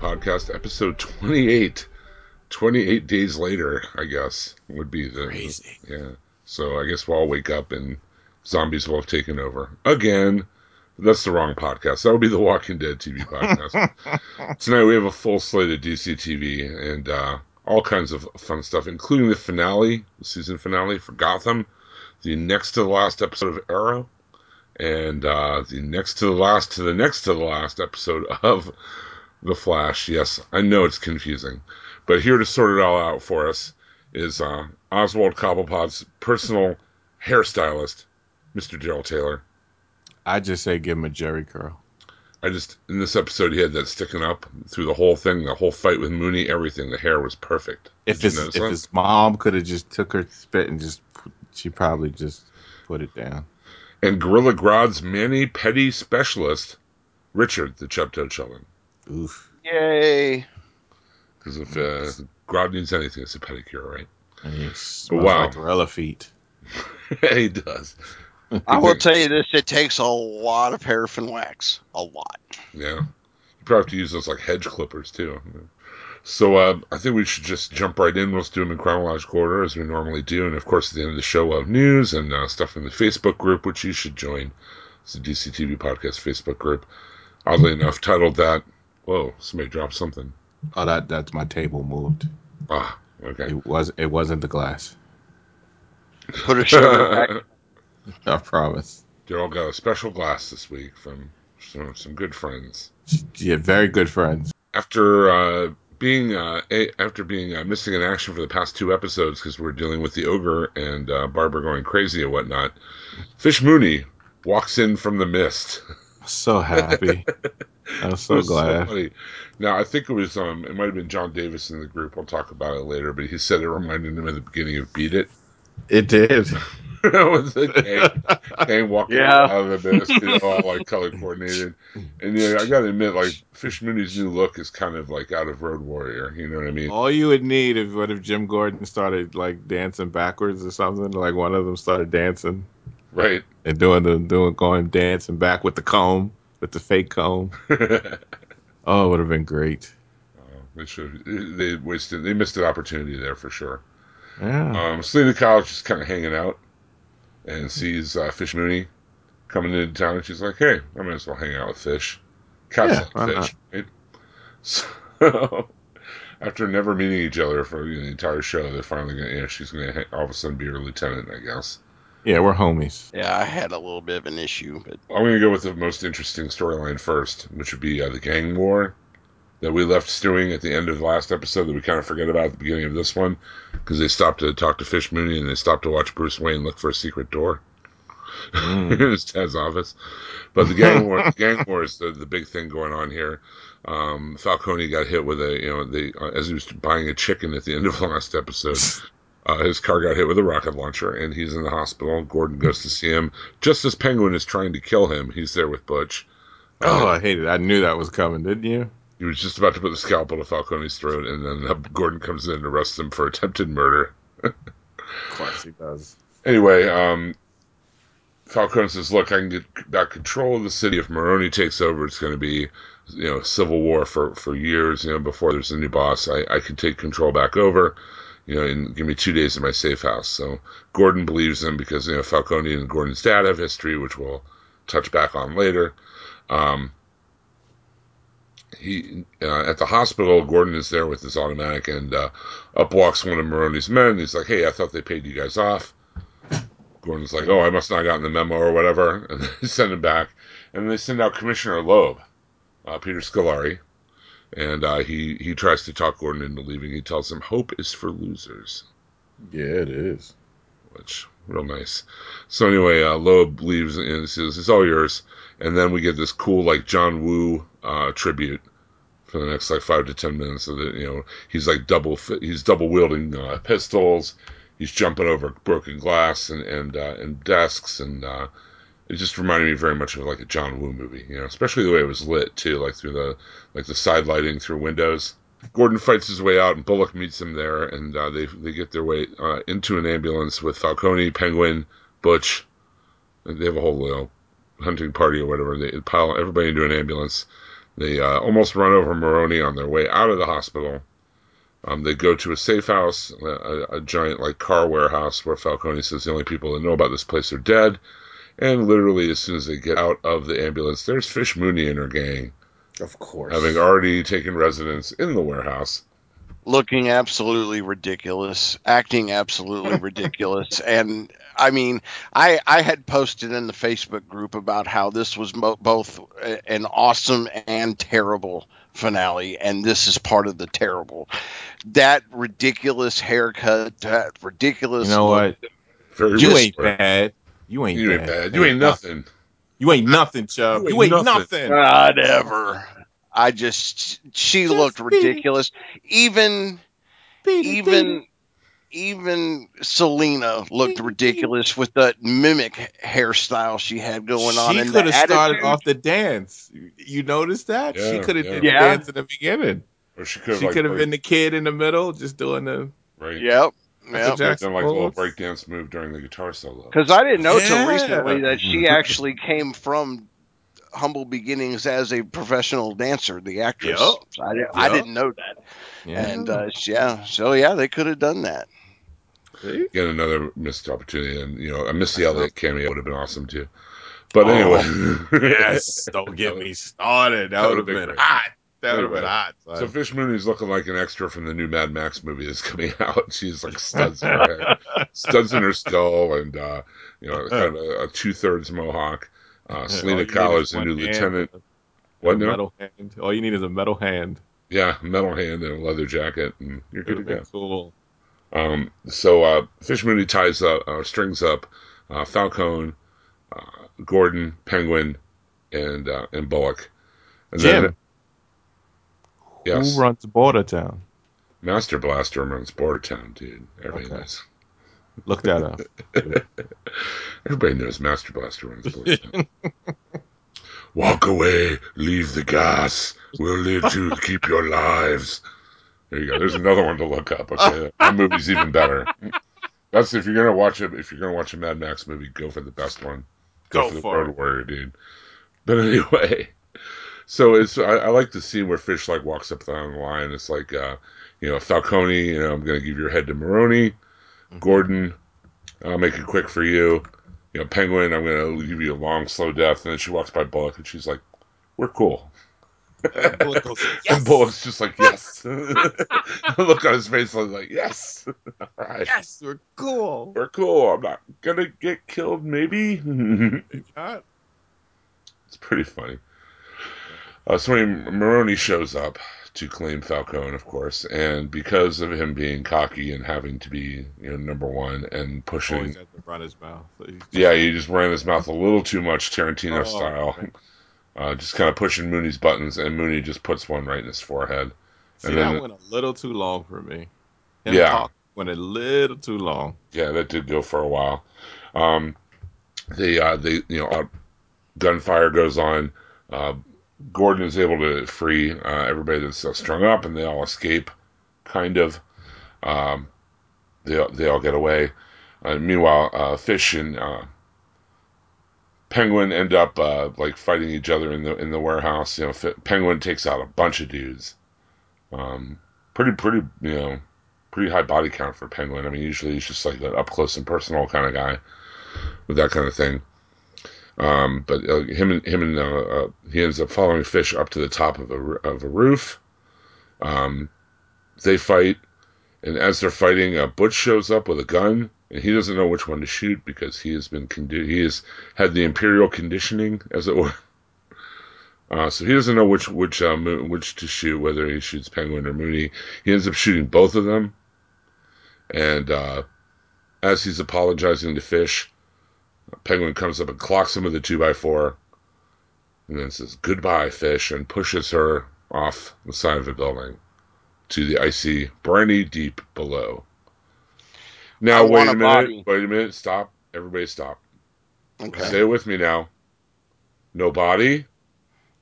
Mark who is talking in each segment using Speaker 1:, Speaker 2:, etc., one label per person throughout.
Speaker 1: Podcast, episode 28. 28 days later, I guess, would be the.
Speaker 2: Crazy.
Speaker 1: Yeah. So I guess we'll all wake up and zombies will have taken over. Again. That's the wrong podcast. That would be the Walking Dead TV podcast. Tonight we have a full slate of DC TV and uh, all kinds of fun stuff, including the finale, the season finale for Gotham, the next to the last episode of Arrow, and uh, the next to the last to the next to the last episode of The Flash. Yes, I know it's confusing, but here to sort it all out for us is uh, Oswald Cobblepot's personal hairstylist, Mr. Gerald Taylor.
Speaker 2: I just say give him a Jerry curl.
Speaker 1: I just in this episode he had that sticking up through the whole thing, the whole fight with Mooney, everything. The hair was perfect.
Speaker 2: If his if
Speaker 1: that?
Speaker 2: his mom could have just took her spit and just she probably just put it down.
Speaker 1: And Gorilla Grodd's Manny Petty specialist, Richard the Chepto Children.
Speaker 2: Oof.
Speaker 3: Yay!
Speaker 1: Because if uh, Grodd needs anything, it's a pedicure, right?
Speaker 2: And he
Speaker 1: Wow.
Speaker 2: like gorilla feet.
Speaker 1: he does.
Speaker 4: I will tell you this: it takes a lot of paraffin wax, a lot.
Speaker 1: Yeah. You probably have to use those like hedge clippers too. So uh, I think we should just jump right in. Let's do them in chronological order as we normally do. And of course, at the end of the show, we'll have news and uh, stuff in the Facebook group, which you should join. It's the DCTV Podcast Facebook group. Oddly enough, titled that. Whoa, somebody dropped something.
Speaker 2: Oh, that that's my table moved.
Speaker 1: Ah, okay.
Speaker 2: It was it wasn't the glass.
Speaker 4: Put a sugar back.
Speaker 2: I promise.
Speaker 1: Daryl got a special glass this week from some, some good friends.
Speaker 2: Yeah, very good friends.
Speaker 1: after uh, being uh, a, after being uh, missing in action for the past two episodes because we're dealing with the ogre and uh, Barbara going crazy and whatnot, Fish Mooney walks in from the mist.
Speaker 2: So happy. I'm so
Speaker 1: was
Speaker 2: glad.
Speaker 1: funny. Now I think it was um it might have been John Davis in the group. We'll talk about it later, but he said it reminded him of the beginning of Beat It.
Speaker 2: It did.
Speaker 1: with the gang, gang walking
Speaker 4: Yeah.
Speaker 1: out of the mist, you know, all like color coordinated. And yeah, I gotta admit, like Fish Mooney's new look is kind of like out of Road Warrior. You know what I mean?
Speaker 2: All you would need is what if Jim Gordon started like dancing backwards or something? Like one of them started dancing
Speaker 1: Right.
Speaker 2: and doing the doing going dancing back with the comb, with the fake comb. Oh, it would have been great.
Speaker 1: They should. They wasted. They missed an opportunity there for sure.
Speaker 2: Yeah.
Speaker 1: Um, Selina Kyle just kind of hanging out and sees uh, Fish Mooney coming into town, and she's like, "Hey, I might as well hang out with Fish. Cats
Speaker 2: Yeah,
Speaker 1: like fish." Right? So after never meeting each other for the entire show, they're finally gonna. Yeah, she's gonna all of a sudden be her lieutenant, I guess.
Speaker 2: Yeah, we're homies.
Speaker 4: Yeah, I had a little bit of an issue, but
Speaker 1: I'm gonna go with the most interesting storyline first, which would be uh, the gang war that we left stewing at the end of the last episode that we kind of forget about at the beginning of this one because they stopped to talk to Fish Mooney and they stopped to watch Bruce Wayne look for a secret door
Speaker 2: Mm.
Speaker 1: in his dad's office. But the gang war, the gang war is the, the big thing going on here. Um, Falcone got hit with a, you know, the uh, as he was buying a chicken at the end of the last episode. Uh, his car got hit with a rocket launcher, and he's in the hospital. Gordon goes to see him just as Penguin is trying to kill him. He's there with Butch.
Speaker 2: Oh,
Speaker 1: Uh,
Speaker 2: I hated. it. I knew that was coming, didn't you?
Speaker 1: he was just about to put the scalpel to Falcone's throat, and then uh, Gordon comes in and arrests him for attempted murder.
Speaker 2: Of course he does.
Speaker 1: Anyway, um, Falcone says, "Look, I can get back control of the city if Maroni takes over. It's going to be, you know, civil war for for years. You know, before there's a new boss, I I can take control back over. You know, and give me two days in my safe house." So Gordon believes him because you know Falcone and Gordon's dad have history, which we'll touch back on later. Um, he uh, at the hospital, Gordon is there with his automatic, and uh, up walks one of Maroni's men. He's like, "Hey, I thought they paid you guys off." Gordon's like, "Oh, I must not have gotten the memo or whatever," and they send him back, and they send out Commissioner Loeb, uh, Peter Scolari, and uh, he he tries to talk Gordon into leaving. He tells him, "Hope is for losers."
Speaker 2: Yeah, it is.
Speaker 1: which real nice. So anyway, uh, Loeb leaves and says, "It's all yours." And then we get this cool like John Woo uh, tribute for the next like five to ten minutes. So that you know he's like double he's double wielding uh, pistols. He's jumping over broken glass and and uh, and desks and. It just reminded me very much of like a John Woo movie, you know, especially the way it was lit too, like through the like the side lighting through windows. Gordon fights his way out, and Bullock meets him there, and uh, they they get their way uh, into an ambulance with Falcone, Penguin, Butch. They have a whole know, hunting party or whatever. They pile everybody into an ambulance. They uh, almost run over Maroni on their way out of the hospital. Um, they go to a safe house, a, a giant like car warehouse, where Falcone says the only people that know about this place are dead. And literally, as soon as they get out of the ambulance, there's Fish Mooney and her gang,
Speaker 2: Of course.
Speaker 1: having already taken residence in the warehouse.
Speaker 4: looking absolutely ridiculous, acting absolutely ridiculous, and I mean, I I had posted in the Facebook group about how this was mo- both an awesome and terrible finale, and this is part of the terrible. That ridiculous haircut, that ridiculous.
Speaker 2: You know
Speaker 4: look.
Speaker 2: what? You ain't bad. You ain't
Speaker 1: You
Speaker 2: bad.
Speaker 1: ain't bad. You ain't uh, nothing.
Speaker 2: You ain't nothing, Chubb.
Speaker 1: You
Speaker 2: You
Speaker 1: ain't
Speaker 2: ain't,
Speaker 1: nothing.
Speaker 2: nothing.
Speaker 4: Whatever. I just she
Speaker 2: Just
Speaker 4: looked
Speaker 2: be-
Speaker 4: ridiculous. Even even even Selina looked ridiculous with that mimic hairstyle she had going on.
Speaker 2: She could have started off the dance. You- You noticed that?
Speaker 1: yeah, she
Speaker 2: could have
Speaker 1: yeah.
Speaker 2: did the
Speaker 4: Yeah.
Speaker 2: dance in the beginning.
Speaker 1: Or she could have
Speaker 2: She
Speaker 1: like
Speaker 2: could have been the kid in the middle, just doing the
Speaker 1: right.
Speaker 4: Yep.
Speaker 2: Michael
Speaker 4: Yep.
Speaker 2: Jackson
Speaker 1: Done like a little
Speaker 2: pose.
Speaker 1: breakdance move during the guitar solo.
Speaker 4: Because I didn't know till
Speaker 2: Yeah.
Speaker 4: recently that she actually came from humble beginnings as a professional dancer, the actress.
Speaker 2: Yup.
Speaker 4: So I, didn't, I didn't know that.
Speaker 2: Yeah.
Speaker 4: And uh, yeah, so yeah, they could have done that.
Speaker 2: See?
Speaker 1: Get another missed opportunity, and you know a Missy Elliott cameo would have been awesome too. But
Speaker 2: Oh,
Speaker 1: anyway,
Speaker 2: yes, don't get me started. That
Speaker 1: That
Speaker 2: would
Speaker 1: would've been
Speaker 2: been
Speaker 1: great.
Speaker 2: hot. That would have been hot.
Speaker 1: So
Speaker 2: son.
Speaker 1: Fish Mooney's looking like an extra from the new Mad Max movie that's coming out. She's like studs in her head, studs in her skull, and uh, you know, kind of a, a two thirds mohawk. Uh, Selina
Speaker 2: you need
Speaker 1: Kyle
Speaker 2: is
Speaker 1: is the new lieutenant. What now?
Speaker 2: metal hand. All you need is a metal hand.
Speaker 1: Yeah, metal hand and a leather jacket, and you're good to go.
Speaker 2: cool.
Speaker 1: Um, so uh, Fish Mooney ties up, uh, strings up uh, Falcone, uh, Gordon, Penguin, and uh, and Bullock. And
Speaker 2: Jim,
Speaker 1: then yes,
Speaker 2: who runs Bartertown?
Speaker 1: Master Blaster runs Bartertown, dude. Everybody
Speaker 2: Okay.
Speaker 1: knows.
Speaker 2: Look that up.
Speaker 1: Everybody knows Master Blaster runs Bartertown. Walk away, leave the gas. We'll live to keep your lives. There you go. There's another one to look up. Okay, that movie's even better. That's if you're gonna watch it. If you're gonna watch a Mad Max movie, go for the best one.
Speaker 2: Go
Speaker 1: the
Speaker 2: for
Speaker 1: the
Speaker 2: it.
Speaker 1: Warrior, dude. But anyway, so it's I, I like the scene where Fish like walks up down the line. It's like, uh, you know, Falcone. You know, I'm gonna give your head to Maroni. Gordon, I'll make it quick for you. You know, Penguin, I'm gonna give you a long, slow death. And then she walks by Bullock, and she's like, "We're cool."
Speaker 2: And Bullock goes,
Speaker 1: And Bullock's just like, "Yes." Look on his face, I was like, "Yes, all right,
Speaker 2: Yes, we're cool.
Speaker 1: we're cool. I'm not gonna get killed, maybe."
Speaker 2: Not-
Speaker 1: It's pretty funny. Uh, so when Maroni shows up to claim Falcone, of course, and because of him being cocky and having to be, you know, number one and pushing,
Speaker 2: Always has to run his mouth. Just-
Speaker 1: yeah, he just ran his mouth a little too much Tarantino
Speaker 2: Oh,
Speaker 1: style,
Speaker 2: man.
Speaker 1: uh, just kind of pushing Mooney's buttons, and Mooney just puts one right in his forehead.
Speaker 2: See,
Speaker 1: And then-
Speaker 2: that went a little too long for me. Him
Speaker 1: Yeah.
Speaker 2: went a little too long.
Speaker 1: Yeah, that did go for a while. Um, they, uh, they, you know, uh, gunfire goes on. Uh, Gordon is able to free uh, everybody that's uh, strung up, and they all escape. Kind of. Um, they they all get away. Uh, meanwhile, uh, Fish and uh, Penguin end up uh, like fighting each other in the in the warehouse. You know, Fi- Penguin takes out a bunch of dudes. Um, pretty pretty you know pretty high body count for Penguin. I mean, usually he's just like an up close and personal kind of guy with that kind of thing. Um, but uh, him and him and uh, uh, he ends up following Fish up to the top of a of a roof. Um, they fight, and as they're fighting, uh, Butch shows up with a gun, and he doesn't know which one to shoot because he has been condi- he has had the imperial conditioning, as it were. Uh, so he doesn't know which which uh, which to shoot, whether he shoots Penguin or Mooney. He ends up shooting both of them, and uh, as he's apologizing to Fish, Penguin comes up and clocks him with a two by four, and then says goodbye, Fish, and pushes her off the side of the building to the icy, briny deep below. Now
Speaker 4: I
Speaker 1: wait a
Speaker 4: a
Speaker 1: minute.
Speaker 4: body.
Speaker 1: Wait a minute. Stop. Everybody stop.
Speaker 4: Okay.
Speaker 1: Stay with me now. No body,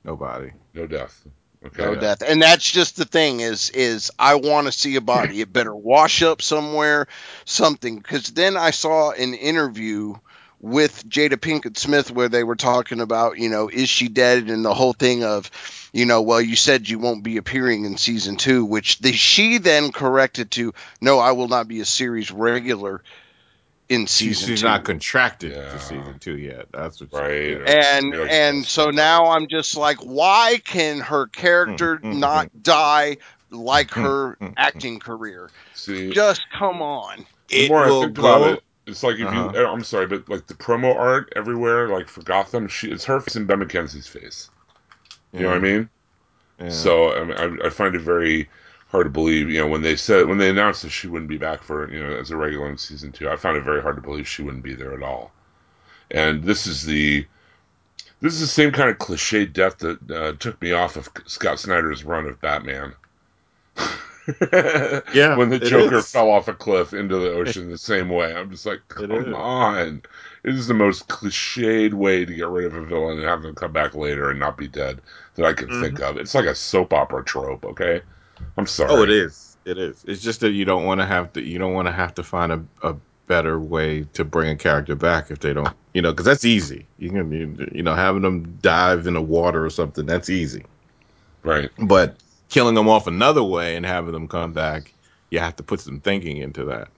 Speaker 2: Nobody.
Speaker 1: no death. Okay.
Speaker 4: No death. And that's just the thing is is I want to see a body. It better wash up somewhere, something. Because then I saw an interview with Jada Pinkett Smith where they were talking about, you know, is she dead? And the whole thing of, you know, well, you said you won't be appearing in season two, which the, she then corrected to, no, I will not be a series regular in
Speaker 2: She,
Speaker 4: season
Speaker 2: she's
Speaker 4: two.
Speaker 2: not contracted
Speaker 1: Yeah.
Speaker 2: to season two yet. That's what.
Speaker 1: Right.
Speaker 2: She,
Speaker 4: and
Speaker 1: Yeah,
Speaker 4: and so now I'm just like, why can her character
Speaker 2: Mm, mm,
Speaker 4: not hmm. die like
Speaker 2: hmm,
Speaker 4: her acting career?
Speaker 1: See,
Speaker 4: Just come on.
Speaker 1: the
Speaker 2: It
Speaker 1: more
Speaker 2: will
Speaker 1: think about
Speaker 2: go-
Speaker 1: it, it's like if
Speaker 2: Uh-huh.
Speaker 1: you. I'm sorry, but like the promo art everywhere, like for Gotham, she it's her face and Ben McKenzie's face. You know what I mean?
Speaker 2: Yeah.
Speaker 1: So I, mean, I, I find it very hard to believe. You know, when they said when they announced that she wouldn't be back for you know as a regular in season two, I found it very hard to believe she wouldn't be there at all. And this is the this is the same kind of cliche death that uh, took me off of Scott Snyder's run of Batman.
Speaker 2: Yeah,
Speaker 1: when the Joker
Speaker 2: is.
Speaker 1: fell off a cliff into the ocean the same way, I'm just like, come
Speaker 2: is.
Speaker 1: on! It is the most cliched way to get rid of a villain and have them come back later and not be dead that I can
Speaker 2: Mhm.
Speaker 1: think of. It's like a soap opera trope. Okay, I'm sorry.
Speaker 2: Oh, it is. It is. It's just that you don't want to have to. You don't want to have to find a, a better way to bring a character back if they don't. You know, because that's easy. You can, you, you know, having them dive in the water or something. That's easy.
Speaker 1: right.
Speaker 2: But killing them off another way and having them come back, you have to put some thinking into that.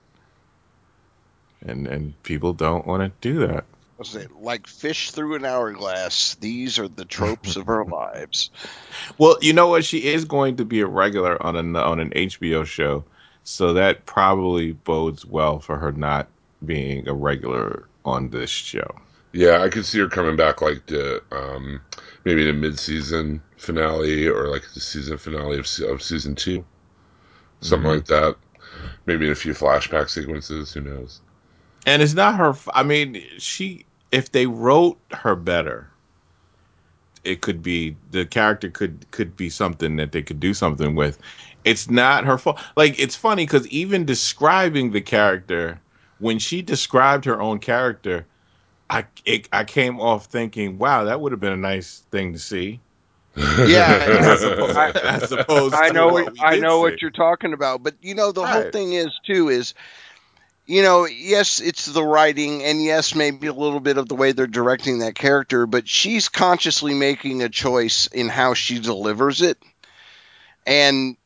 Speaker 2: And and people don't want to do that.
Speaker 4: What's it like fish through an hourglass? These are the tropes of our lives.
Speaker 2: Well, you know what? She is going to be a regular on an on an HBO show, so that probably bodes well for her not being a regular on this show.
Speaker 1: Yeah, I could see her coming back like the um, maybe the mid-season finale or like the season finale of, of season two, something
Speaker 2: Mhm.
Speaker 1: like that. Maybe in a few flashback sequences. Who knows?
Speaker 2: And it's not her. I mean, she. If they wrote her better, it could be the character could could be something that they could do something with. It's not her fault. Like it's funny because even describing the character, when she described her own character, I it, I came off thinking, wow, that would have been a nice thing to see.
Speaker 4: Yeah,
Speaker 2: As opposed, as opposed
Speaker 4: I know
Speaker 2: what
Speaker 4: what
Speaker 2: we
Speaker 4: I know
Speaker 2: see.
Speaker 4: what you're talking about, but you know the whole thing is too is you know, yes, it's the writing and yes, maybe a little bit of the way they're directing that character, but she's consciously making a choice in how she delivers it. And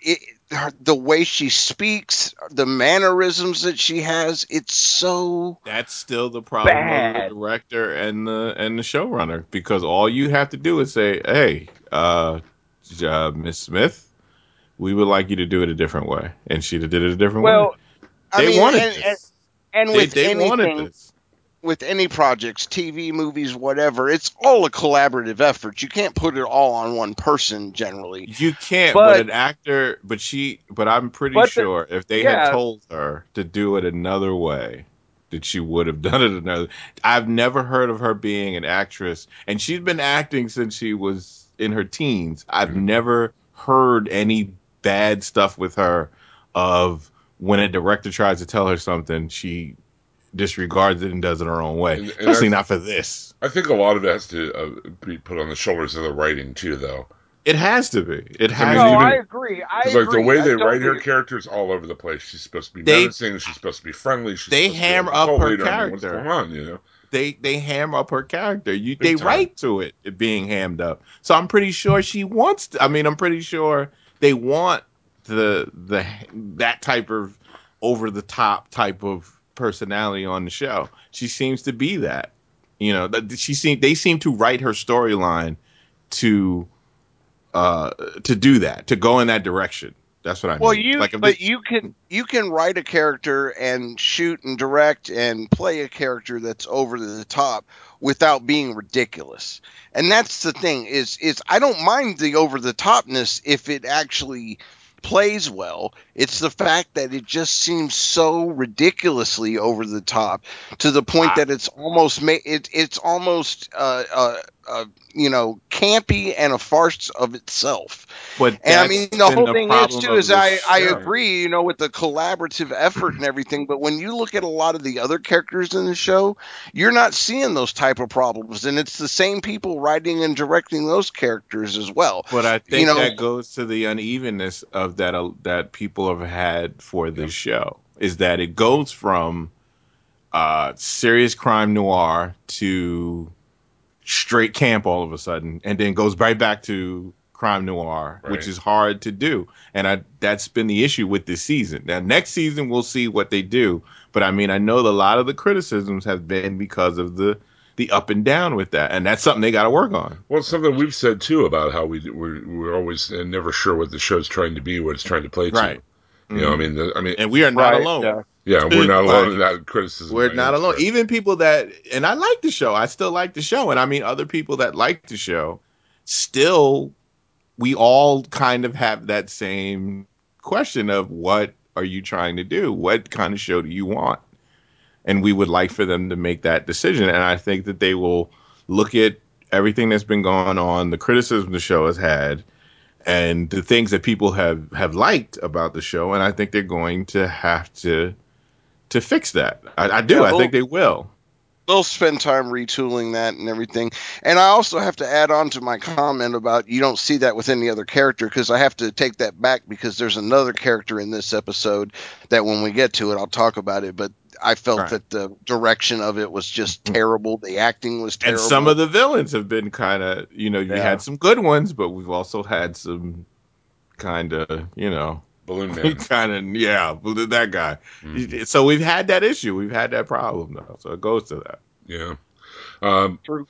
Speaker 4: it, her, the way she speaks, the mannerisms that she has, it's so
Speaker 2: That's still the problem
Speaker 4: Bad.
Speaker 2: the director and the and the showrunner because all you have to do is say, "Hey, uh, uh Miss Smith, we would like you to do it a different way," and she did it a different way.
Speaker 4: well. I
Speaker 2: They
Speaker 4: mean,
Speaker 2: wanted
Speaker 4: and,
Speaker 2: this.
Speaker 4: and, and
Speaker 2: they
Speaker 4: with
Speaker 2: they
Speaker 4: anything,
Speaker 2: wanted this.
Speaker 4: With any projects, TV, movies, whatever, it's all a collaborative effort. You can't put it all on one person generally.
Speaker 2: You can't, but,
Speaker 4: But-
Speaker 2: an actor, but she, but I'm pretty
Speaker 4: But the-
Speaker 2: sure if they
Speaker 4: yeah.
Speaker 2: had told her to do it another way, that she would have done it another. I've never heard of her being an actress, and she's been acting since she was in her teens. I've
Speaker 1: Mhm.
Speaker 2: never heard any bad stuff with her of when a director tries to tell her something, she disregards it and does it her own way.
Speaker 1: And- and
Speaker 2: Especially
Speaker 1: that's-
Speaker 2: not for this.
Speaker 1: I think a lot of it has to uh, be put on the shoulders of the writing too, though.
Speaker 2: It has to be. It has
Speaker 1: mean,
Speaker 4: No,
Speaker 1: even-
Speaker 4: I agree. I
Speaker 1: Because
Speaker 4: agree.
Speaker 1: like the way
Speaker 4: I
Speaker 1: they write her characters all over the place. She's supposed to be
Speaker 2: They-
Speaker 1: menacing. She's supposed to be friendly. She's
Speaker 2: they
Speaker 1: supposed
Speaker 2: hammer up her
Speaker 1: leader. I mean,
Speaker 2: character.
Speaker 1: What's going on? You know.
Speaker 2: they they ham up her character. You
Speaker 1: Big
Speaker 2: they
Speaker 1: time.
Speaker 2: write to it, it being hammed up. So I'm pretty sure she wants. To, I mean, I'm pretty sure they want the the that type of over the top type of personality on the show. She seems to be that. You know, that she seem they seem to write her storyline to uh to do that, to go in that direction. That's what I
Speaker 4: Well,
Speaker 2: mean.
Speaker 4: you
Speaker 2: like
Speaker 4: but
Speaker 2: this-
Speaker 4: you can you can write a character and shoot and direct and play a character that's over the top without being ridiculous. And that's the thing is is I don't mind the over the topness if it actually plays well. It's the fact that it just seems so ridiculously over the top to the point
Speaker 2: I-
Speaker 4: that it's almost ma- it, it's almost uh, uh, uh, you know campy and a farce of itself.
Speaker 2: but
Speaker 4: And I mean, the whole thing is too is
Speaker 2: the
Speaker 4: I I agree, you know, with the collaborative effort and everything. But when you look at a lot of the other characters in the show, you're not seeing those type of problems, and it's the same people writing and directing those characters as well.
Speaker 2: But I think
Speaker 4: know-
Speaker 2: that goes to the unevenness of that uh, that people have had for this show is that it goes from uh, serious crime noir to straight camp all of a sudden, and then goes right back to crime noir,
Speaker 1: Right.
Speaker 2: which is hard to do. And I that's been the issue with this season. Now next season we'll see what they do. But I mean, I know a lot of the criticisms have been because of the the up and down with that, and that's something they got to work on.
Speaker 1: Well, it's something we've said too about how we we're, we're always uh, never sure what the show's trying to be, what it's trying to play to.
Speaker 2: Right.
Speaker 1: You know, I mean, the, I mean,
Speaker 2: and we are not
Speaker 4: Right,
Speaker 2: alone.
Speaker 4: yeah.
Speaker 1: Yeah, we're not alone in that criticism.
Speaker 2: We're not alone.
Speaker 1: stretch.
Speaker 2: Even people that, and I like the show. I still like the show, and I mean other people that like the show. Still, we all kind of have that same question of what are you trying to do? What kind of show do you want? And we would like for them to make that decision. And I think that they will look at everything that's been going on, the criticism the show has had, and the things that people have have liked about the show, and I think they're going to have to to fix that. I, I do.
Speaker 4: Yeah,
Speaker 2: I think they will.
Speaker 4: They'll spend time retooling that and everything. And I also have to add on to my comment about you don't see that with any other character because I have to take that back because there's another character in this episode that when we get to it, I'll talk about it. But I felt
Speaker 2: Right.
Speaker 4: that the direction of it was just mm. terrible. The acting was terrible.
Speaker 2: And some of the villains have been kind of, you know, we
Speaker 4: Yeah.
Speaker 2: had some good ones, but we've also had some kind of, you know,
Speaker 1: Balloon Man.
Speaker 2: kind of, yeah, that guy.
Speaker 1: Mhm.
Speaker 2: So we've had that issue. We've had that problem, though. So it goes to that.
Speaker 1: Yeah. Um,
Speaker 4: True.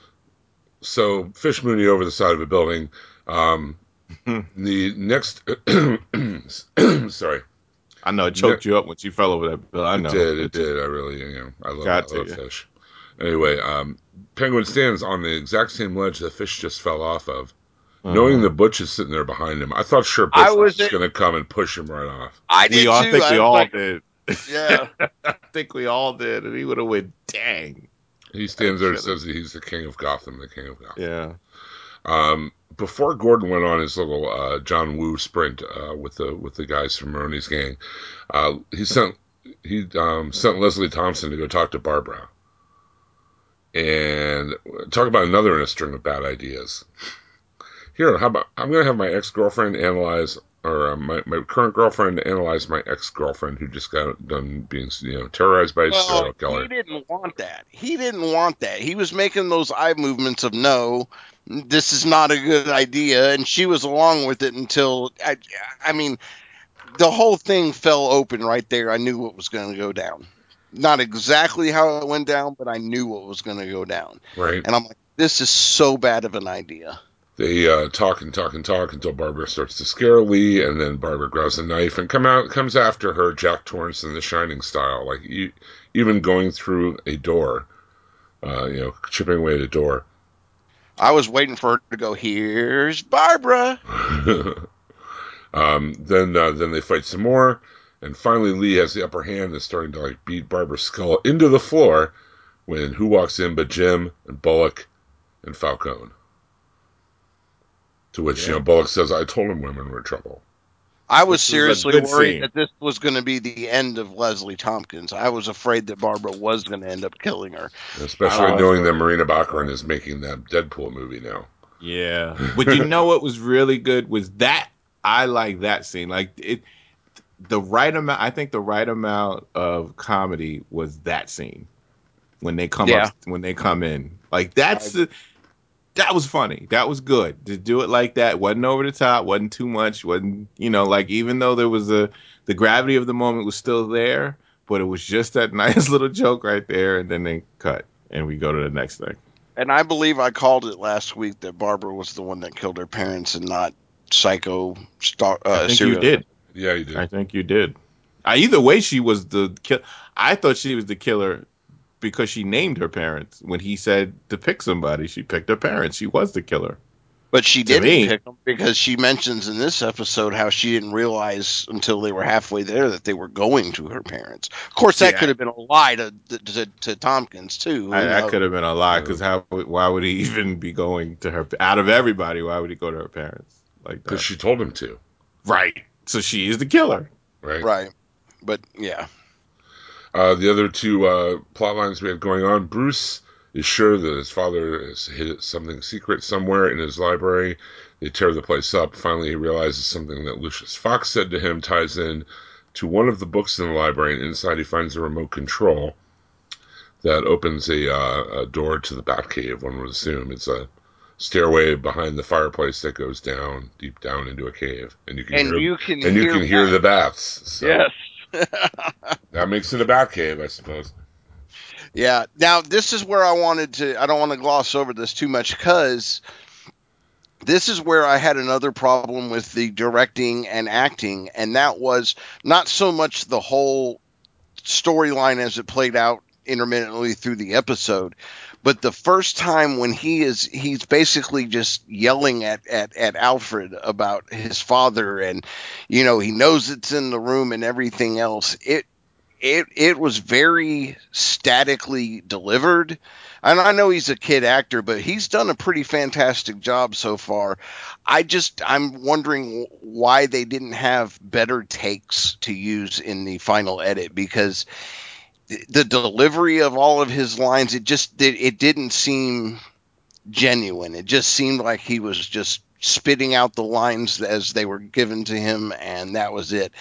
Speaker 1: So Fish Mooney over the side of a building. Um, the next, sorry,
Speaker 2: I know it choked you up when you fell over that bill. I know.
Speaker 1: it did, it did. I really, you know, I love,
Speaker 2: Got
Speaker 1: I love fish. Anyway, um, Penguin stands on the exact same ledge the fish just fell off of.
Speaker 2: Uh-huh.
Speaker 1: Knowing that Butch is sitting there behind him, I thought sure Butch
Speaker 4: I
Speaker 1: was,
Speaker 4: was-
Speaker 1: going to come and push him right off.
Speaker 4: I did
Speaker 2: we all
Speaker 4: too.
Speaker 2: think
Speaker 4: I
Speaker 2: we
Speaker 4: was
Speaker 2: all
Speaker 4: like,
Speaker 2: did.
Speaker 4: Yeah.
Speaker 2: I think we all did, and he would have went, dang.
Speaker 1: He stands there and says that he's the king of Gotham, the king of Gotham.
Speaker 2: Yeah.
Speaker 1: Um, before Gordon went on his little uh, John Woo sprint uh, with the with the guys from Maroni's gang, uh, he sent he um, sent Leslie Thompson to go talk to Barbara and talk about another in a string of bad ideas. Here, how about I'm going to have my ex girlfriend analyze, or uh, my my current girlfriend analyze my ex girlfriend who just got done being you know terrorized by a
Speaker 4: Well,
Speaker 1: serial killer.
Speaker 4: he didn't want that. He didn't want that. He was making those eye movements of no, this is not a good idea, and she was along with it until I, I mean, the whole thing fell open right there. I knew what was going to go down. Not exactly how it went down, but I knew what was going to go down.
Speaker 1: Right.
Speaker 4: And I'm like, this is so bad of an idea.
Speaker 1: They uh, talk and talk and talk until Barbara starts to scare Lee, and then Barbara grabs a knife and come out comes after her, Jack Torrance in the Shining style, like even going through a door, uh, you know, chipping away at a door.
Speaker 4: I was waiting for her to go. Here's Barbara.
Speaker 1: um, then uh, then they fight some more, and finally Lee has the upper hand and is starting to like beat Barbara's skull into the floor. When who walks in but Jim and Bullock and Falcone? To which you know Bullock says, "I told him women were trouble."
Speaker 4: I was
Speaker 2: This
Speaker 4: seriously worried
Speaker 2: scene.
Speaker 4: that this was going to be the end of Leslie Tompkins. I was afraid that Barbara was going to end up killing her.
Speaker 1: Especially knowing that Morena Baccarin is making that Deadpool movie now.
Speaker 2: Yeah. But you know what was really good was that I like that scene. Like it the right amount I think the right amount of comedy was that scene. When they come
Speaker 4: Yeah.
Speaker 2: up when they come in. Like that's the that was funny. That was good. To do it like that wasn't over the top, wasn't too much, wasn't you know, like even though there was a the gravity of the moment was still there, but it was just that nice little joke right there and then they cut and we go to the next thing.
Speaker 4: And I believe I called it last week that Barbara was the one that killed her parents and not Psycho Star. Uh,
Speaker 2: I think you did.
Speaker 1: Yeah, you did.
Speaker 2: I think you did. I, either way, she was the kill. I thought she was the killer because she named her parents. When he said to pick somebody, she picked her parents. She was the killer.
Speaker 4: But she didn't
Speaker 2: me-
Speaker 4: pick them because she mentions in this episode how she didn't realize until they were halfway there that they were going to her parents. Of course, that
Speaker 2: Yeah.
Speaker 4: could have been a lie to to, to Tompkins too.
Speaker 2: I, that could have been a lie because how? Why would he even be going to her? Out of everybody, why would he go to her parents like?
Speaker 1: Because she told him to,
Speaker 2: right. So she is the killer.
Speaker 1: right?
Speaker 4: right. But yeah,
Speaker 1: Uh, the other two uh, plot lines we have going on Bruce is sure that his father has hid something secret somewhere in his library. They tear the place up. Finally, he realizes something that Lucius Fox said to him ties in to one of the books in the library, and inside he finds a remote control that opens a, uh, a door to the Batcave. One would assume it's a stairway behind the fireplace that goes down deep down into a cave, and you can
Speaker 4: and
Speaker 1: hear
Speaker 4: you can
Speaker 1: and you can hear the bats. So
Speaker 4: yes.
Speaker 1: That makes it a Batcave, I suppose.
Speaker 4: Yeah. Now this is where I wanted to. I don't want to gloss over this too much because this is where I had another problem with the directing and acting, and that was not so much the whole storyline as it played out intermittently through the episode, but the first time when he is he's basically just yelling at at at Alfred about his father, and you know he knows it's in the room and everything else. It it it was very statically delivered. And I know he's a kid actor, but he's done a pretty fantastic job so far. I just I'm wondering why they didn't have better takes to use in the final edit because the- delivery of all of his lines it just did it didn't seem genuine. It just seemed like he was just spitting out the lines as they were given to him and that was it.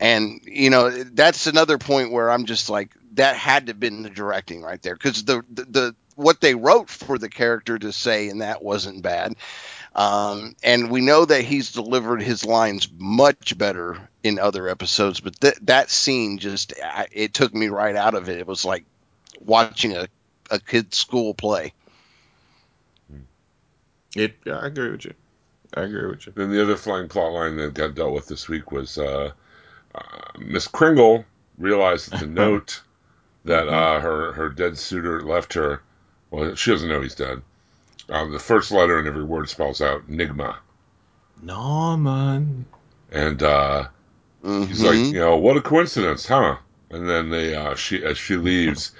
Speaker 4: And you know that's another point where I'm just like that had to have been the directing right there because the, the the what they wrote for the character to say and that wasn't bad. Um, and we know that he's delivered his lines much better in other episodes, but th- that scene just I, it took me right out of it. It was like watching a a kid's school play.
Speaker 2: It. Yeah, I agree with you. I agree with you.
Speaker 1: Then the other flying plot line that got dealt with this week was uh, uh, Miss Kringle realized that the note that uh, her her dead suitor left her. Well, she doesn't know he's dead. Uh, the first letter in every word spells out Nigma,
Speaker 2: Norman.
Speaker 1: and uh, he's
Speaker 4: Mhm.
Speaker 1: like, you know, what a coincidence, huh? And then they, uh, she as she leaves,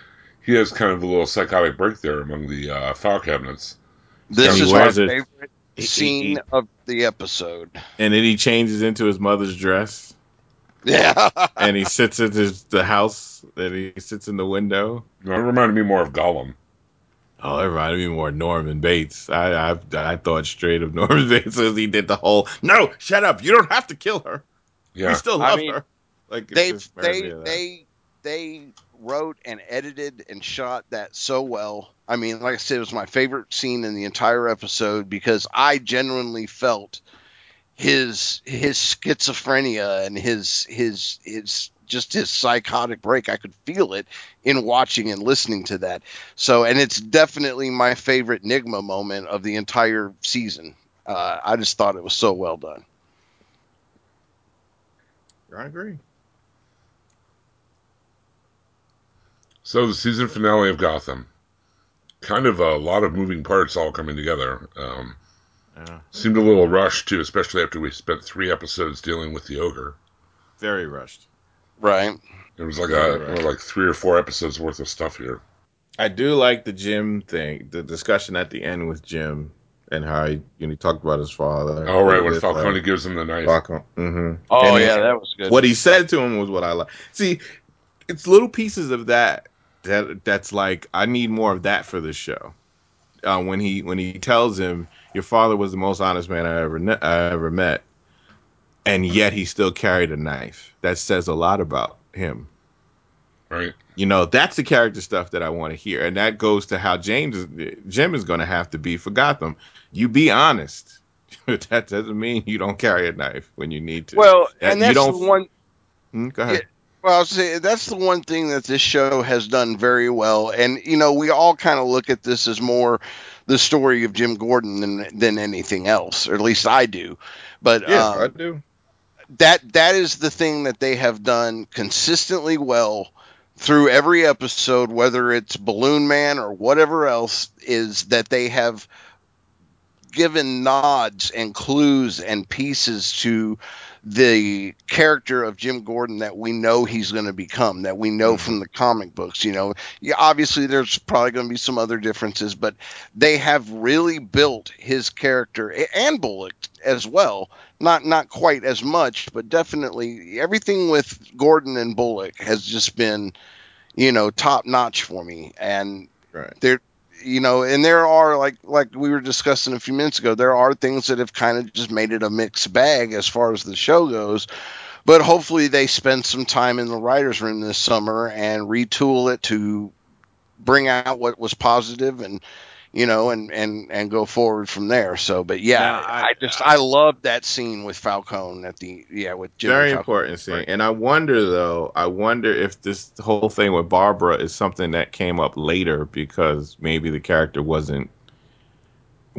Speaker 1: he has kind of a little psychotic break there among the uh, file cabinets.
Speaker 4: this is my
Speaker 2: wears it-
Speaker 4: favorite
Speaker 2: he- he-
Speaker 4: scene
Speaker 2: he-
Speaker 4: of the episode.
Speaker 2: And then he changes into his mother's dress,
Speaker 4: Yeah,
Speaker 2: and he sits at his, the house, and he sits in the window.
Speaker 1: No, it reminded me more of Gollum.
Speaker 2: Oh, it reminded me more of Norman Bates. I, I I thought straight of Norman Bates as he did the whole no, shut up, you don't have to kill her.
Speaker 1: Yeah,
Speaker 2: We still
Speaker 4: I
Speaker 2: love
Speaker 4: mean,
Speaker 2: her. Like
Speaker 4: they they
Speaker 2: me of that.
Speaker 4: they they wrote and edited and shot that so well. I mean, like I said, it was my favorite scene in the entire episode because I genuinely felt his his schizophrenia and his his his just his psychotic break. I could feel it in watching and listening to that. So, and it's definitely my favorite Nigma moment of the entire season. Uh, I just thought it was so well done.
Speaker 2: I agree.
Speaker 1: So the season finale of Gotham, kind of a lot of moving parts all coming together. Um,
Speaker 2: Yeah.
Speaker 1: seemed a little rushed too, especially after we spent three episodes dealing with the ogre.
Speaker 2: Very rushed.
Speaker 4: Right.
Speaker 1: It was like
Speaker 2: Very
Speaker 1: a
Speaker 2: rushed.
Speaker 1: like three or four episodes worth of stuff here.
Speaker 2: I do like the Jim thing, the discussion at the end with Jim and how he, you know, he talked about his father.
Speaker 1: All right, when Falcone
Speaker 2: uh,
Speaker 1: gives him the knife.
Speaker 2: Falcone. hmm
Speaker 4: Oh
Speaker 2: And he-
Speaker 4: yeah, that was good.
Speaker 2: What he said to him was what I like. See, it's little pieces of that that that's like I need more of that for this show. Uh, when he when he tells him your father was the most honest man I ever kn- I ever met, and yet he still carried a knife. That says a lot about him.
Speaker 1: Right.
Speaker 2: You know, that's the character stuff that I want to hear, and that goes to how James is, Jim is going to have to be for Gotham. You be honest. that doesn't mean you don't carry a knife when you need to.
Speaker 4: Well,
Speaker 2: That-
Speaker 4: and
Speaker 2: you
Speaker 4: that's
Speaker 2: don't-
Speaker 4: the one.
Speaker 2: Hmm, go ahead.
Speaker 4: Well, I'll say that's the one thing that this show has done very well, and you know we all kind of look at this as more the story of Jim Gordon than than anything else, or at least I do. But
Speaker 2: Yeah,
Speaker 4: um,
Speaker 2: I do.
Speaker 4: That that is the thing that they have done consistently well through every episode, whether it's Balloon Man or whatever else, is that they have given nods and clues and pieces to the character of Jim Gordon that we know he's going to become, that we know mm-hmm. from the comic books. You know, yeah, obviously there's probably going to be some other differences, but they have really built his character and Bullock as well. Not not quite as much, but definitely everything with Gordon and Bullock has just been, you know, top notch for me. And
Speaker 2: Right.
Speaker 4: there you know and there are like like we were discussing a few minutes ago there are things that have kind of just made it a mixed bag as far as the show goes but hopefully they spend some time in the writers room this summer and retool it to bring out what was positive and you know and and and go forward from there so but yeah
Speaker 2: Now,
Speaker 4: I,
Speaker 2: I-
Speaker 4: just i love that scene with falcone at the yeah with Jimmy
Speaker 2: Very
Speaker 4: Falcone.
Speaker 2: important scene. And I wonder though, I wonder if this whole thing with Barbara is something that came up later because maybe the character wasn't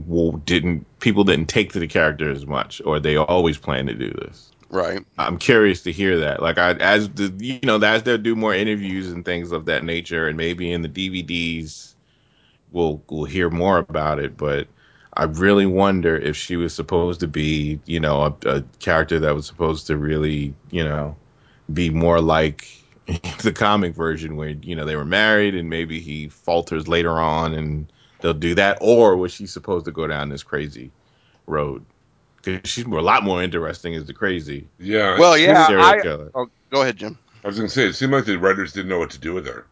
Speaker 2: well, didn't people didn't take to the character as much or they always plan to do this.
Speaker 4: right
Speaker 2: I'm curious to hear that. Like I as the you know, as they do more interviews and things of that nature and maybe in the DVDs we'll we'll hear more about it, but I really wonder if she was supposed to be, you know, a, a character that was supposed to really, you know, be more like the comic version where, you know, they were married and maybe he falters later on and they'll do that, or was she supposed to go down this crazy road? Because she's more, a lot more interesting as the crazy
Speaker 1: Yeah.
Speaker 4: well
Speaker 1: it seemed-
Speaker 4: yeah I, oh, go ahead jim
Speaker 1: I was gonna say it seemed like the writers didn't know what to do with her.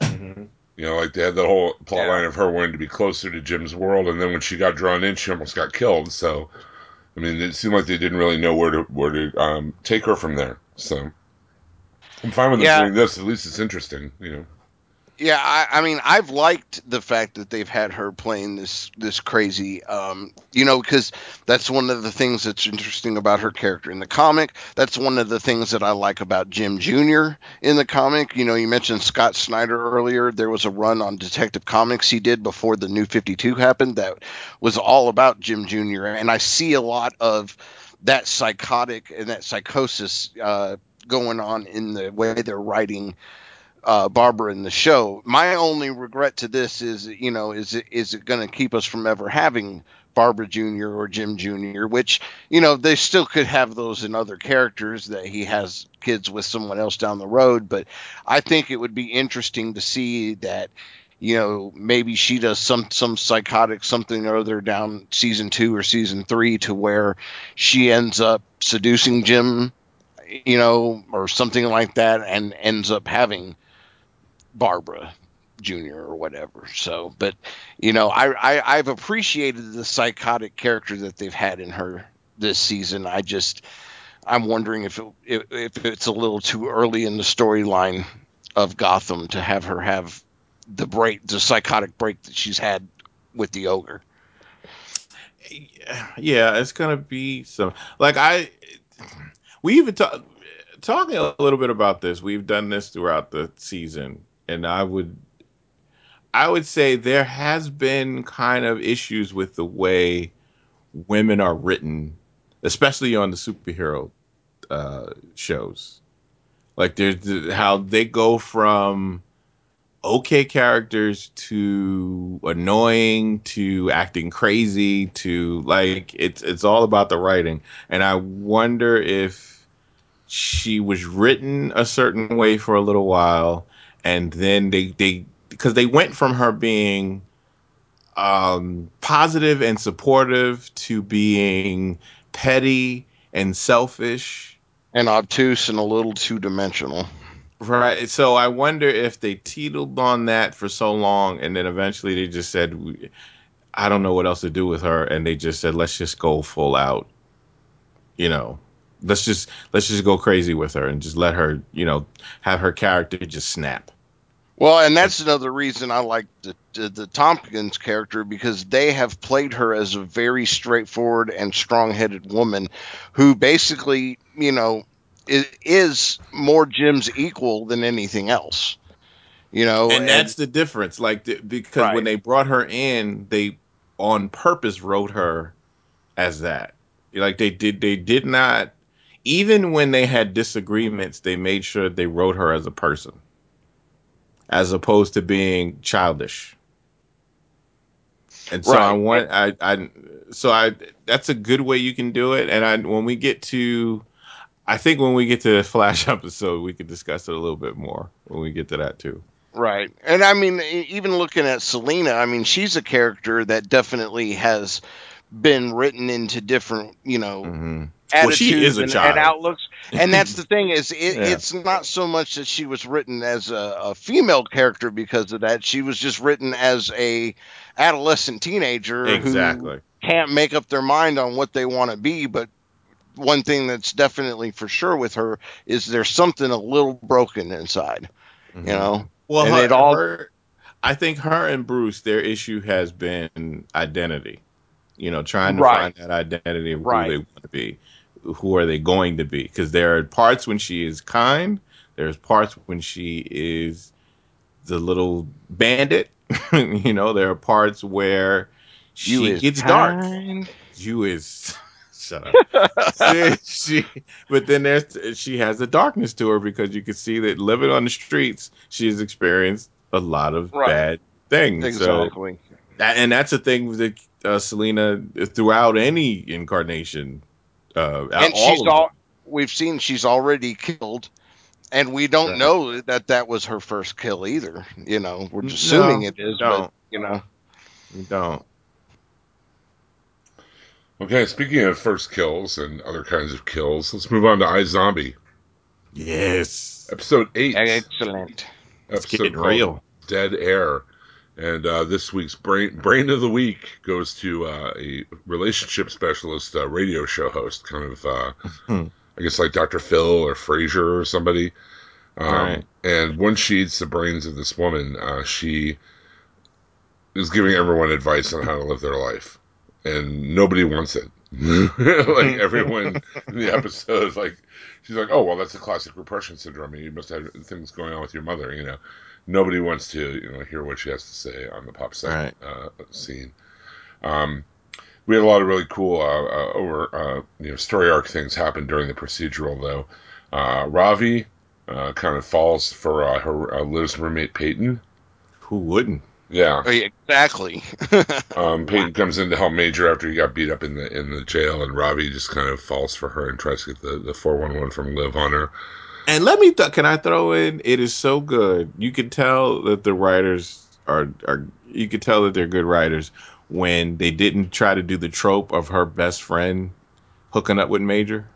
Speaker 1: Mm-hmm. You know, like they had the whole plot
Speaker 4: Yeah.
Speaker 1: line of her wanting to be closer to Jim's world, and then when she got drawn in, she almost got killed. So, I mean, it seemed like they didn't really know where to where to um, take her from there. So, I'm fine with them
Speaker 4: Yeah.
Speaker 1: doing this. At least it's interesting. You know.
Speaker 4: Yeah, I, I mean, I've liked the fact that they've had her playing this this crazy, um, you know, because that's one of the things that's interesting about her character in the comic. That's one of the things that I like about Jim Jr. in the comic. You know, you mentioned Scott Snyder earlier. There was a run on Detective Comics he did before the New Fifty Two happened that was all about Jim Jr. And I see a lot of that psychotic and that psychosis uh, going on in the way they're writing uh, Barbara in the show. My only regret to this is, you know, is it is it going to keep us from ever having Barbara Jr. or Jim Jr., which you know they still could have those in other characters that he has kids with someone else down the road. But I think it would be interesting to see that. You know, maybe she does some some psychotic something or other down season two or season three to where she ends up seducing Jim, you know, or something like that, and ends up having Barbara Jr. or whatever. So, but you know, I, I I've appreciated the psychotic character that they've had in her this season. I just I'm wondering if it, if, it's a little too early in the storyline of Gotham to have her have the break, the psychotic break that she's had with the ogre.
Speaker 2: yeah, it's gonna be some like I. We even talk talking a little bit about this. We've done this throughout the season, and I would, I would say there has been kind of issues with the way women are written, especially on the superhero uh, shows. Like there's how they go from okay characters to annoying to acting crazy to like it's it's all about the writing and i wonder if she was written a certain way for a little while and then they they because they went from her being um positive and supportive to being petty and selfish
Speaker 4: And obtuse and a little two dimensional.
Speaker 2: Right. So I wonder if they teetered on that for so long, and then eventually they just said, "I don't know what else to do with her," and they just said, "Let's just go full out." You know, let's just let's just go crazy with her and just let her, you know, have her character just snap.
Speaker 4: Well, and that's another reason I like the, the the Tompkins character because they have played her as a very straightforward and strong-headed woman who basically, you know, is, is more Jim's equal than anything else. You know,
Speaker 2: and that's the difference. Like the, because
Speaker 4: Right.
Speaker 2: when they brought her in, they on purpose wrote her as that. Like they did, they did not. Even when they had disagreements, they made sure they wrote her as a person, as opposed to being childish. And so I want I I so I that's a good way you can do it. And I when we get to I think when we get to the Flash episode, we could discuss it a little bit more when we get to that too.
Speaker 4: Right. And I mean, even looking at Selina, I mean, she's a character that definitely has been written into different, you know,
Speaker 2: hmm
Speaker 4: attitudes
Speaker 2: she is a
Speaker 4: and,
Speaker 2: child.
Speaker 4: and outlooks. And that's the thing is, it,
Speaker 2: Yeah.
Speaker 4: it's not so much that she was written as a, a female character because of that. She was just written as a adolescent teenager who can't make up their mind on what they want to be. But one thing that's definitely for sure with her is there's something a little broken inside. You know.
Speaker 2: Well,
Speaker 4: And
Speaker 2: her,
Speaker 4: it all-
Speaker 2: her- I think her and Bruce, their issue has been identity. You know, trying to
Speaker 4: Right.
Speaker 2: find that identity of
Speaker 4: Right.
Speaker 2: who they want to be, who are they going to be? Because there are parts when she is kind, there's parts when she is the little bandit. you know, there are parts where she
Speaker 4: You is
Speaker 2: gets dark. You is shut up. she, she- but then there's she has a darkness to her because you can see that living on the streets, she has experienced a lot of
Speaker 4: Right.
Speaker 2: bad things. So,
Speaker 4: Exactly.
Speaker 2: that- and that's the thing with the, uh, Selina throughout any incarnation. Uh,
Speaker 4: and
Speaker 2: all
Speaker 4: she's all we've seen she's already killed and we don't
Speaker 2: Right.
Speaker 4: know that that was her first kill either you know we're
Speaker 2: No,
Speaker 4: just assuming it
Speaker 2: we
Speaker 4: but
Speaker 2: don't.
Speaker 4: you know
Speaker 2: We don't.
Speaker 1: Okay, speaking of first kills and other kinds of kills, let's move on to iZombie.
Speaker 2: Yes,
Speaker 1: episode eight.
Speaker 4: excellent
Speaker 2: it's
Speaker 1: episode
Speaker 2: getting real.
Speaker 1: Dead Air. And uh, this week's brain brain of the week goes to uh, a relationship specialist, uh, radio show host, kind of, uh. I guess like Dr. Phil or Frasier or somebody. Um,
Speaker 2: Right.
Speaker 1: And when she eats the brains of this woman, uh, she is giving everyone advice on how to live their life, and nobody wants it. like everyone in the episode, like she's like, "Oh well, that's a classic repression syndrome. You must have things going on with your mother." You know, nobody wants to you know hear what she has to say on the pop sec
Speaker 2: Right.
Speaker 1: uh, scene. Um, we had a lot of really cool uh, uh, over uh, you know story arc things happen during the procedural though. Uh, Ravi uh, kind of falls for uh, her uh, Liv's roommate Peyton.
Speaker 2: Who wouldn't?
Speaker 1: Yeah,
Speaker 4: Oh, yeah, exactly
Speaker 1: um, Peyton comes in to help Major after he got beat up in the in the jail, and Ravi just kind of falls for her and tries to get the the four one one from Liv on her.
Speaker 2: And let me th- can I throw in? It is so good. You can tell that the writers are are. You can tell that they're good writers when they didn't try to do the trope of her best friend hooking up with Major.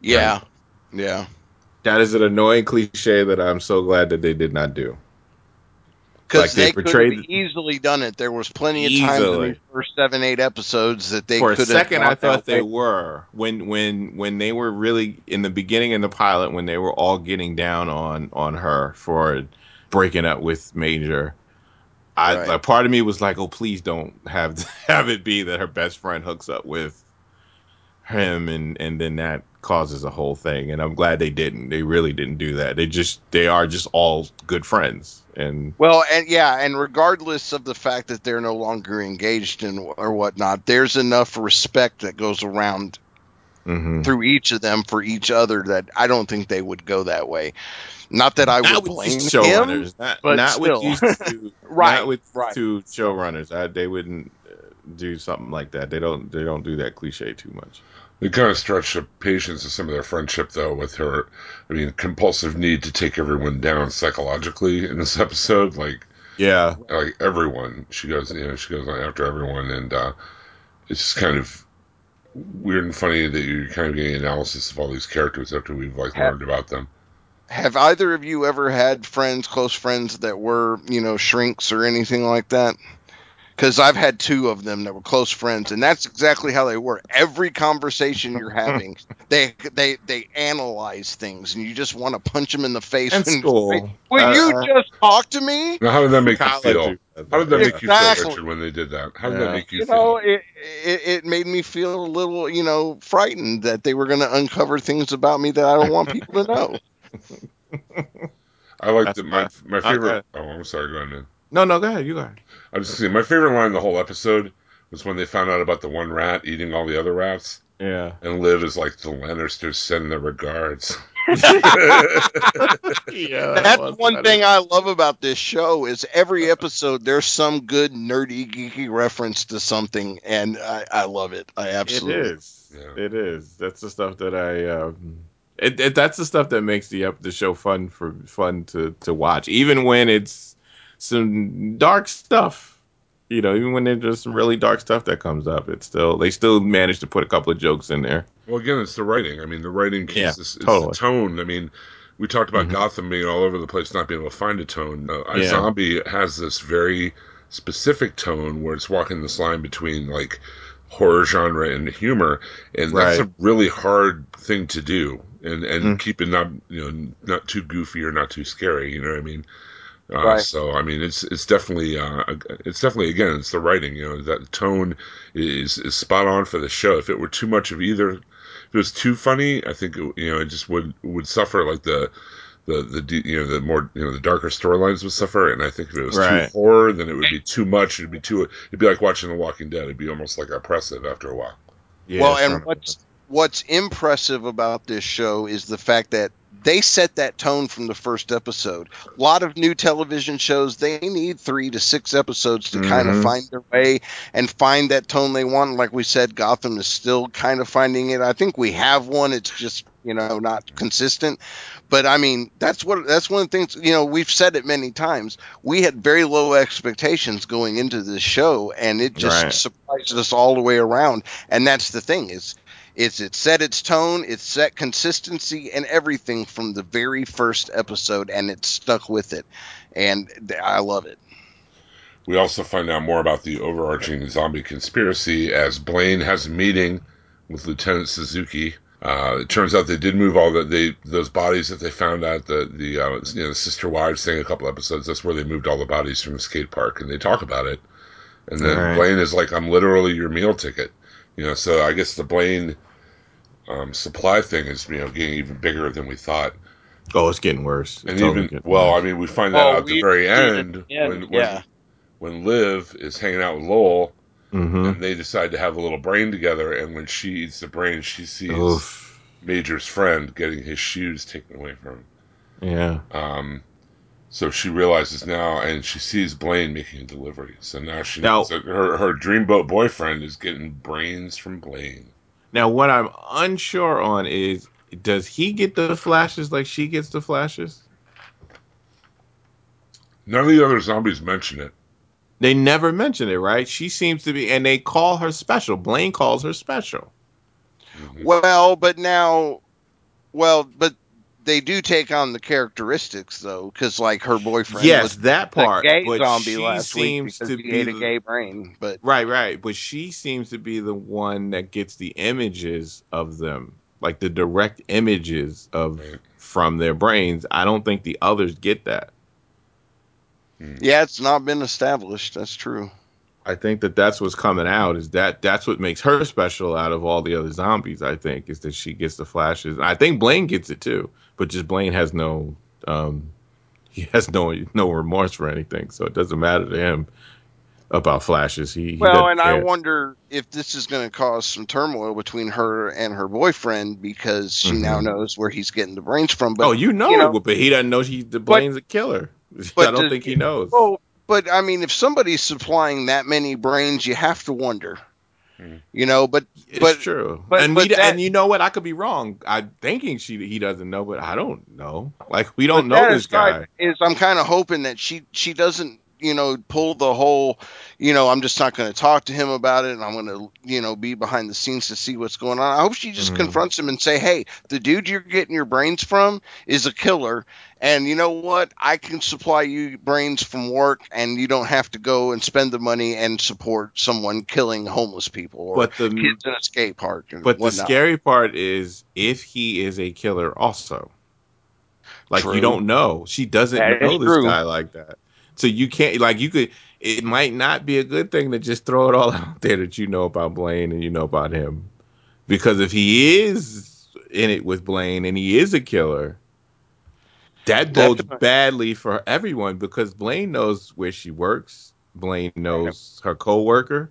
Speaker 4: yeah yeah
Speaker 2: That is an annoying cliche that I'm so glad that they did not do.
Speaker 4: Because
Speaker 2: Like, they
Speaker 4: they, could have easily done it there was plenty of times in the first seven eight episodes that they
Speaker 2: For a second,
Speaker 4: have
Speaker 2: I thought they were when when when they were really in the beginning in the pilot when they were all getting down on on her for breaking up with Major. I
Speaker 4: Right.
Speaker 2: a part of me was like, oh, please don't have have it be that her best friend hooks up with him, and and then that causes a whole thing. And I'm glad they didn't. They really didn't do that. They just they are just all good friends, and
Speaker 4: Well, and yeah, and regardless of the fact that they're no longer engaged in or whatnot, there's enough respect that goes around
Speaker 2: mhm.
Speaker 4: through each of them for each other that I don't think they would go that way. Not that I
Speaker 2: not
Speaker 4: would blame
Speaker 2: these
Speaker 4: him.
Speaker 2: showrunners, not,
Speaker 4: but
Speaker 2: not with
Speaker 4: still.
Speaker 2: these two,
Speaker 4: Right,
Speaker 2: not with
Speaker 4: right.
Speaker 2: two showrunners. I, they wouldn't do something like that. They don't. They don't do that cliche too much.
Speaker 1: They kind of stretch the patience of some of their friendship though with her. I mean, compulsive need to take everyone down psychologically in this episode, like
Speaker 2: Yeah,
Speaker 1: like everyone. She goes, you know, she goes on after everyone, and uh, it's just kind of weird and funny that you're kind of getting analysis of all these characters after we've like
Speaker 4: Ha-
Speaker 1: learned about them.
Speaker 4: Have either of you ever had friends, close friends, that were, you know, shrinks or anything like that? Because I've had two of them that were close friends, and that's exactly how they were. Every conversation you're having, they they they analyze things, and you just want to punch them in the face.
Speaker 2: and
Speaker 4: and
Speaker 2: school.
Speaker 4: say, Will
Speaker 2: Uh,
Speaker 4: you
Speaker 2: uh,
Speaker 4: just talk to me?
Speaker 1: Now, how did that make you feel? How did that make you feel, Richard, when they did that? How did
Speaker 2: Yeah.
Speaker 1: that make you,
Speaker 4: you
Speaker 1: feel?
Speaker 4: know, it, it it made me feel a little, you know, frightened that they were going to uncover things about me that I don't want people to know.
Speaker 1: I like
Speaker 2: That's
Speaker 1: the, my my favorite.
Speaker 2: Okay.
Speaker 1: Oh, I'm sorry. Go ahead, man.
Speaker 2: No, no, go ahead. You go ahead.
Speaker 1: I was just saying, my favorite line in the whole episode was when they found out about the one rat eating all the other rats,
Speaker 2: Yeah.
Speaker 1: and Liv is like, the Lannisters send their regards.
Speaker 2: Yeah.
Speaker 4: That's one thing I love about this show is every episode there's some good nerdy geeky reference to something, and I, I love it. I absolutely.
Speaker 2: is.
Speaker 1: Yeah.
Speaker 2: It is. That's the stuff that I. Um, it, it, that's the stuff that makes the ep- the show fun for fun to to watch, even when it's some dark stuff. You know, even when there's just some really dark stuff that comes up, it's still they still manage to put a couple of jokes in there.
Speaker 1: Well, again, it's the writing. I mean, the writing keeps
Speaker 2: Yeah,
Speaker 1: this,
Speaker 2: totally.
Speaker 1: the tone. I mean, we talked about
Speaker 2: Mhm.
Speaker 1: Gotham being all over the place, not being able to find a tone. Uh,
Speaker 2: Yeah.
Speaker 1: iZombie has this very specific tone where it's walking this line between like horror genre and humor, and that's a really hard thing to do. And and
Speaker 2: Mm.
Speaker 1: keep it not you know not too goofy or not too scary. You know what I mean? Uh,
Speaker 4: Right.
Speaker 1: So I mean, it's it's definitely uh, it's definitely again it's the writing. You know that tone is is spot on for the show. If it were too much of either, if it was too funny, I think it, you know it just would would suffer like the. The, the you know the more you know the darker storylines would suffer and I think if it was
Speaker 2: Right.
Speaker 1: too horror then it would be too much it'd be too it'd be like watching The Walking Dead it'd be almost like oppressive after a while
Speaker 2: Yeah,
Speaker 4: well, and what's what's impressive about this show is the fact that they set that tone from the first episode. A lot of new television shows they need three to six episodes to kind of
Speaker 2: Mhm.
Speaker 4: find their way and find that tone they want. Like we said, Gotham is still kind of finding it. I think we have one. It's just you know not consistent. But I mean, that's what that's one of the things. You know, we've said it many times. We had very low expectations going into this show, and it just
Speaker 2: Right.
Speaker 4: surprised us all the way around. And that's the thing is is it set its tone, it set consistency and everything from the very first episode, and it stuck with it, and I love it.
Speaker 1: We also find out more about the overarching zombie conspiracy as Blaine has a meeting with Lieutenant Suzuki. Uh, it turns out they did move all the they those bodies that they found out the the uh, you know the sister wives thing a couple episodes. That's where they moved all the bodies from the skate park, and they talk about it. And then
Speaker 2: Right.
Speaker 1: Blaine is like, "I'm literally your meal ticket," you know. So I guess the Blaine um, supply thing is you know getting even bigger than we thought.
Speaker 2: oh, it's getting worse.
Speaker 1: And
Speaker 2: totally
Speaker 1: even
Speaker 2: getting
Speaker 1: well, I mean, we find that
Speaker 4: Oh,
Speaker 1: out at the very
Speaker 4: see it at
Speaker 1: end
Speaker 4: the end,
Speaker 1: when when
Speaker 4: yeah.
Speaker 1: when Liv is hanging out with Lowell
Speaker 2: Mhm.
Speaker 1: and they decide to have a little brain together. And when she eats the brain, she sees
Speaker 2: Oof.
Speaker 1: Major's friend getting his shoes taken away from him.
Speaker 2: Yeah.
Speaker 1: Um, so she realizes now, and she sees Blaine making a delivery. So now she
Speaker 2: Now-
Speaker 1: knows that her her dreamboat boyfriend is getting brains from Blaine.
Speaker 2: Now, what I'm unsure on is, does he get the flashes like she gets the flashes?
Speaker 1: None of the other zombies mention it.
Speaker 2: They never mention it, right? She seems to be, and they call her special. Blaine calls her special.
Speaker 1: Mhm.
Speaker 4: Well, but now, well, but they do take on the characteristics though, because like her boyfriend
Speaker 2: yes,
Speaker 4: was
Speaker 2: that
Speaker 4: the
Speaker 2: part.
Speaker 4: gay
Speaker 2: but
Speaker 4: zombie
Speaker 2: she
Speaker 4: last week
Speaker 2: seems
Speaker 4: because
Speaker 2: to
Speaker 4: he
Speaker 2: be
Speaker 4: ate a
Speaker 2: the-
Speaker 4: gay brain. But
Speaker 2: Right, right. But she seems to be the one that gets the images of them, like the direct images of from their brains. I don't think the others get that. Hmm.
Speaker 4: yeah, it's not been established. That's true.
Speaker 2: I think that that's what's coming out is that that's what makes her special out of all the other zombies. I think is that she gets the flashes. I think Blaine gets it too, but just Blaine has no, um, he has no no remorse for anything, so it doesn't matter to him about flashes. He, he
Speaker 4: Well, and I wonder if this is going to cause some turmoil between her and her boyfriend because she now
Speaker 2: Mhm.
Speaker 4: knows where he's getting the brains from. But
Speaker 2: oh, you know,
Speaker 4: you know-
Speaker 2: but he doesn't know he the Blaine's a killer.
Speaker 4: but
Speaker 2: I don't think he knows.
Speaker 4: Oh, but I mean, if somebody's supplying that many brains, you have to wonder.
Speaker 1: Hmm.
Speaker 4: You know, but
Speaker 2: It's
Speaker 4: but-
Speaker 2: true,
Speaker 4: but-
Speaker 2: and
Speaker 4: but
Speaker 2: we
Speaker 4: that-
Speaker 2: and you know what? I could be wrong. I'm thinking she he doesn't know, but I don't know. Like we don't know this guy.
Speaker 4: Is I'm kind of hoping that she she doesn't you know pull the whole you know I'm just not going to talk to him about it and I'm going to you know be behind the scenes to see what's going on. I hope she just
Speaker 2: Mhm.
Speaker 4: confronts him and say, hey, the dude you're getting your brains from is a killer, and you know what? I can supply you brains from work, and you don't have to go and spend the money and support someone killing homeless people or
Speaker 2: But the
Speaker 4: kids in a skate park. And
Speaker 2: but the scary part is if he is a killer also. Like
Speaker 4: True.
Speaker 2: you don't know. She doesn't
Speaker 4: That
Speaker 2: know this
Speaker 4: true.
Speaker 2: guy like that. So you can't like you could. It might not be a good thing to just throw it all out there that you know about Blaine and you know about him, because if he is in it with Blaine and he is a killer, that bodes badly for everyone because Blaine knows where she works. Blaine knows her coworker.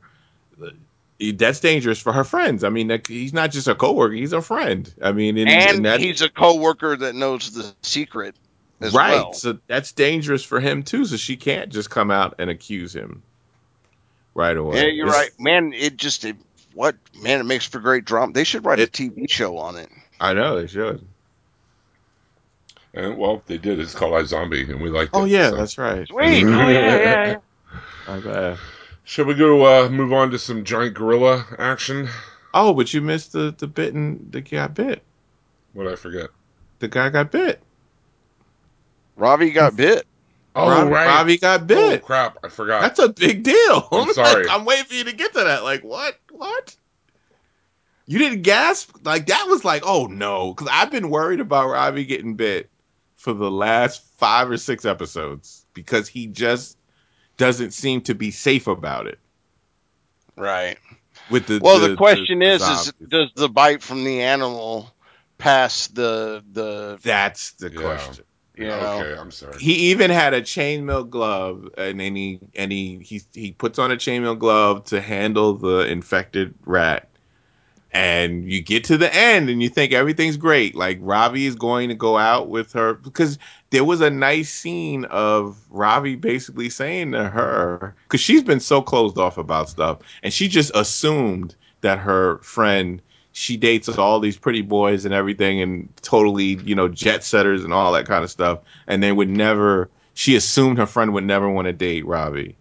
Speaker 2: That's dangerous for her friends. I mean, he's not just a coworker; he's a friend. I mean, and,
Speaker 4: and
Speaker 2: and
Speaker 4: he's a coworker that knows the secret as
Speaker 2: right.
Speaker 4: well.
Speaker 2: So that's dangerous for him too. So she can't just come out and accuse him right away.
Speaker 4: Yeah, you're
Speaker 2: It's-
Speaker 4: right, man. It just it, what man, it makes for great drama. They should write
Speaker 2: It-
Speaker 4: a TV show on it.
Speaker 2: I know they should.
Speaker 1: And well, they did. It's called iZombie, and we liked
Speaker 2: Oh
Speaker 1: it.
Speaker 2: yeah,
Speaker 1: so.
Speaker 2: that's right.
Speaker 4: Sweet. Oh yeah, yeah, yeah.
Speaker 2: I'm glad.
Speaker 1: Shall we go uh, move on to some giant gorilla action?
Speaker 2: Oh, but you missed the the bitten. The guy got bit.
Speaker 1: What did I forget?
Speaker 2: The guy got bit.
Speaker 4: Ravi got bit.
Speaker 1: Oh
Speaker 2: Rob-
Speaker 1: right,
Speaker 2: Robbie got bit.
Speaker 1: Oh crap, I forgot.
Speaker 2: That's a big deal.
Speaker 1: I'm
Speaker 2: like,
Speaker 1: sorry.
Speaker 2: I'm waiting for you to get to that. Like, what? What? You didn't gasp? Like, that was like, oh no. Because I've been worried about Robbie getting bit for the last five or six episodes because he just doesn't seem to be safe about it.
Speaker 4: Right.
Speaker 2: With the
Speaker 4: Well, the, question is, is does the bite from the animal pass the the
Speaker 2: that's the
Speaker 1: Yeah.
Speaker 2: question.
Speaker 4: Yeah.
Speaker 1: okay, I'm sorry.
Speaker 2: He even had a chainmail glove, and then he and he he he puts on a chainmail glove to handle the infected rat. And you get to the end, and you think everything's great. Like Ravi is going to go out with her because there was a nice scene of Ravi basically saying to her because she's been so closed off about stuff, and she just assumed that her friend she dates all these pretty boys and everything and totally you know jet setters and all that kind of stuff and they would never she assumed her friend would never want to date Ravi.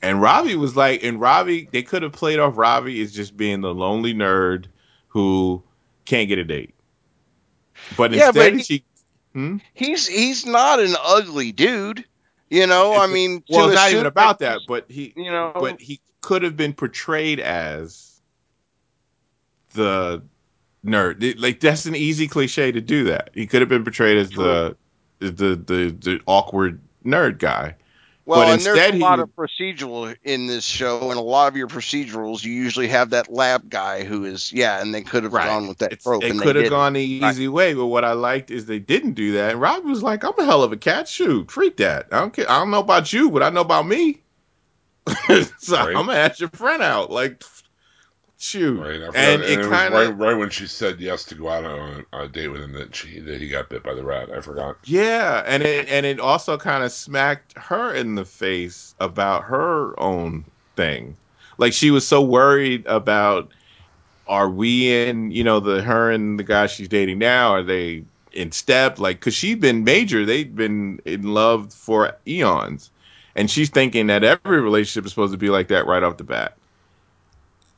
Speaker 2: And Robbie was like and Robbie, they could have played off Robbie as just being the lonely nerd who can't get a date. But
Speaker 4: Yeah, but
Speaker 2: instead
Speaker 4: he-
Speaker 2: she hmm?
Speaker 4: He's he's not an ugly dude. You know, I
Speaker 2: It's-
Speaker 4: mean,
Speaker 2: well not even about that, but he
Speaker 4: You know,
Speaker 2: but he could have been portrayed as the nerd. Like that's an easy cliche to do that. He could have been portrayed as the the the the awkward nerd guy.
Speaker 4: Well,
Speaker 2: but
Speaker 4: and there's a lot
Speaker 2: would-
Speaker 4: of procedural in this show, and a lot of your procedurals, you usually have that lab guy who is, yeah, and they could have
Speaker 2: Right.
Speaker 4: gone with that
Speaker 2: It's,
Speaker 4: trope,
Speaker 2: it
Speaker 4: and
Speaker 2: could
Speaker 4: they
Speaker 2: have
Speaker 4: didn't.
Speaker 2: gone the
Speaker 4: Right.
Speaker 2: easy way, but what I liked is they didn't do that. And Rob was like, "I'm a hell of a cat. Shoot, freak that. I don't care. I don't know about you, but I know about me. so
Speaker 1: Right.
Speaker 2: I'm gonna ask your friend out. Like, shoot.
Speaker 1: Right,
Speaker 2: And
Speaker 1: and,
Speaker 2: it
Speaker 1: it,
Speaker 2: kinda-
Speaker 1: right, right when she said yes to go out on a, a date with him that she that he got bit by the rat. I forgot.
Speaker 2: Yeah, and it and it also kind of smacked her in the face about her own thing. Like she was so worried about are we in, you know, the her and the guy she's dating now, are they in step? Like cuz she's been major, they've been in love for eons. And she's thinking that every relationship is supposed to be like that right off the bat.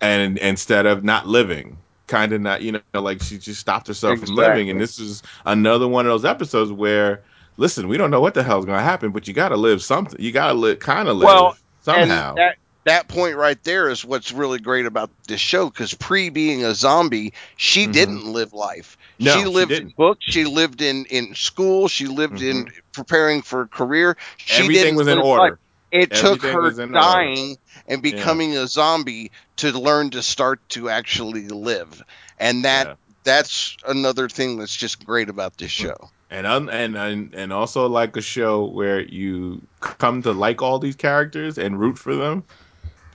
Speaker 2: And instead of not living, kind of not, you know, like she just stopped herself from living. And this is another one of those episodes where, listen, we don't know what the hell's going to happen, but you got to live something. You got to live, kind of live
Speaker 4: Well,
Speaker 2: somehow.
Speaker 4: That that point right there is what's really great about this show because pre being a zombie, she
Speaker 2: Mhm.
Speaker 4: didn't live life.
Speaker 2: No,
Speaker 4: she
Speaker 2: she
Speaker 4: lived in
Speaker 2: didn't.
Speaker 4: books. She lived in in school. She lived in preparing for a career. She
Speaker 2: Everything was in order.
Speaker 4: life. It took her
Speaker 2: dying order.
Speaker 4: Dying and becoming a zombie to learn to start to actually live, and that
Speaker 2: Yeah.
Speaker 4: that's another thing that's just great about this hmm. show.
Speaker 2: and un, and and and also like a show where you come to like all these characters and root for them.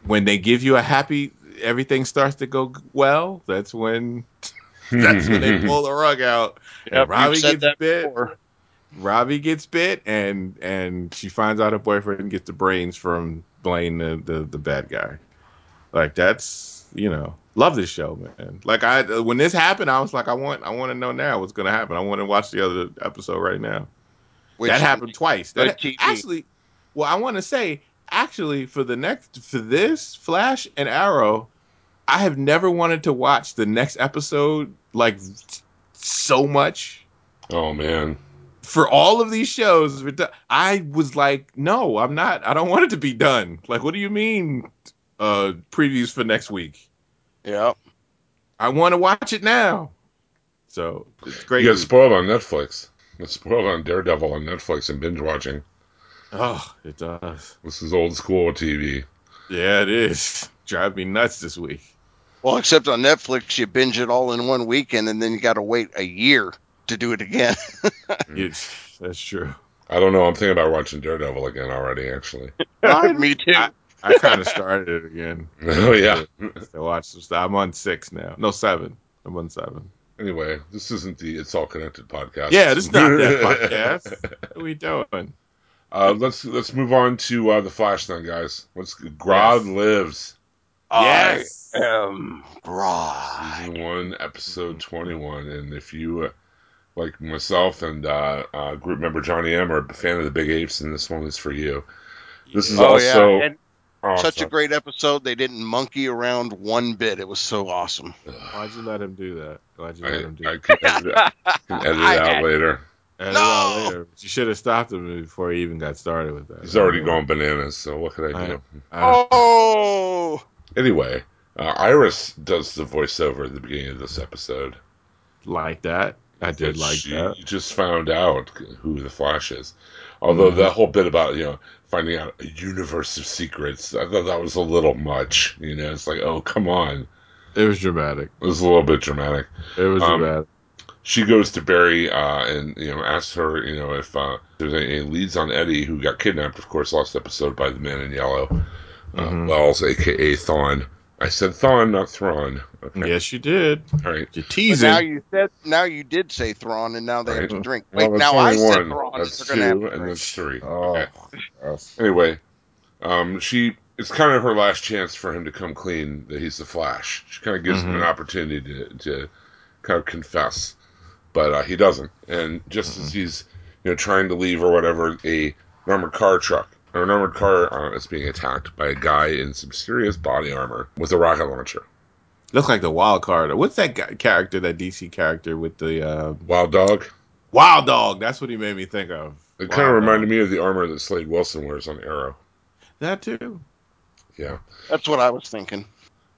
Speaker 2: When they give you a happy, everything starts to go well. That's when that's when they pull the rug out. And
Speaker 4: Yep,
Speaker 2: Robbie
Speaker 4: you've said
Speaker 2: gets
Speaker 4: that
Speaker 2: bit.
Speaker 4: before.
Speaker 2: Robbie gets bit, and and she finds out her boyfriend gets the brains from Blaine, the the, the bad guy. Like that's you know, love this show, man. Like I when this happened, I was like, I want I want to know now what's gonna happen. I want to watch the other episode right now.
Speaker 4: Which-
Speaker 2: that happened twice. That actually, well, I want to say actually for the next for this Flash and Arrow, I have never wanted to watch the next episode like so much
Speaker 1: oh man,
Speaker 2: for all of these shows, I was like, no, I'm not. I don't want it to be done. Like, what do you mean? Uh, previews for next week.
Speaker 4: Yeah.
Speaker 2: I want to watch it now. So it's great.
Speaker 1: you get spoiled on Netflix. It's spoiled on Daredevil on Netflix and binge watching.
Speaker 2: Oh, it does.
Speaker 1: This is old school TV.
Speaker 2: Yeah, it is. Drive me nuts this week.
Speaker 4: Well, except on Netflix, you binge it all in one weekend, and then you got to wait a year to do it again.
Speaker 2: It's, that's true.
Speaker 1: I don't know. I'm thinking about watching Daredevil again already. Actually.
Speaker 4: Me too.
Speaker 2: I, I kind of started it again.
Speaker 1: oh yeah.
Speaker 2: I watched some stuff. I'm on six now. No, seven. I'm on seven.
Speaker 1: Anyway, this isn't the It's All Connected podcast.
Speaker 2: Yeah, this is not that podcast. What are we doing?
Speaker 1: Uh, let's let's move on to uh, the Flash then, guys. Let's Grodd
Speaker 2: Yes.
Speaker 1: lives.
Speaker 2: Yes.
Speaker 4: I am Grodd.
Speaker 1: Season one, episode twenty-one. And if you, uh, like myself and uh, uh, group member Johnny M, are a fan of the Big Apes, and this one is for you. This is
Speaker 4: Oh
Speaker 1: also
Speaker 4: yeah, and
Speaker 1: oh,
Speaker 4: such a great episode. They didn't monkey around one bit. It was so awesome.
Speaker 2: Why'd you let him do that? Why'd you let
Speaker 1: I,
Speaker 2: him do
Speaker 1: I
Speaker 2: that?
Speaker 1: can edit it, I can edit it out
Speaker 4: had-
Speaker 1: later.
Speaker 2: Edit it
Speaker 4: No!
Speaker 2: out later. You should have stopped him before he even got started with that.
Speaker 1: He's already going bananas, so what could I
Speaker 2: I-
Speaker 1: do?
Speaker 2: I-
Speaker 4: Oh,
Speaker 1: Anyway, uh, Iris does the voiceover at the beginning of this episode.
Speaker 2: like that. I did like
Speaker 1: she
Speaker 2: that.
Speaker 1: just found out who the Flash is. Although
Speaker 2: Mhm.
Speaker 1: that whole bit about you know finding out a universe of secrets, I thought that was a little much. You know, it's like, oh come on,
Speaker 2: It was dramatic.
Speaker 1: it was a little bit dramatic.
Speaker 2: It was
Speaker 1: Um,
Speaker 2: dramatic.
Speaker 1: She goes to Barry uh, and you know asks her you know if uh, there's any leads on Eddie who got kidnapped, of course, last episode by the Man in Yellow, uh,
Speaker 2: Mhm.
Speaker 1: Wells, aka Thawne. I said Thawne, not Thrawn. Okay,
Speaker 2: Yes, you did.
Speaker 1: all right.
Speaker 2: You're
Speaker 4: but
Speaker 2: teasing.
Speaker 4: now you said now you did say Thrawn, and now they have to drink. Wait,
Speaker 1: that's
Speaker 4: now I
Speaker 1: only
Speaker 4: said
Speaker 1: one.
Speaker 4: Thrawn.
Speaker 1: That's
Speaker 4: so
Speaker 1: two,
Speaker 4: they're gonna have
Speaker 1: and
Speaker 4: drink.
Speaker 1: that's three.
Speaker 2: Oh,
Speaker 1: Okay.
Speaker 2: yes.
Speaker 1: Anyway, um, she it's kind of her last chance for him to come clean that he's the Flash. She kind of gives him
Speaker 2: Mhm.
Speaker 1: an opportunity to, to kind of confess, but uh, he doesn't. And just as he's you know trying to leave or whatever, a an armored car truck or an armored car uh, is being attacked by a guy in some serious body armor with a rocket launcher.
Speaker 2: Looks like the wild card. What's that guy, character? That DC character with the uh,
Speaker 1: Wild Dog.
Speaker 2: wild dog? That's what he made me think of.
Speaker 1: It kind of reminded me of the armor that Slade Wilson wears on Arrow.
Speaker 2: that too.
Speaker 1: Yeah.
Speaker 4: That's what I was thinking.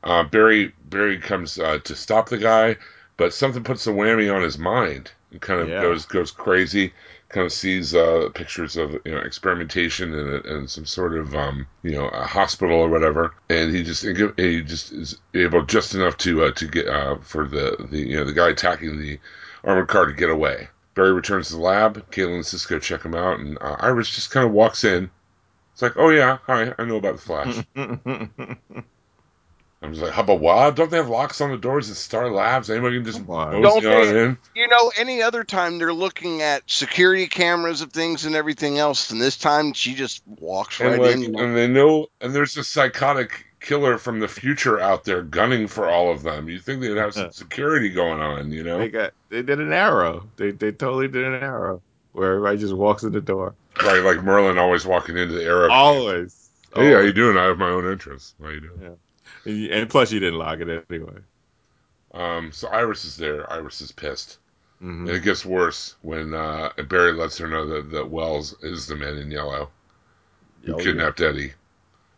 Speaker 1: Uh, Barry Barry comes uh, to stop the guy, but something puts a whammy on his mind and kind of
Speaker 2: Yeah.
Speaker 1: goes goes crazy. Kind of sees uh, pictures of you know experimentation and, and some sort of um, you know a hospital or whatever, and he just he just is able just enough to uh, to get uh, for the, the you know the guy attacking the armored car to get away. Barry returns to the lab. Caitlin and Cisco check him out, and uh, Iris just kind of walks in. It's like, oh yeah, hi, I know about the Flash. I'm just like, how about what? Don't they have locks on the doors at Star Labs? Anybody can just
Speaker 2: Come
Speaker 4: Don't they?
Speaker 1: in?
Speaker 4: You know, any other time they're looking at security cameras of things and everything else, and this time she just walks
Speaker 1: And
Speaker 4: right
Speaker 1: like,
Speaker 4: in.
Speaker 1: and they know, and there's a psychotic killer from the future out there gunning for all of them. You think they'd have some security going on, you know?
Speaker 2: they got. They did an arrow. They they totally did an arrow where everybody just walks in the door.
Speaker 1: Right, like Merlyn always walking into the arrow.
Speaker 2: Always.
Speaker 1: Hey, how you doing? I have my own entrance. How you doing?
Speaker 2: And, and plus, you didn't lock it anyway.
Speaker 1: Um, so Iris is there. Iris is pissed.
Speaker 2: Mhm.
Speaker 1: And it gets worse when uh, Barry lets her know that, that Wells is the man in yellow who
Speaker 2: Oh, yeah.
Speaker 1: kidnapped Eddie.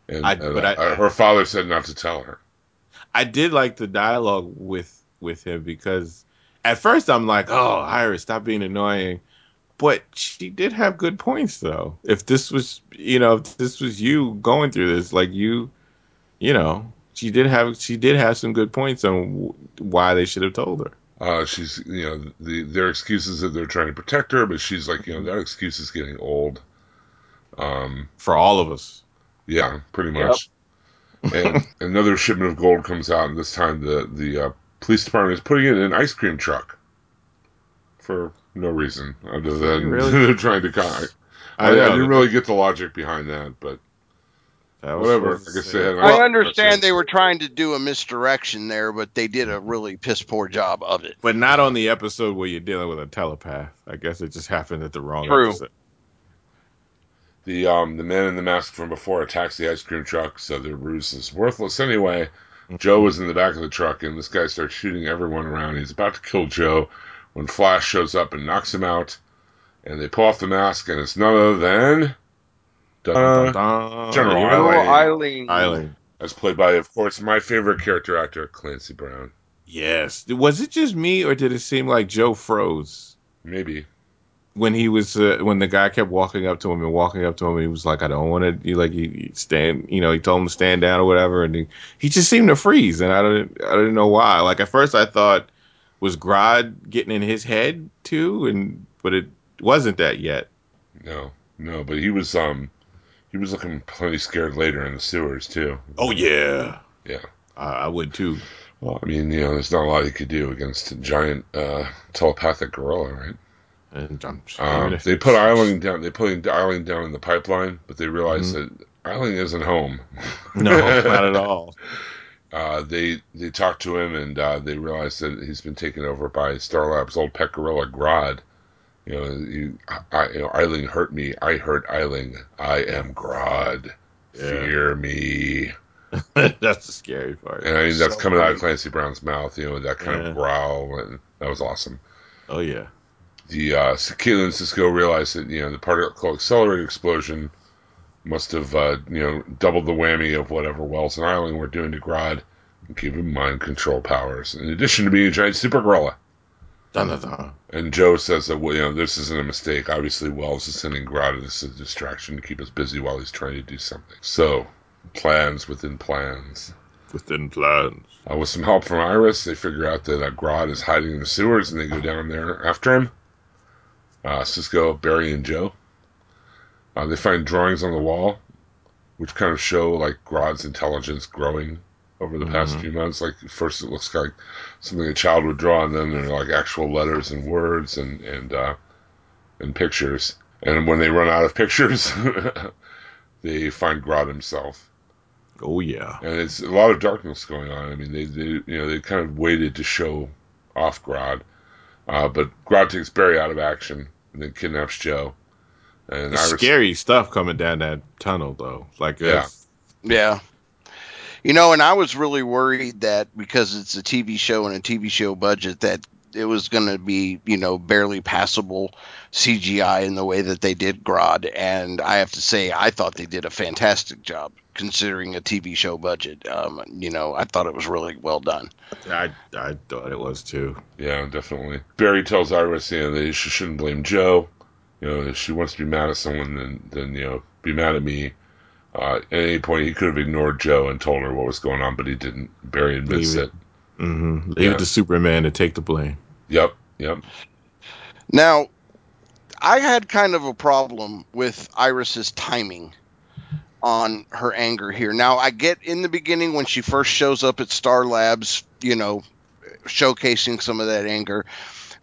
Speaker 1: And,
Speaker 2: I-
Speaker 1: and,
Speaker 2: but I-
Speaker 1: uh, her father said not to tell her.
Speaker 2: I did like the dialogue with with him because at first I'm like, oh, Iris, stop being annoying. But she did have good points though. If this was, you know, if this was you going through this, like you, you know, she did have she did have some good points on why they should have told her.
Speaker 1: Uh, she's, you know, the their excuses that they're trying to protect her, but she's like, you know, that excuse is getting old. Um,
Speaker 2: For all of us.
Speaker 1: yeah, pretty much. and another shipment of gold comes out, and this time the the uh, police department is putting it in an ice cream truck for no reason other than
Speaker 2: Really?
Speaker 1: they're trying to. Con- I, I,
Speaker 2: know,
Speaker 1: didn't really get the logic behind that, but
Speaker 2: that was
Speaker 1: whatever. I
Speaker 2: supposed to
Speaker 1: guess
Speaker 2: say-
Speaker 1: they had. an
Speaker 4: I understand they were trying to do a misdirection there, but they did a really piss poor job of it.
Speaker 2: But not on the episode where you're dealing with a telepath. I guess it just happened at the wrong
Speaker 4: True.
Speaker 2: episode.
Speaker 1: the um the man in the mask from before attacks the ice cream truck, so their ruse is worthless anyway. Joe was in the back of the truck, and this guy starts shooting everyone around. He's about to kill Joe when Flash shows up and knocks him out. And they pull off the mask, and it's none other than
Speaker 2: Dun,
Speaker 1: uh,
Speaker 2: dun, dun.
Speaker 1: General
Speaker 4: Eiling. Eiling.
Speaker 2: Eiling.
Speaker 1: as played by, of course, my favorite character actor, Clancy Brown.
Speaker 2: Yes. Was it just me, or did it seem like Joe froze?
Speaker 1: Maybe
Speaker 2: when he was uh, when the guy kept walking up to him and walking up to him, and he was like, "I don't want to." He like he, he stand, you know, he told him to stand down or whatever, and he, he just seemed to freeze, and I didn't I didn't know why. Like at first, I thought was Grodd getting in his head too, and but it wasn't that yet.
Speaker 1: No, no, but he was um he was looking plenty scared later in the sewers too.
Speaker 2: Oh yeah,
Speaker 1: Yeah.
Speaker 2: I, I would too.
Speaker 1: Well, I mean, you know, there's not a lot he could do against a giant uh, telepathic gorilla, right?
Speaker 2: And I'm,
Speaker 1: Um, they put Eiling down. They put Eiling down in the pipeline, but they realized
Speaker 2: Mm-hmm.
Speaker 1: that Eiling isn't home.
Speaker 2: no, not at all.
Speaker 1: Uh, they they talked to him, and uh, they realized that he's been taken over by Starlab's old pet gorilla Grodd. You know, you, I, you know, Eiling hurt me. I hurt Eiling. I am Grodd.
Speaker 2: Yeah.
Speaker 1: Fear me.
Speaker 2: That's the scary part.
Speaker 1: And I mean, that's
Speaker 4: So
Speaker 1: coming out of. Clancy Brown's mouth. You know, that kind
Speaker 2: Yeah.
Speaker 1: of growl, and that was awesome.
Speaker 2: Oh yeah.
Speaker 1: the uh, Caitlin and Cisco realized that you know the particle accelerator explosion must have uh, you know doubled the whammy of whatever Wells and Eiling were doing to Grodd and gave him mind control powers. In addition to being a giant super gorilla.
Speaker 2: Dun, dun, dun.
Speaker 1: And Joe says that well, you know this isn't a mistake. Obviously, Wells is sending Grodd as a distraction to keep us busy while he's trying to do something. So, plans within plans.
Speaker 2: Within plans.
Speaker 1: Uh, with some help from Iris, they figure out that uh, Grodd is hiding in the sewers, and they go down there after him. Uh, Cisco, Barry, and Joe. Uh, they find drawings on the wall, which kind of show like Grodd's intelligence growing over the past
Speaker 2: Mhm.
Speaker 1: few months. Like first, it looks like something a child would draw, and then they're like actual letters and words and and uh, and pictures. And when they run out of pictures, they find Grodd himself
Speaker 2: Oh yeah.
Speaker 1: and it's a lot of darkness going on. I mean, they, they you know they kind of waited to show off Grodd, uh, but Grodd takes Barry out of action and then kidnaps Joe. And
Speaker 2: It's
Speaker 1: Iris,
Speaker 2: scary stuff coming down that tunnel though. Like
Speaker 1: Yeah.
Speaker 2: that's-
Speaker 4: Yeah. You know, and I was really worried that because it's a TV show and a TV show budget that it was going to be, you know, barely passable CGI in the way that they did Grodd. And I have to say, I thought they did a fantastic job considering a TV show budget. Um, you know, I thought it was really well done.
Speaker 2: I I thought it was too.
Speaker 1: yeah, definitely. Barry tells Iris, you know, that she shouldn't blame Joe. You know, if she wants to be mad at someone, then then you know, be mad at me. Uh, at any point, he could have ignored Joe and told her what was going on, but he didn't. Barry admits
Speaker 2: Leave
Speaker 1: it.
Speaker 2: it. Mm-hmm. Leave
Speaker 1: Yeah.
Speaker 2: it to Superman to take the blame.
Speaker 1: Yep, yep.
Speaker 4: Now, I had kind of a problem with Iris's timing on her anger here. Now, I get in the beginning when she first shows up at Star Labs, you know, showcasing some of that anger,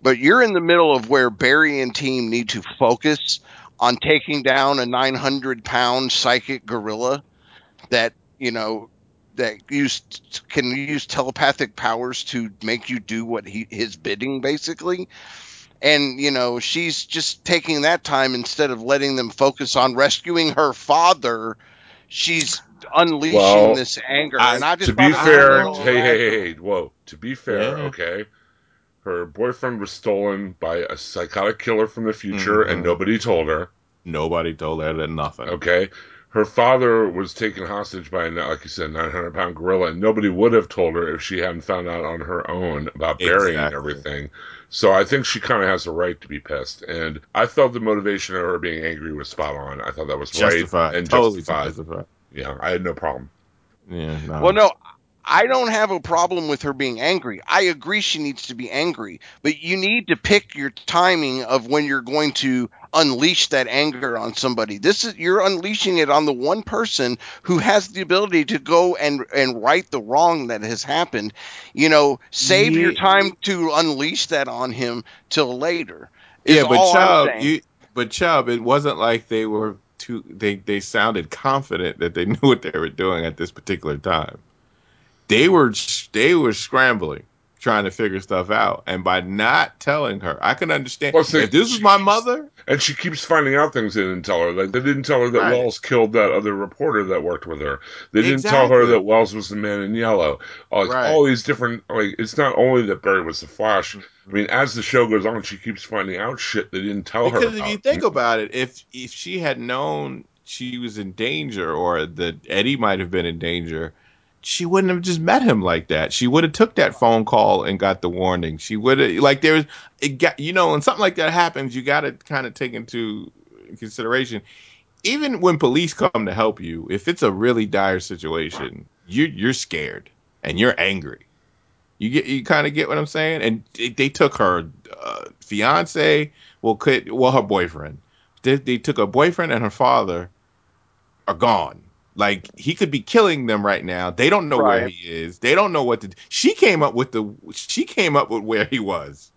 Speaker 4: but you're in the middle of where Barry and team need to focus on taking down a 900 pound psychic gorilla that, you know, that used can use telepathic powers to make you do what he his bidding basically and you know she's just taking that time instead of letting them focus on rescuing her father she's unleashing
Speaker 1: Well,
Speaker 4: this anger
Speaker 2: I-
Speaker 4: and i just
Speaker 1: to be
Speaker 4: thought it was a
Speaker 1: fair, hey, hey, hey, hey, whoa. To be fair,
Speaker 2: Yeah.
Speaker 1: okay. Her boyfriend was stolen by a psychotic killer from the future, and
Speaker 2: Mhm.
Speaker 1: nobody told her.
Speaker 2: Nobody told her that nothing.
Speaker 1: Okay. Her father was taken hostage by, a, like you said, 900 pound gorilla, and nobody would have told her if she hadn't found out on her own about burying
Speaker 2: Exactly.
Speaker 1: everything. So I think she kind of has a right to be pissed. And I felt the motivation of her being angry was spot on. I thought that was
Speaker 2: Justified.
Speaker 1: right and
Speaker 2: totally
Speaker 1: justified.
Speaker 2: justified.
Speaker 1: Yeah, I had no problem.
Speaker 2: Yeah. No.
Speaker 4: well no i don't have a problem with her being angry i agree she needs to be angry but you need to pick your timing of when you're going to unleash that anger on somebody this is you're unleashing it on the one person who has the ability to go and and right the wrong that has happened you know save your time to unleash that on him till later
Speaker 2: yeah, but Chubb, you, but Chubb, it wasn't like they were too. They they sounded confident that they knew what they were doing at this particular time. They were they were scrambling, trying to figure stuff out, and by not telling her, I can understand.
Speaker 1: Well, see,
Speaker 2: if this was my mother,
Speaker 1: And she keeps finding out things they didn't tell her. Like they didn't tell her that
Speaker 2: Right.
Speaker 1: Wells killed that other reporter that worked with her. They didn't tell her that Wells was the man in yellow. Like
Speaker 2: Right.
Speaker 1: all these different. Like it's not only that Barry was the Flash.
Speaker 2: Mm-hmm.
Speaker 1: I mean, as the show goes on, she keeps finding out shit they didn't tell her.
Speaker 2: because if you think about it, if if she had known she was in danger, or that Eddie might have been in danger, she wouldn't have just met him like that. She would have took that phone call and got the warning. She would have like there's it got you know when something like that happens, you got to kind of take into consideration. Even when police come to help you, if it's a really dire situation, you you're scared and you're angry. You get you kind of get what I'm saying. And they, they took her uh, fiance, well, could well her boyfriend. They, they took her boyfriend and her father are gone. Like he could be killing them right now. They don't know where he is. They don't know what to. She came up with the. She came up with where he was.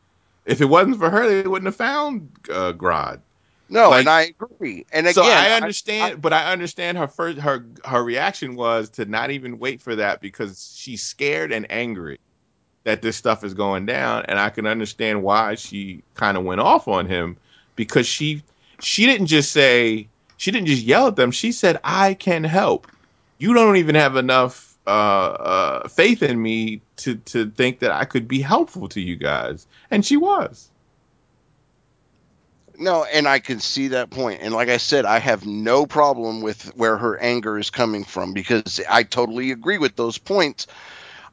Speaker 2: If it wasn't for her, they wouldn't have found uh, Grodd.
Speaker 4: No,
Speaker 2: Like-
Speaker 4: and I agree. And again,
Speaker 2: so I
Speaker 4: I-
Speaker 2: understand, but I understand her first. Her her reaction was to not even wait for that because she's scared and angry that this stuff is going down, and I can understand why she kind of went off on him because she she didn't just say she didn't just yell at them. She said, "I can help." You don't even have enough uh, uh, faith in me to to think that I could be helpful to you guys, and she was.
Speaker 4: No, and I can see that point. And like I said, I have no problem with where her anger is coming from because I totally agree with those points.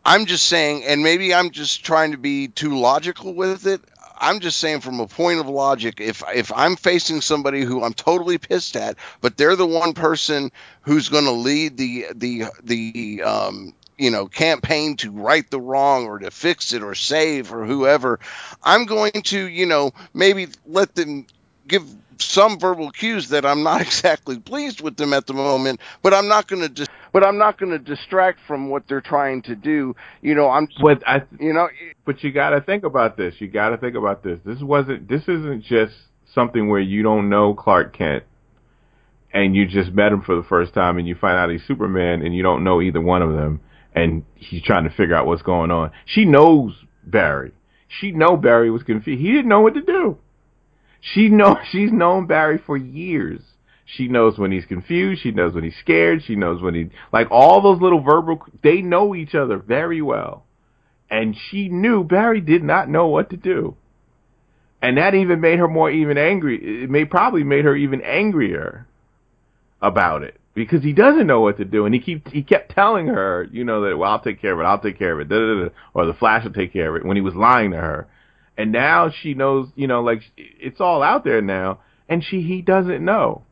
Speaker 4: I'm just saying, and maybe I'm just trying to be too logical with it. I'm just saying from a point of logic, if if I'm facing somebody who I'm totally pissed at, but they're the one person who's going to lead the the the um you know campaign to right the wrong or to fix it or save or whoever, I'm going to you know maybe let them give some verbal cues that I'm not exactly pleased with them at the moment, but I'm not going to dis- but I'm not going to distract from what they're trying to do. You know, I'm
Speaker 2: But I
Speaker 4: you know
Speaker 2: But you got to think about this. You got to think about this. This wasn't. This isn't just something where you don't know Clark Kent, and you just met him for the first time, and you find out he's Superman, and you don't know either one of them, and he's trying to figure out what's going on. She knows Barry. She know Barry was confused. He didn't know what to do. She know she's known Barry for years. She knows when he's confused. She knows when he's scared. She knows when he like all those little verbal. They know each other very well and she knew Barry did not know what to do. And that even made her more even angry. It may probably made her even angrier about it because he doesn't know what to do, and he keep he kept telling her, you know, that well, I'll take care of it, I'll take care of it, da, da, da, or the Flash will take care of it when he was lying to her. And now she knows, you know, like it's all out there now, and she he doesn't know,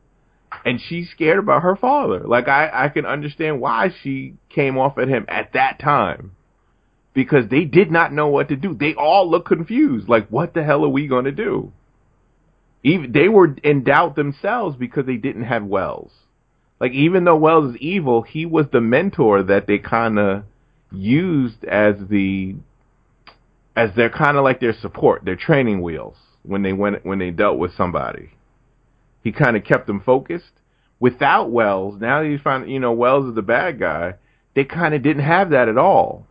Speaker 2: and she's scared about her father. Like I I can understand why she came off at him at that time because they did not know what to do. They all looked confused. Like, what the hell are we going to do? Even they were in doubt themselves because they didn't have Wells. Like, even though Wells is evil, he was the mentor that they kind of used as the as they're kind of like their support, their training wheels when they went when they dealt with somebody. He kind of kept them focused. Without Wells, now that you find you know Wells is the bad guy, they kind of didn't have that at all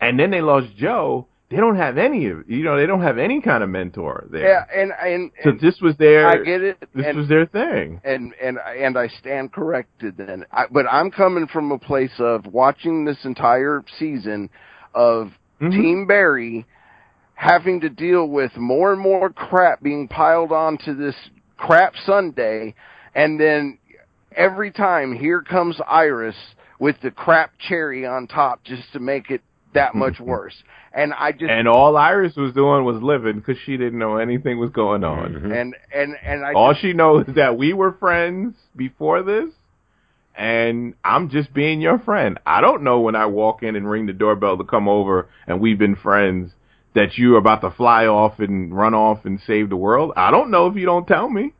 Speaker 2: and then they lost Joe. They don't have any of you know they don't have any kind of mentor there.
Speaker 4: yeah, and and,
Speaker 2: So
Speaker 4: and
Speaker 2: this was their
Speaker 4: I get it.
Speaker 2: this
Speaker 4: and,
Speaker 2: was their thing.
Speaker 4: and and and I stand corrected then. I, but I'm coming from a place of watching this entire season of
Speaker 2: Mhm.
Speaker 4: Team Barry having to deal with more and more crap being piled onto this crap sundae, and then every time here comes Iris with the crap cherry on top just to make it that much worse. And I just
Speaker 2: And all Iris was doing was living because she didn't know anything was going on.
Speaker 1: Mhm.
Speaker 4: and and and I
Speaker 2: All
Speaker 4: just,
Speaker 2: she knows is that we were friends before this, and I'm just being your friend. I don't know when I walk in and ring the doorbell to come over and we've been friends that you're about to fly off and run off and save the world. I don't know if you don't tell me.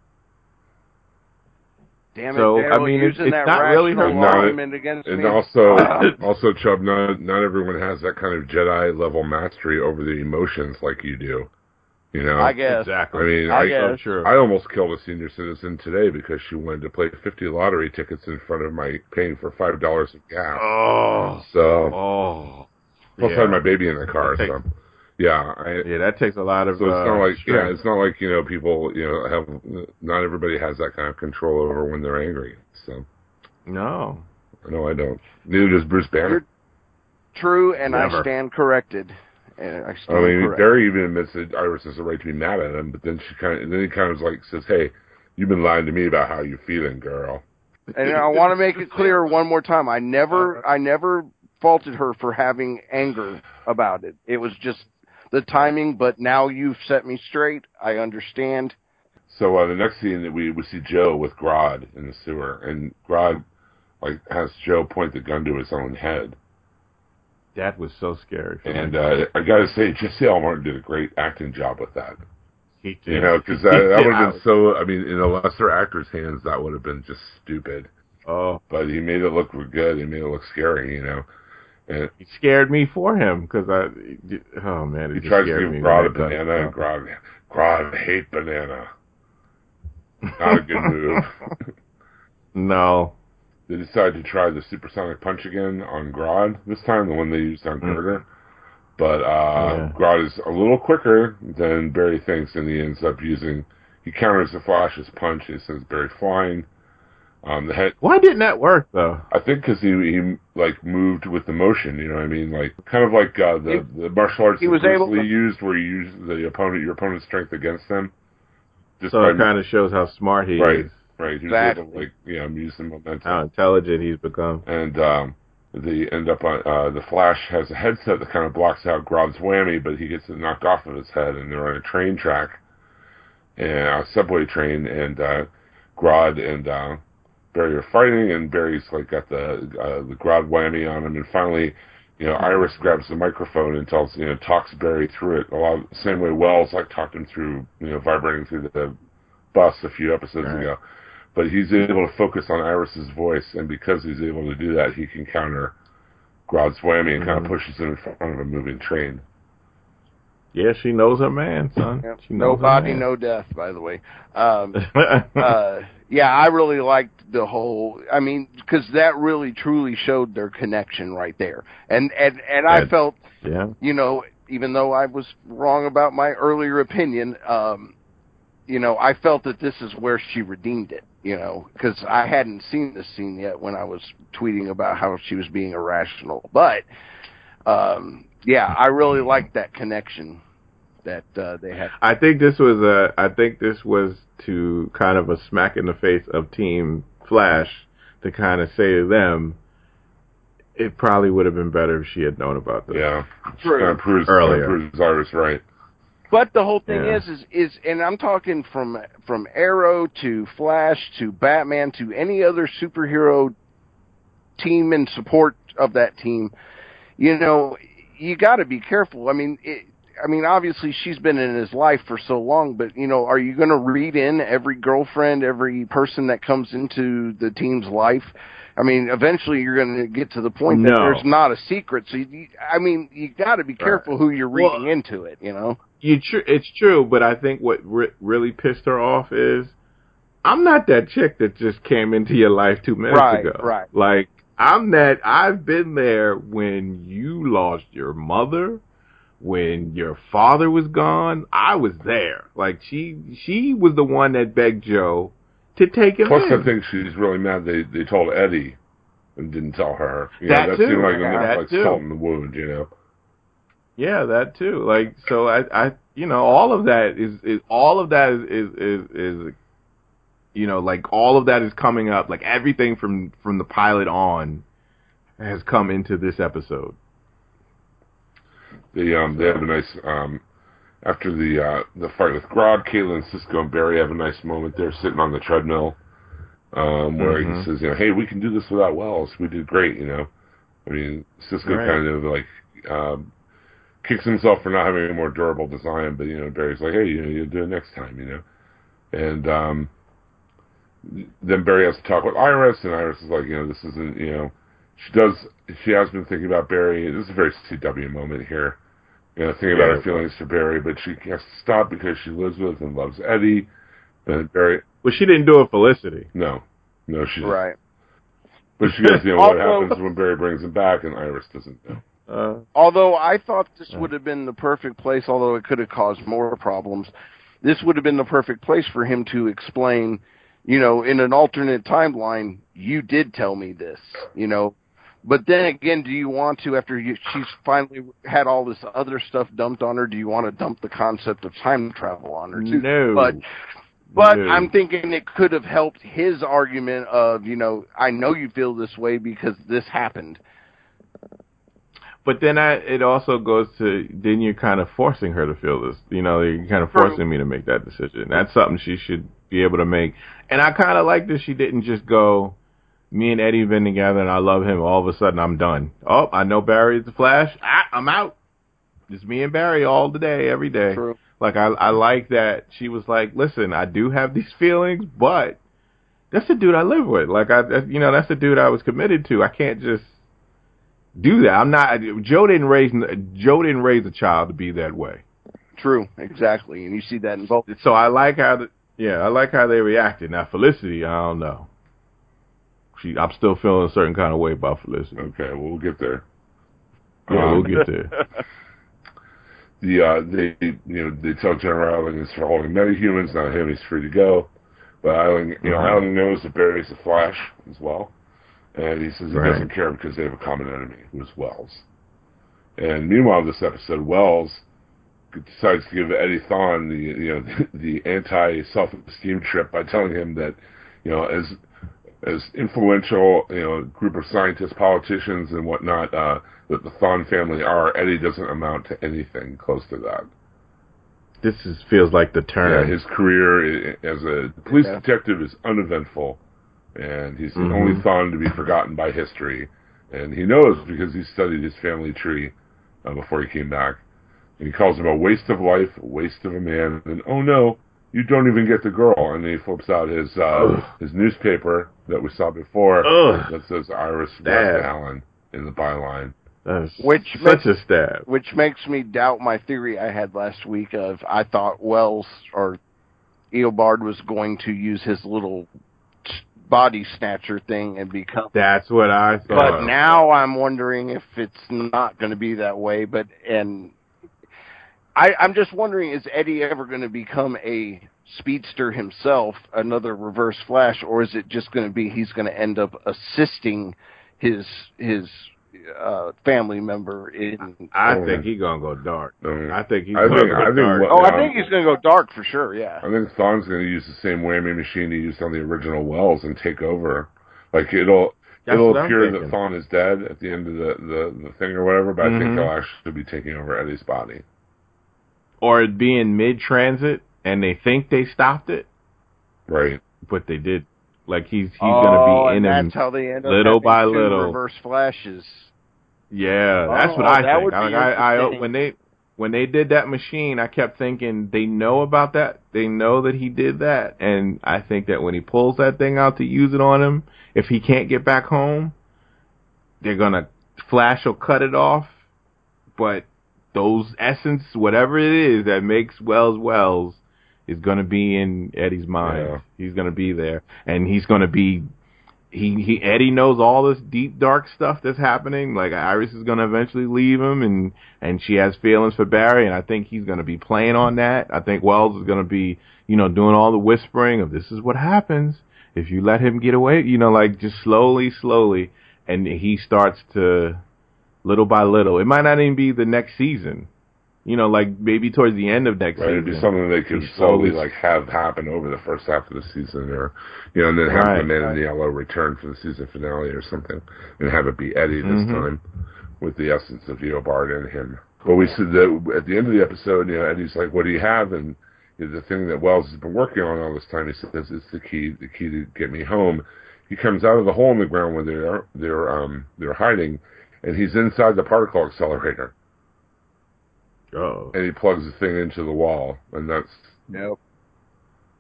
Speaker 4: damn it,
Speaker 2: so, I mean, it's-
Speaker 4: using
Speaker 2: it's
Speaker 4: that
Speaker 2: not really
Speaker 1: her fault.
Speaker 4: argument against
Speaker 1: And
Speaker 4: me.
Speaker 1: also, also Chubb, not not everyone has that kind of Jedi level mastery over the emotions like you do. You know,
Speaker 4: I guess.
Speaker 2: Exactly.
Speaker 1: I mean,
Speaker 4: I
Speaker 1: I,
Speaker 4: guess.
Speaker 2: So true.
Speaker 1: I almost killed a senior citizen today because she wanted to play 50 lottery tickets in front of my paying for five dollars of gas.
Speaker 2: oh,
Speaker 1: So
Speaker 2: oh.
Speaker 1: plus I
Speaker 2: Yeah.
Speaker 1: had my baby in the car.
Speaker 2: That
Speaker 1: So yeah, I,
Speaker 2: Yeah, that takes a lot of.
Speaker 1: so it's
Speaker 2: uh,
Speaker 1: not like yeah, it's not like you know people you know have not everybody has that kind of control over when they're angry. So
Speaker 2: no.
Speaker 1: no, I don't. Neither does Bruce Banner.
Speaker 4: You're- True, and
Speaker 2: Never.
Speaker 4: I stand corrected. And I
Speaker 1: I mean,
Speaker 4: corrected.
Speaker 1: Barry even admits that Iris has the right to be mad at him, but then she kind of, then he kind of like says, "Hey, you've been lying to me about how you're feeling, girl."
Speaker 4: and I want to make it clear one more time. I never, I never faulted her for having anger about it. It was just the timing, but now you've set me straight. I understand.
Speaker 1: So uh, the next scene that we we see Joe with Grodd in the sewer, and Grodd like has Joe point the gun to his own head.
Speaker 2: That was so scary.
Speaker 1: And uh, I got to say, Jesse L. Martin did a great acting job with that.
Speaker 2: he did.
Speaker 1: You know, because that, that would have been so. I mean, in a lesser actor's hands, that would have been just stupid.
Speaker 2: Oh,
Speaker 1: But he made it look good. He made it look scary. You know, and
Speaker 2: he scared me for him because I. Oh man, it
Speaker 1: he tries to give. Grodd a
Speaker 2: when that gun-
Speaker 1: banana, and Grodd, Grodd hate banana. Not a good move.
Speaker 2: No.
Speaker 1: They decide to try the supersonic punch again on Grodd this time, the one they used on
Speaker 2: Mm.
Speaker 1: But uh,
Speaker 2: Yeah.
Speaker 1: Grodd is a little quicker than Barry thinks, and he ends up using. He counters the Flash's punch. He sends Barry flying. Um, the head.
Speaker 2: Why didn't that work though?
Speaker 1: I think because he he like moved with the motion. You know what I mean? Like kind of like uh, the the martial arts
Speaker 4: he was
Speaker 1: Bruce
Speaker 4: able
Speaker 1: Lee
Speaker 4: to-
Speaker 1: used, where you use the opponent your opponent's strength against them. Just
Speaker 2: So it kind of shows how smart he
Speaker 1: right,
Speaker 2: is,
Speaker 1: right. He's
Speaker 4: Exactly.
Speaker 1: able to like you know use the momentum.
Speaker 2: how intelligent he's become.
Speaker 1: and um, they end up on uh, the Flash has a headset that kind of blocks out Grodd's whammy, but he gets it knocked off of his head, and they're on a train track, and a subway train, and uh, Grodd and uh, Barry are fighting, and Barry's like got the uh, the Grodd whammy on him, and finally. You know, Iris grabs the microphone and tells, you know, talks Barry through it. A lot same way Wells like talked him through, you know, vibrating through the, the bus a few episodes
Speaker 2: Right.
Speaker 1: ago but he's able to focus on Iris's voice, and because he's able to do that, he can counter Grodd's whammy and kind of pushes him in front of a moving train.
Speaker 2: Yeah, she knows her man, son.
Speaker 4: Yep.
Speaker 2: She
Speaker 4: No
Speaker 2: knows her
Speaker 4: body,
Speaker 2: man.
Speaker 4: no death. By the way. Um, uh, yeah, I really liked the whole. I mean, because that really truly showed their connection right there, and and and I
Speaker 2: And-
Speaker 4: felt,
Speaker 2: yeah.
Speaker 4: you know, even though I was wrong about my earlier opinion, um, you know, I felt that this is where she redeemed it. You know, because I hadn't seen this scene yet when I was tweeting about how she was being irrational, but. Um, yeah, I really liked that connection that uh, they had.
Speaker 2: I think this was a. I think this was to kind of a smack in the face of Team Flash to kind of say to them, it probably would have been better if she had known about this.
Speaker 1: Yeah,
Speaker 4: True.
Speaker 1: kind of proves,
Speaker 2: Earlier.
Speaker 1: Kind of proves Iris right.
Speaker 4: But the whole thing
Speaker 2: Yeah.
Speaker 4: is, is, is, and I'm talking from from Arrow to Flash to Batman to any other superhero team and support of that team. You know, you got to be careful. I mean, it, I mean, obviously she's been in his life for so long, but you know, are you going to read in every girlfriend, every person that comes into the team's life? I mean, eventually you're going to get to the point that there's not a secret. So, you, I mean, you got to be careful who you're
Speaker 2: Well-
Speaker 4: reading into it. You know.
Speaker 2: You tr- it's true, but I think what re- really pissed her off is I'm not that chick that just came into your life two minutes
Speaker 4: Right,
Speaker 2: ago.
Speaker 4: right.
Speaker 2: Like I'm that I've been there when you lost your mother, when your father was gone. I was there. Like she she was the one that begged Joe to take him
Speaker 1: Plus,
Speaker 2: in.
Speaker 1: I think she's really mad they they told Eddie and didn't tell her. You know,
Speaker 2: That
Speaker 1: that
Speaker 2: too.
Speaker 1: seemed like,
Speaker 2: Yeah, that
Speaker 1: like
Speaker 2: too.
Speaker 1: salt in the wound. You know.
Speaker 2: Yeah, that too. Like so, I, I, you know, all of that is, is all of that is, is, is, is, you know, like all of that is coming up. Like everything from from the pilot on has come into this episode.
Speaker 1: They um they have a nice um after the uh the fight with Grodd, Caitlin, Cisco, and Barry have a nice moment there sitting on the treadmill. Um, where
Speaker 2: Mhm.
Speaker 1: he says, you know, hey, we can do this without Wells. We did great, you know. I mean, Cisco
Speaker 2: Right.
Speaker 1: kind of like um, kicks himself for not having a more durable design, but you know, Barry's like, hey, you know, you'll do it next time, you know. And um, then Barry has to talk with Iris, and Iris is like, you know, this isn't, you know, she does, she has been thinking about Barry. This is a very CW moment here. You know, thinking about
Speaker 2: Yeah,
Speaker 1: her feelings for Barry, but she has to stop because she lives with and loves Eddie. And Barry,
Speaker 2: But she didn't do it Felicity.
Speaker 1: no, no, she didn't.
Speaker 4: Right.
Speaker 1: But she goes, you know, what happens when Barry brings him back, and Iris doesn't know.
Speaker 2: Uh,
Speaker 4: Although I thought this would have been the perfect place, although it could have caused more problems, this would have been the perfect place for him to explain, you know, in an alternate timeline, you did tell me this, you know. But then again, do you want to, after you, she's finally had all this other stuff dumped on her, do you want to dump the concept of time travel on her too?
Speaker 2: no,
Speaker 4: But But
Speaker 2: No.
Speaker 4: I'm thinking it could have helped his argument of, you know, I know you feel this way because this happened.
Speaker 2: But then I, it also goes to then you're kind of forcing her to feel this. You know, you're kind of forcing me to make that decision. That's something she should be able to make. And I kind of like that she didn't just go. Me and Eddie have been together, and I love him. All of a sudden, I'm done. Oh, I know Barry's the Flash. Ah, I'm out. It's me and Barry all the day, every day.
Speaker 4: True.
Speaker 2: Like I, I like that she was like, listen, I do have these feelings, but that's the dude I live with. Like I, you know, that's the dude I was committed to. I can't just do that. I'm not. Joe didn't raise Joe didn't raise a child to be that way.
Speaker 5: True, exactly, and you see that in both.
Speaker 2: So I like how, the, yeah, I like how they reacted. Now Felicity, I don't know. She, I'm still feeling a certain kind of way about Felicity.
Speaker 1: Okay, well, we'll get there.
Speaker 2: Yeah,
Speaker 1: Um,
Speaker 2: we'll get there.
Speaker 1: the uh, they you know they tell General Eiling is for holding humans. not him. He's free to go. But Eiling, you know. Eiling knows that Barry's a Flash as well, and he says he
Speaker 2: Right.
Speaker 1: doesn't care because they have a common enemy, who's Wells. And meanwhile, this episode, Wells decides to give Eddie Thawne the you know the, anti self esteem trip by telling him that you know as as influential you know group of scientists, politicians, and whatnot uh, that the Thawne family are, Eddie doesn't amount to anything close to that.
Speaker 2: This is feels like the
Speaker 1: Yeah,
Speaker 2: turn.
Speaker 1: his career as a police
Speaker 5: Yeah.
Speaker 1: detective is uneventful, and he's
Speaker 2: Mhm.
Speaker 1: the only son to be forgotten by history. And he knows because he studied his family tree uh, before he came back. And he calls him a waste of life, a waste of a man, and oh no, you don't even get the girl. And then he flips out his uh, his newspaper that we saw before
Speaker 2: Ugh.
Speaker 1: that says Iris
Speaker 2: Stab.
Speaker 1: West Allen in the byline.
Speaker 2: That's
Speaker 5: Which
Speaker 2: such
Speaker 5: makes-
Speaker 2: a stab.
Speaker 5: which makes me doubt my theory I had last week of I thought Wells or Eobard was going to use his little body snatcher thing and become.
Speaker 2: That's what I thought.
Speaker 5: But now I'm wondering if it's not going to be that way. But and I, I'm just wondering: is Eddie ever going to become a speedster himself, another Reverse Flash, or is it just going to be he's going to end up assisting his his uh, family member in?
Speaker 2: I
Speaker 1: Oh,
Speaker 2: think he's gonna go dark.
Speaker 1: Um,
Speaker 2: I think he's
Speaker 1: I
Speaker 2: gonna
Speaker 1: think-
Speaker 2: go
Speaker 1: I think
Speaker 2: dark.
Speaker 1: what-
Speaker 5: Oh, I think he's going to go dark for sure. Yeah.
Speaker 1: I think Thawne's going to use the same whammy machine he used on the original Wells and take over. Like it'll
Speaker 2: That's
Speaker 1: it'll appear that
Speaker 2: thinking.
Speaker 1: Thawne is dead at the end of the, the, the thing or whatever, but I think
Speaker 2: Mhm.
Speaker 1: he'll actually be taking over Eddie's body.
Speaker 2: or it'd be in mid transit and they think they stopped it,
Speaker 1: Right.
Speaker 2: but they did. Like he's he's
Speaker 5: oh,
Speaker 2: gonna be
Speaker 5: and
Speaker 2: in him.
Speaker 5: that's how they end up
Speaker 2: little by little.
Speaker 5: reverse flashes.
Speaker 2: Yeah, that's what
Speaker 5: Oh,
Speaker 2: I
Speaker 5: that
Speaker 2: think.
Speaker 5: would
Speaker 2: I,
Speaker 5: be
Speaker 2: like, I, I when they when they did that machine, I kept thinking they know about that. They know that he did that, and I think that when he pulls that thing out to use it on him, if he can't get back home, they're gonna Flash will cut it off. But those essence, whatever it is that makes Wells Wells, is gonna be in Eddie's mind.
Speaker 1: Yeah.
Speaker 2: He's gonna be there, and he's gonna be he he Eddie knows all this deep dark stuff that's happening. Like Iris is gonna eventually leave him, and and she has feelings for Barry, and I think he's gonna be playing on that. I think Wells is gonna be you know doing all the whispering of this is what happens if you let him get away. You know, like just slowly, slowly, and he starts to little by little. It might not even be the next season. You know, like maybe towards the end of next
Speaker 1: Right. It'd be something they could slowly like have happen over the first half of the season, or you know, and then have
Speaker 2: Right,
Speaker 1: the Man
Speaker 2: right.
Speaker 1: in the Yellow return for the season finale or something, and have it be Eddie this
Speaker 2: Mhm.
Speaker 1: time with the essence of Eobard and him. But we said that at the end of the episode, you know, Eddie's like, "What do you have?" And the thing that Wells has been working on all this time, he says, "It's the key, the key to get me home." He comes out of the hole in the ground where they're they're um they're hiding, and he's inside the particle accelerator,
Speaker 2: Oh,
Speaker 1: and he plugs the thing into the wall, and that's
Speaker 5: Yep.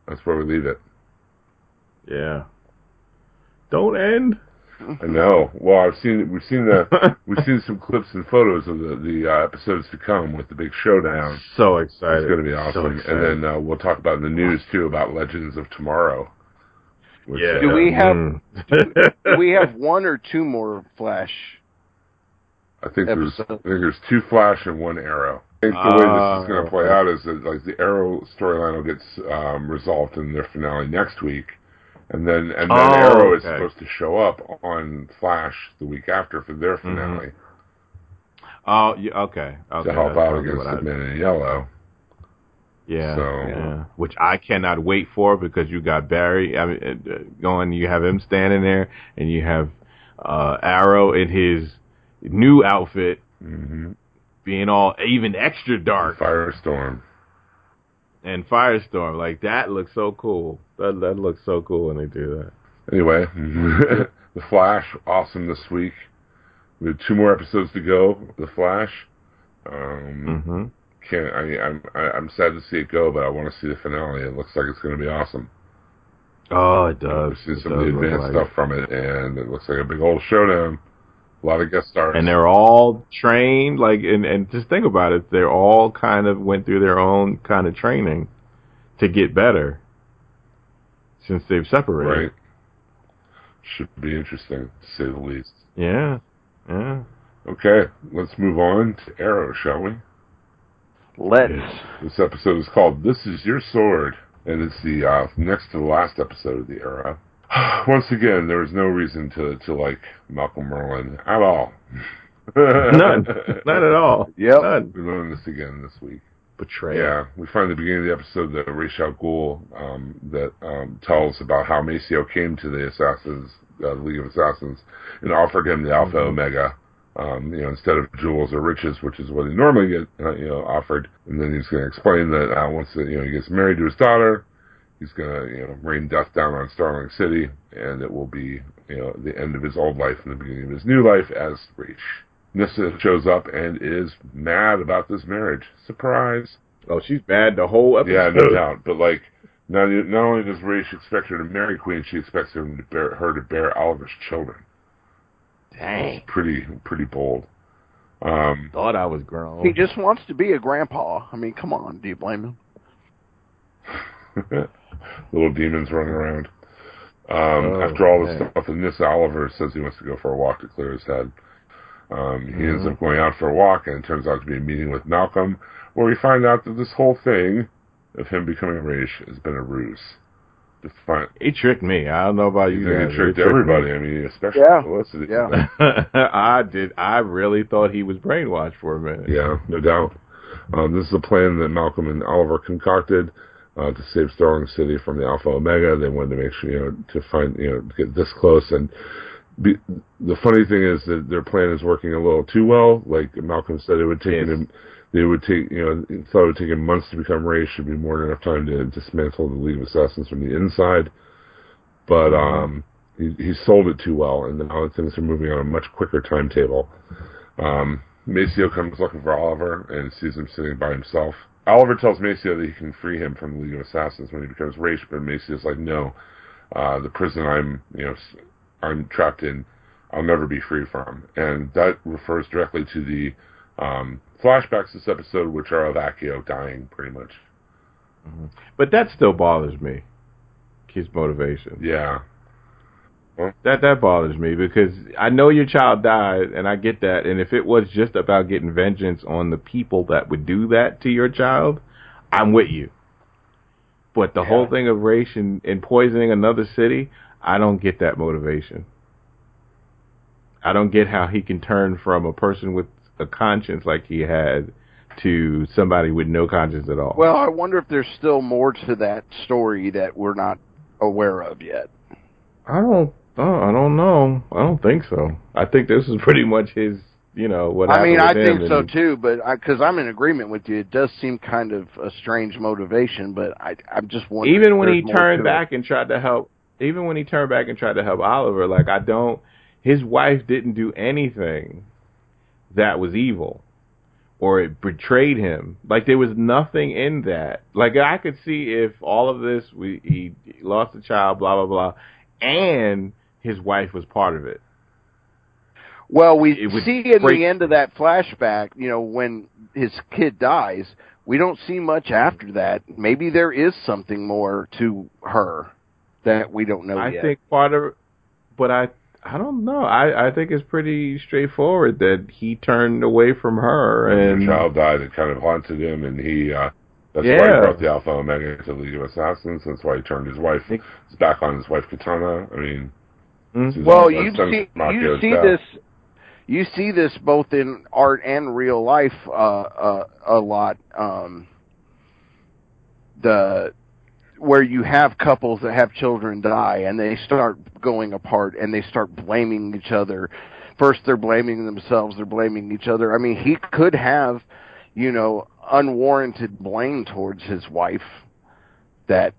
Speaker 1: that's where we leave it.
Speaker 2: yeah. Don't end.
Speaker 1: I know. Well, I've seen we've seen the we've seen some clips and photos of the the uh, episodes to come with the big showdown.
Speaker 2: so excited.
Speaker 1: It's going to be awesome.
Speaker 2: excited.
Speaker 1: and then uh, we'll talk about in the news too about Legends of Tomorrow. which,
Speaker 2: yeah.
Speaker 1: uh,
Speaker 5: Do we have-
Speaker 2: Mm.
Speaker 5: Do we have one or two more Flash.
Speaker 1: I think there's I think there's two Flash and one Arrow. I think the way this is going
Speaker 2: Ah,
Speaker 1: to play
Speaker 2: okay.
Speaker 1: out is that like the Arrow storyline will get um, resolved in their finale next week, and then and then
Speaker 2: Oh,
Speaker 1: Arrow is supposed to show up on Flash the week after for their finale
Speaker 2: Oh, yeah, okay. okay.
Speaker 1: to help
Speaker 2: that's
Speaker 1: out against the Men in Yellow.
Speaker 2: Yeah,
Speaker 1: So-
Speaker 2: yeah. Which I cannot wait for because you got Barry I mean, uh, going. You have him standing there, and you have uh, Arrow in his new outfit,
Speaker 1: hmm
Speaker 2: being all even extra dark
Speaker 1: Firestorm.
Speaker 2: and Firestorm. Like that looks so cool. That that looks so cool when they do that.
Speaker 1: Anyway, The Flash, awesome this week. We have two more episodes to go. The Flash. Um,
Speaker 2: Mm-hmm.
Speaker 1: can't I, I'm I, I'm sad to see it go, but I want to see the finale. It looks like it's going to be awesome.
Speaker 2: Oh, it does.
Speaker 1: We've seen
Speaker 2: It
Speaker 1: some of the advanced
Speaker 2: like
Speaker 1: stuff
Speaker 2: it.
Speaker 1: from it, and it looks like a big old showdown. A lot of guest stars.
Speaker 2: and they're all trained like and and just think about it they're all kind of went through their own kind of training to get better since they've separated
Speaker 1: right. Should be interesting, to say the least.
Speaker 2: yeah yeah
Speaker 1: Okay, let's move on to Arrow, shall we?
Speaker 5: Let's.
Speaker 1: This episode is called "This Is Your Sword," and it's the uh, next to the last episode of the Arrow. Once again, there is no reason to to like Malcolm Merlyn at all.
Speaker 2: none not at all
Speaker 5: Yep.
Speaker 2: none
Speaker 1: We learned this again this week.
Speaker 2: betrayal
Speaker 1: Yeah, we find the beginning of the episode that Ra's al Ghul um, that um, tells about how Maseo came to the assassins, uh, the League of Assassins, and offered him the Alpha Omega, um, you know, instead of jewels or riches, which is what he normally get, uh, you know, offered. And then he's going to explain that uh, once you know he gets married to his daughter, he's going to you know rain death down on Starling City, and it will be you know the end of his old life and the beginning of his new life as Ra's. Nyssa shows up and is mad about this marriage. Surprise.
Speaker 2: oh she's mad the whole episode
Speaker 1: Yeah, no doubt. But like, not not only does Ra's expect her to marry Queen, she expects him to bear her to bear Oliver's children.
Speaker 2: dang
Speaker 1: Pretty pretty bold. Um,
Speaker 2: thought i was grown
Speaker 5: He just wants to be a grandpa. I mean, come on. Do you blame him?
Speaker 1: little demons running around. Um,
Speaker 2: Oh,
Speaker 1: after all this
Speaker 2: man.
Speaker 1: stuff, and Nyssa Oliver says he wants to go for a walk to clear his head. Um, he ends
Speaker 2: Mhm.
Speaker 1: up going out for a walk, and it turns out to be a meeting with Malcolm, where we find out that this whole thing of him becoming Ra's has been a ruse. To find,
Speaker 2: he tricked me i don't know about you
Speaker 1: he
Speaker 2: guys, but
Speaker 1: tricked
Speaker 2: he me.
Speaker 1: everybody. I mean, especially
Speaker 5: Yeah.
Speaker 1: Felicity.
Speaker 5: Yeah.
Speaker 2: I did. I really thought he was brainwashed for a minute.
Speaker 1: Yeah, no doubt. Um, this is a plan that Malcolm and Oliver concocted uh, to save Starling City from the Alpha Omega. They wanted to make sure, you know, to find, you know, get this close. And be, the funny thing is that their plan is working a little too well. Like Malcolm said, it would take
Speaker 2: Yes.
Speaker 1: him, they would take, you know, thought it would take him months to become Ra's. Should be more than enough time to dismantle the League of Assassins from the inside. But um, he, he sold it too well, and now things are moving on a much quicker timetable. Um, Maseo comes looking for Oliver and sees him sitting by himself. Oliver tells Maseo that he can free him from the League of Assassins when he becomes Ra's, but Maseo's like, no, uh, the prison I'm, you know, I'm trapped in, I'll never be free from. And that refers directly to the um, flashbacks this episode, which are of Akio dying, pretty much.
Speaker 2: But that still bothers me. His motivation.
Speaker 1: Yeah,
Speaker 2: That that bothers me because I know your child died, and I get that. And if it was just about getting vengeance on the people that would do that to your child, I'm with you. But the whole thing of race and, and poisoning another city, I don't get that motivation. I don't get how he can turn from a person with a conscience like he had to somebody with no conscience at all.
Speaker 5: Well, I wonder if there's still more to that story that we're not aware of yet.
Speaker 2: I don't. Oh, I don't know. I don't think so. I think this is pretty much his. You know what?
Speaker 5: I mean, I think so too, but because I'm in agreement with you, it does seem kind of a strange motivation. But I, I'm just wondering.
Speaker 2: Even when he turned
Speaker 5: to it.
Speaker 2: back and tried to help, even when he turned back and tried to help Oliver, like I don't. His wife didn't do anything that was evil, or it betrayed him. Like there was nothing in that. Like I could see if all of this, we he lost a child, blah blah blah, and his wife was part of it.
Speaker 5: Well, we
Speaker 2: It
Speaker 5: see in
Speaker 2: break-
Speaker 5: the end of that flashback, you know, when his kid dies, we don't see much after that. Maybe there is something more to her that we don't know
Speaker 2: I
Speaker 5: yet.
Speaker 2: think part of, but I I don't know. I I think it's pretty straightforward that he turned away from her and
Speaker 1: Her child died. It kind of haunted him, and he. Uh, that's why he brought the Alpha Omega to the League of Assassins. That's why he turned his wife his back on his wife Katana. I mean,
Speaker 2: Mhm.
Speaker 5: Well,
Speaker 1: that's
Speaker 5: you
Speaker 1: since
Speaker 5: see, you see
Speaker 1: death.
Speaker 5: this, you see this both in art and real life uh, uh, a lot. Um, the where you have couples that have children die and they start going apart and they start blaming each other. first they're blaming themselves, they're blaming each other. I mean, he could have, you know, unwarranted blame towards his wife that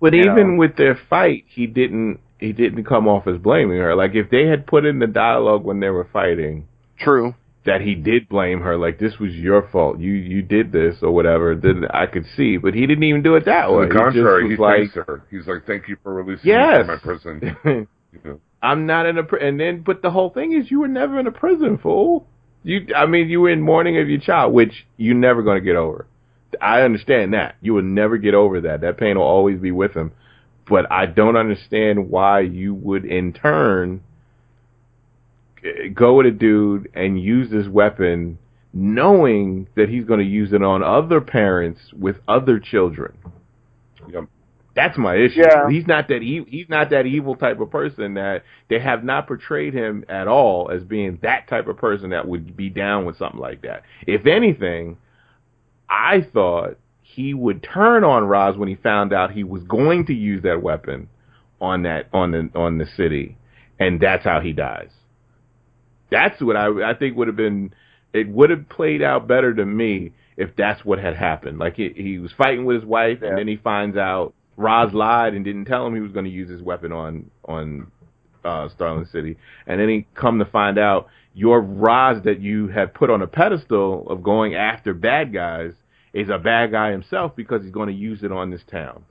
Speaker 2: But even
Speaker 5: know.
Speaker 2: with their fight, he didn't he didn't come off as blaming her. Like if they had put in the dialogue when they were fighting
Speaker 5: true.
Speaker 2: that he did blame her, like this was your fault, you you did this or whatever, then I could see. But he didn't even do it that way.
Speaker 1: On
Speaker 2: way.
Speaker 1: the contrary,
Speaker 2: he
Speaker 1: he
Speaker 2: just was
Speaker 1: thanks her. He's like, "Thank you for releasing me from my prison."
Speaker 2: like,
Speaker 1: You know.
Speaker 2: I'm not in a pr- and then but the whole thing is you were never in a prison, fool. You I mean you were in mourning of your child, which you're never going to get over. I understand that. You will never get over that. That pain will always be with him. But I don't understand why you would in turn go with a dude and use this weapon knowing that he's going to use it on other parents with other children.
Speaker 1: Yep.
Speaker 2: That's my issue.
Speaker 5: Yeah.
Speaker 2: He's not that e- he's not that evil type of person that they have not portrayed him at all as being that type of person that would be down with something like that. If anything, I thought he would turn on Ra's when he found out he was going to use that weapon on that on the on the city, and that's how he dies. That's what I I think would have been. It would have played out better to me if that's what had happened. Like he, he was fighting with his wife,
Speaker 5: Yeah.
Speaker 2: and then he finds out Ra's lied and didn't tell him he was going to use his weapon on on uh, Starling City, and then he come to find out your Ra's that you had put on a pedestal of going after bad guys is a bad guy himself because he's going to use it on this town,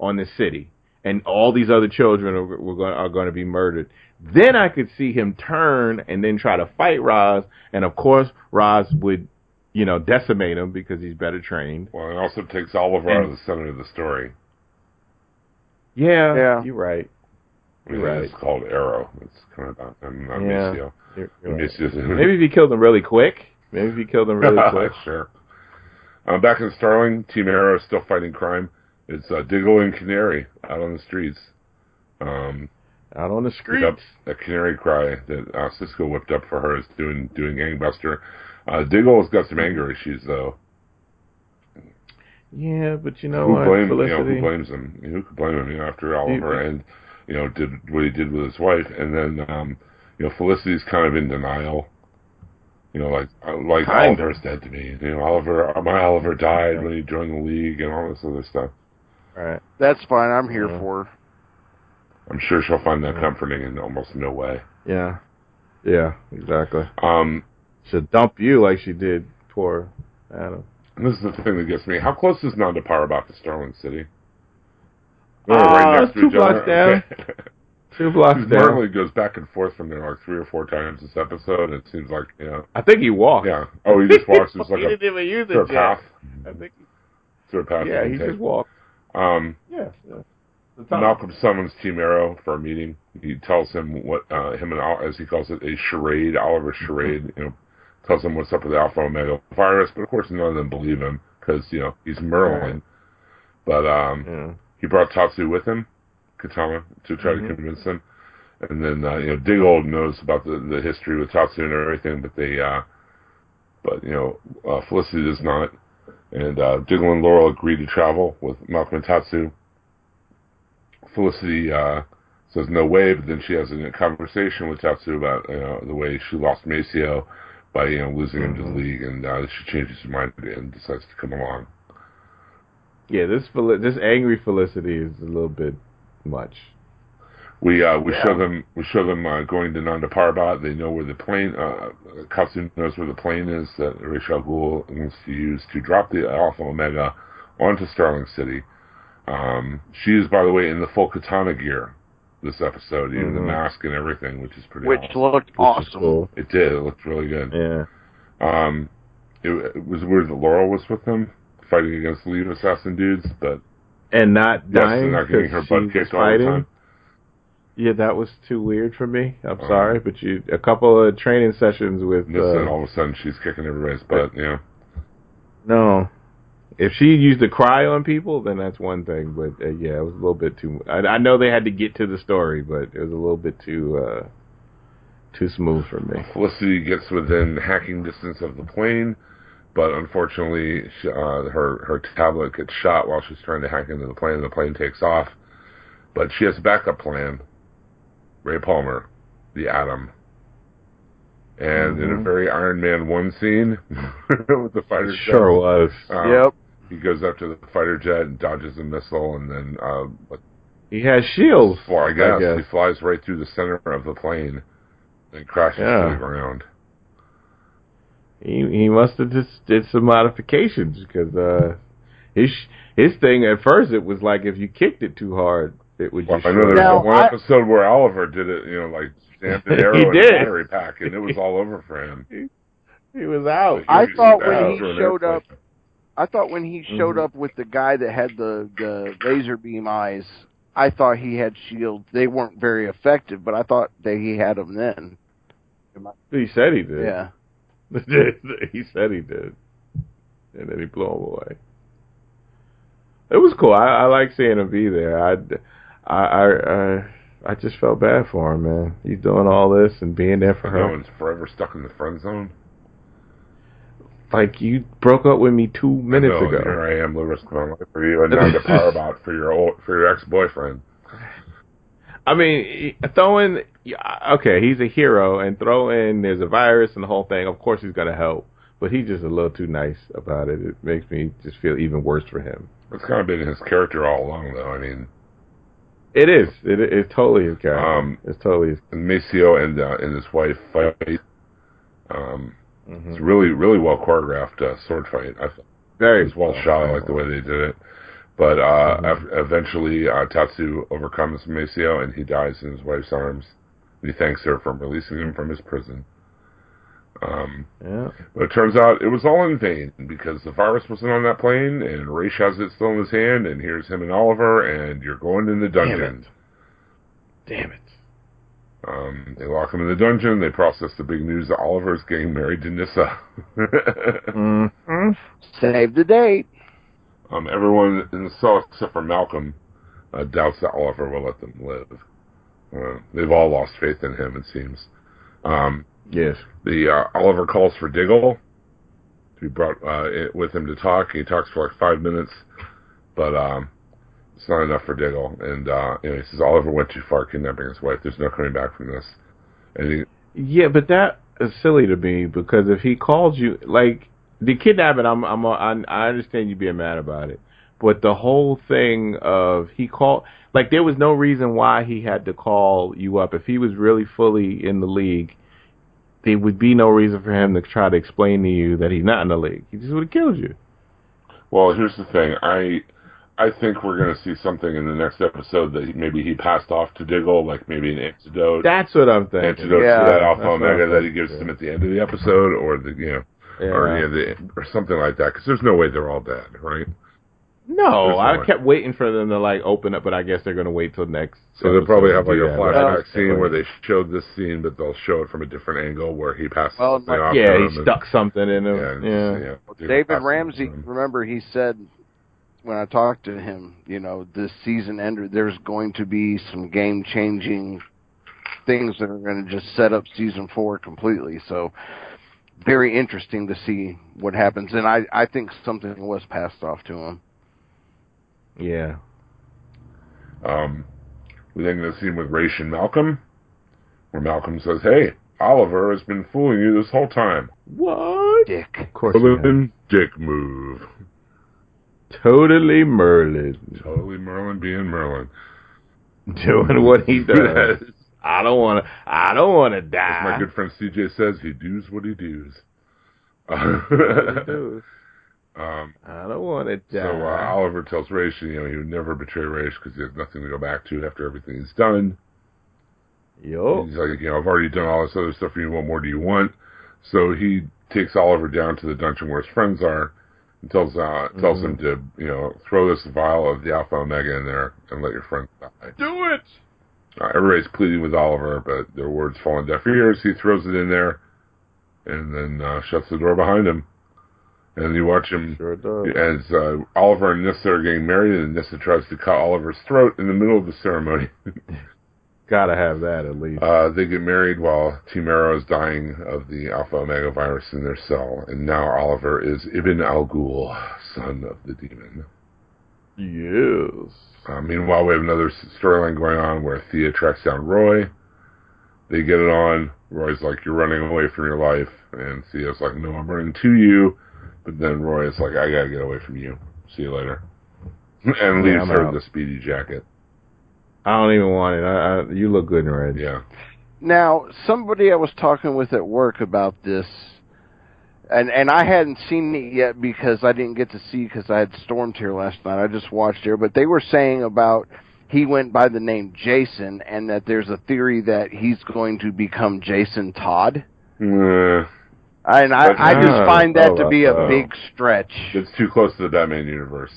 Speaker 2: on this city, and all these other children are, going, are going to be murdered. Then I could see him turn and then try to fight Ra's, and of course Ra's would, you know, decimate him because he's better trained.
Speaker 1: Well, it also takes Oliver out of the center of the story.
Speaker 2: Yeah,
Speaker 5: Yeah.
Speaker 2: you're right.
Speaker 1: I mean,
Speaker 2: Right.
Speaker 1: It's called Arrow. It's kind of not, I'm not
Speaker 2: Yeah.
Speaker 1: Maseo.
Speaker 2: You're, you're right.
Speaker 1: Maseo-
Speaker 2: Maybe if he killed him really quick. Maybe if he killed him really quick.
Speaker 1: sure. Um, back in Starling, Team Arrow is still fighting crime. It's uh, Diggle and Canary out on the streets. Um,
Speaker 2: Out on the streets.
Speaker 1: up that canary cry that uh, Cisco whipped up for her is doing doing gangbuster. Uh, Diggle has got some anger issues though.
Speaker 2: Yeah, but you know
Speaker 1: who
Speaker 2: what,
Speaker 1: blame, you know, who blames him? Who could blame him? You know, after Oliver and you know did what he did with his wife, and then um, you know Felicity's kind of in denial. You know, like uh, like
Speaker 2: Kind of.
Speaker 1: Dead to me. You know, Oliver, my Oliver died when he joined the league and all this other stuff.
Speaker 2: Right.
Speaker 5: That's fine. I'm here
Speaker 2: Yeah.
Speaker 5: for her.
Speaker 1: I'm sure she'll find that
Speaker 2: Yeah.
Speaker 1: comforting in almost no way.
Speaker 2: Yeah. Yeah, exactly.
Speaker 1: Um,
Speaker 2: Should dump you like she did poor Adam.
Speaker 1: and this is the thing that gets me. How close is Nanda Parbat to Sterling City?
Speaker 2: Uh,
Speaker 1: We're
Speaker 2: two blocks down.
Speaker 1: Okay.
Speaker 2: Two blocks
Speaker 1: Because
Speaker 2: down.
Speaker 1: Marley goes back and forth from there like three or four times this episode. It seems like, you know,
Speaker 2: I think he walked.
Speaker 1: yeah. Oh, he just walks. There's like
Speaker 2: he
Speaker 1: a,
Speaker 2: didn't even use
Speaker 1: through a
Speaker 2: it yet.
Speaker 1: path.
Speaker 2: I think.
Speaker 1: Through a path.
Speaker 2: Yeah,
Speaker 1: you
Speaker 2: he
Speaker 1: can
Speaker 2: just
Speaker 1: take.
Speaker 2: walked.
Speaker 1: Um,
Speaker 2: Yeah. yeah.
Speaker 1: Malcolm summons Team Arrow for a meeting. He tells him what uh, him and Ol- as he calls it a charade, Oliver charade. You know, tells him what's up with the Alpha Omega virus, but of course none of them believe him because you know he's Merlyn. But um,
Speaker 2: Yeah.
Speaker 1: he brought Tatsu with him, Katana, to try
Speaker 2: Mhm.
Speaker 1: to convince them. And then uh, you know Diggle knows about the the history with Tatsu and everything, but they uh, but you know uh, Felicity does not. And uh, Diggle and Laurel agree to travel with Malcolm and Tatsu. Felicity uh, says no way, but then she has a conversation with Tatsu about you know, the way she lost Maseo by you know losing him to the
Speaker 2: Mhm.
Speaker 1: league, and uh, she changes her mind and decides to come along.
Speaker 2: Yeah, this Fel- this angry Felicity is a little bit much.
Speaker 1: We uh, we
Speaker 5: Yeah.
Speaker 1: show them we show them uh, going to Nanda Parbat. They know where the plane. Uh, Tatsu knows where the plane is that Ra's al Ghul wants to use to drop the Alpha Omega onto Starling City. Um, she is, by the way, in the full katana gear this episode, even the
Speaker 2: Mhm.
Speaker 1: mask and everything, which is pretty.
Speaker 5: Which
Speaker 1: awesome.
Speaker 5: looked
Speaker 2: Which
Speaker 5: awesome.
Speaker 2: cool.
Speaker 1: It did. It looked really good.
Speaker 2: Yeah.
Speaker 1: Um, it, it was weird that Laurel was with them fighting against the lead assassin dudes, but
Speaker 2: And not
Speaker 1: yes,
Speaker 2: dying
Speaker 1: and not getting her butt kicked all the
Speaker 2: fighting.
Speaker 1: time.
Speaker 2: Yeah, that was too weird for me. I'm
Speaker 1: Um,
Speaker 2: sorry, but you a couple of training sessions with
Speaker 1: And
Speaker 2: uh,
Speaker 1: all of a sudden she's kicking everybody's butt. Yeah.
Speaker 2: no. If she used to cry on people, then that's one thing. But uh, yeah, it was a little bit too. I, I know they had to get to the story, but it was a little bit too uh, too smooth for me.
Speaker 1: Felicity gets within hacking distance of the plane, but unfortunately, she, uh, her her tablet gets shot while she's trying to hack into the plane. and The plane takes off, but she has a backup plan. Ray Palmer, the Atom, And in a
Speaker 2: Mhm.
Speaker 1: very Iron Man one scene with the fighter jet,
Speaker 2: Sure was.
Speaker 1: um,
Speaker 5: yep.
Speaker 1: he goes up to the fighter jet and dodges a missile, and then uh,
Speaker 2: He has shields.
Speaker 1: Well, I guess,
Speaker 2: guess.
Speaker 1: he flies right through the center of the plane and crashes
Speaker 2: Yeah.
Speaker 1: to the ground.
Speaker 2: He he must have just did some modifications because uh, his his thing at first it was like if you kicked it too hard it would
Speaker 1: Well,
Speaker 2: just.
Speaker 1: I know
Speaker 2: there
Speaker 1: was
Speaker 5: Now,
Speaker 1: one
Speaker 5: I-
Speaker 1: episode where Oliver did it, you know, like jammed an arrow
Speaker 2: He
Speaker 1: in
Speaker 2: did.
Speaker 1: a battery pack, and it was all over for him.
Speaker 2: He was out.
Speaker 1: But
Speaker 5: I
Speaker 1: he was
Speaker 5: thought when he showed up- I thought when he showed
Speaker 2: Mhm.
Speaker 5: up with the guy that had the the laser beam eyes, I thought he had shields. They weren't very effective, but I thought that he had them then.
Speaker 2: He said he did.
Speaker 5: Yeah.
Speaker 2: he said he did, and then he blew him away. It was cool. I, I like seeing him be there. I, I, I, I, I just felt bad for him, man. He's doing all this and being there for
Speaker 1: No
Speaker 2: her.
Speaker 1: one's forever stuck in the friend zone.
Speaker 2: Like you broke up with me two minutes
Speaker 1: know,
Speaker 2: ago.
Speaker 1: Here I am, risking my life for you, and now the Powerbot for your old, for your ex boyfriend.
Speaker 2: I mean, throwing okay, he's a hero, and throw in there's a virus and the whole thing. Of course, he's gonna help, but he's just a little too nice about it. It makes me just feel even worse for him.
Speaker 1: It's kind of been his character all along, though. I mean,
Speaker 2: It is. It, it's totally his character.
Speaker 1: Um,
Speaker 2: it's totally his.
Speaker 1: Maseo and uh, and his wife fight. Um,
Speaker 2: mhm.
Speaker 1: it's really really well choreographed uh, sword fight. I
Speaker 2: Very
Speaker 1: it was well shot. I like the way they did it. But uh,
Speaker 2: Mhm.
Speaker 1: ev- eventually, uh, Tatsu overcomes Maseo and he dies in his wife's arms. And he thanks her for releasing him from his prison. Um,
Speaker 2: Yeah.
Speaker 1: but it turns out it was all in vain because the virus wasn't on that plane, and Ra's has it still in his hand, and here's him and Oliver, and you're going in the dungeon.
Speaker 2: Damn it.
Speaker 1: Um, they lock him in the dungeon. They process the big news that Oliver's getting married to Nyssa.
Speaker 2: Mm-hmm.
Speaker 5: Save the date.
Speaker 1: Um, everyone in the cell except for Malcolm uh, doubts that Oliver will let them live. Uh, they've all lost faith in him, it seems. Um,
Speaker 2: Yes.
Speaker 1: the uh, Oliver calls for Diggle to be brought uh, with him to talk. He talks for like five minutes, but um, it's not enough for Diggle. And uh, you know, he says Oliver went too far kidnapping his wife. There's no coming back from this. And he,
Speaker 2: Yeah, but that is silly to me because if he calls you like the kidnapping, I'm I'm I, I understand you being mad about it, but the whole thing of he called like there was no reason why he had to call you up if he was really fully in the league. There would be no reason for him to try to explain to you that he's not in the league. He just would have killed you.
Speaker 1: well, here's the thing. I I think we're going to see something in the next episode that maybe he passed off to Diggle, like maybe an antidote.
Speaker 2: That's what I'm thinking.
Speaker 1: Antidote
Speaker 5: Yeah,
Speaker 1: to that Alpha
Speaker 2: that's
Speaker 1: Omega that he gives
Speaker 2: yeah.
Speaker 1: them at the end of the episode, or the you know, or
Speaker 2: Yeah.
Speaker 1: you know, the, or something like that. Because there's no way they're all dead, right?
Speaker 2: No,
Speaker 1: There's
Speaker 2: I
Speaker 1: no way.
Speaker 2: kept waiting for them to like open up, but I guess they're gonna wait till next.
Speaker 1: So they'll probably have like a
Speaker 2: do that, but
Speaker 1: flashback
Speaker 2: I-
Speaker 1: scene where they showed this scene, but they'll show it from a different angle where he passes
Speaker 5: Well,
Speaker 1: something
Speaker 5: like-
Speaker 2: Yeah, he
Speaker 1: him and-
Speaker 2: stuck something in him.
Speaker 1: Yeah, and-
Speaker 2: Yeah.
Speaker 1: yeah, Diggle
Speaker 5: David Ramsey,
Speaker 1: um,
Speaker 5: remember he said when I talked to him, you know, this season ended. there's going to be some game changing things that are going to just set up season four completely. So very interesting to see what happens, and I I think something was passed off to him.
Speaker 2: Yeah.
Speaker 1: Um, we then get a scene with Ra's and Malcolm, where Malcolm says, "Hey, Oliver has been fooling you this whole time."
Speaker 2: What?
Speaker 5: Dick.
Speaker 2: Of course. he has.
Speaker 1: Merlyn dick move.
Speaker 2: Totally Merlyn.
Speaker 1: Totally Merlyn being Merlyn.
Speaker 2: Doing what he does. I don't want to. I don't want to die.
Speaker 1: As my good friend CJ says, he does what he does.
Speaker 2: What he does.
Speaker 1: um,
Speaker 2: I don't want to die.
Speaker 1: so uh, Oliver tells Ra's, you know, he would never betray Ra's because he has nothing to go back to after everything he's done.
Speaker 2: Yup.
Speaker 1: He's like, you know, I've already done all this other stuff for you. What more do you want? So he takes Oliver down to the dungeon where his friends are and tells uh, tells
Speaker 2: Mhm.
Speaker 1: him to, you know, throw this vial of the Alpha Omega in there and let your friends die.
Speaker 2: Do it.
Speaker 1: Uh, everybody's pleading with Oliver, but their words fall on deaf ears. He throws it in there and then uh, shuts the door behind him. And you watch him
Speaker 2: Sure
Speaker 1: as uh, Oliver and Nyssa are getting married, and Nyssa tries to cut Oliver's throat in the middle of the ceremony.
Speaker 2: Gotta have that at least.
Speaker 1: Uh, they get married while Team Arrow is dying of the Alpha Omega virus in their cell, and now Oliver is Ibn Al Ghul, son of the demon.
Speaker 2: Yes.
Speaker 1: Uh, meanwhile, we have another s- storyline going on where Thea tracks down Roy. They get it on. Roy's like, "You're running away from your life," and Thea's like, "No, I'm running to you." But then Roy is like, "I gotta get away from you. See you later," and leaves
Speaker 2: I'm
Speaker 1: her
Speaker 2: out.
Speaker 1: the speedy jacket.
Speaker 2: I don't even want it. I, I, you look good in red.
Speaker 1: Yeah,
Speaker 4: Now, somebody I was talking with at work about this, and and I hadn't seen it yet because I didn't get to see because I had stormed here last night. I just watched here, but they were saying about he went by the name Jason, and that there's a theory that he's going to become Jason Todd.
Speaker 1: Uh,
Speaker 4: And I, I just
Speaker 2: Oh,
Speaker 4: find that to
Speaker 2: oh,
Speaker 4: be a
Speaker 2: oh.
Speaker 4: big stretch.
Speaker 1: it's too close to the Batman universe.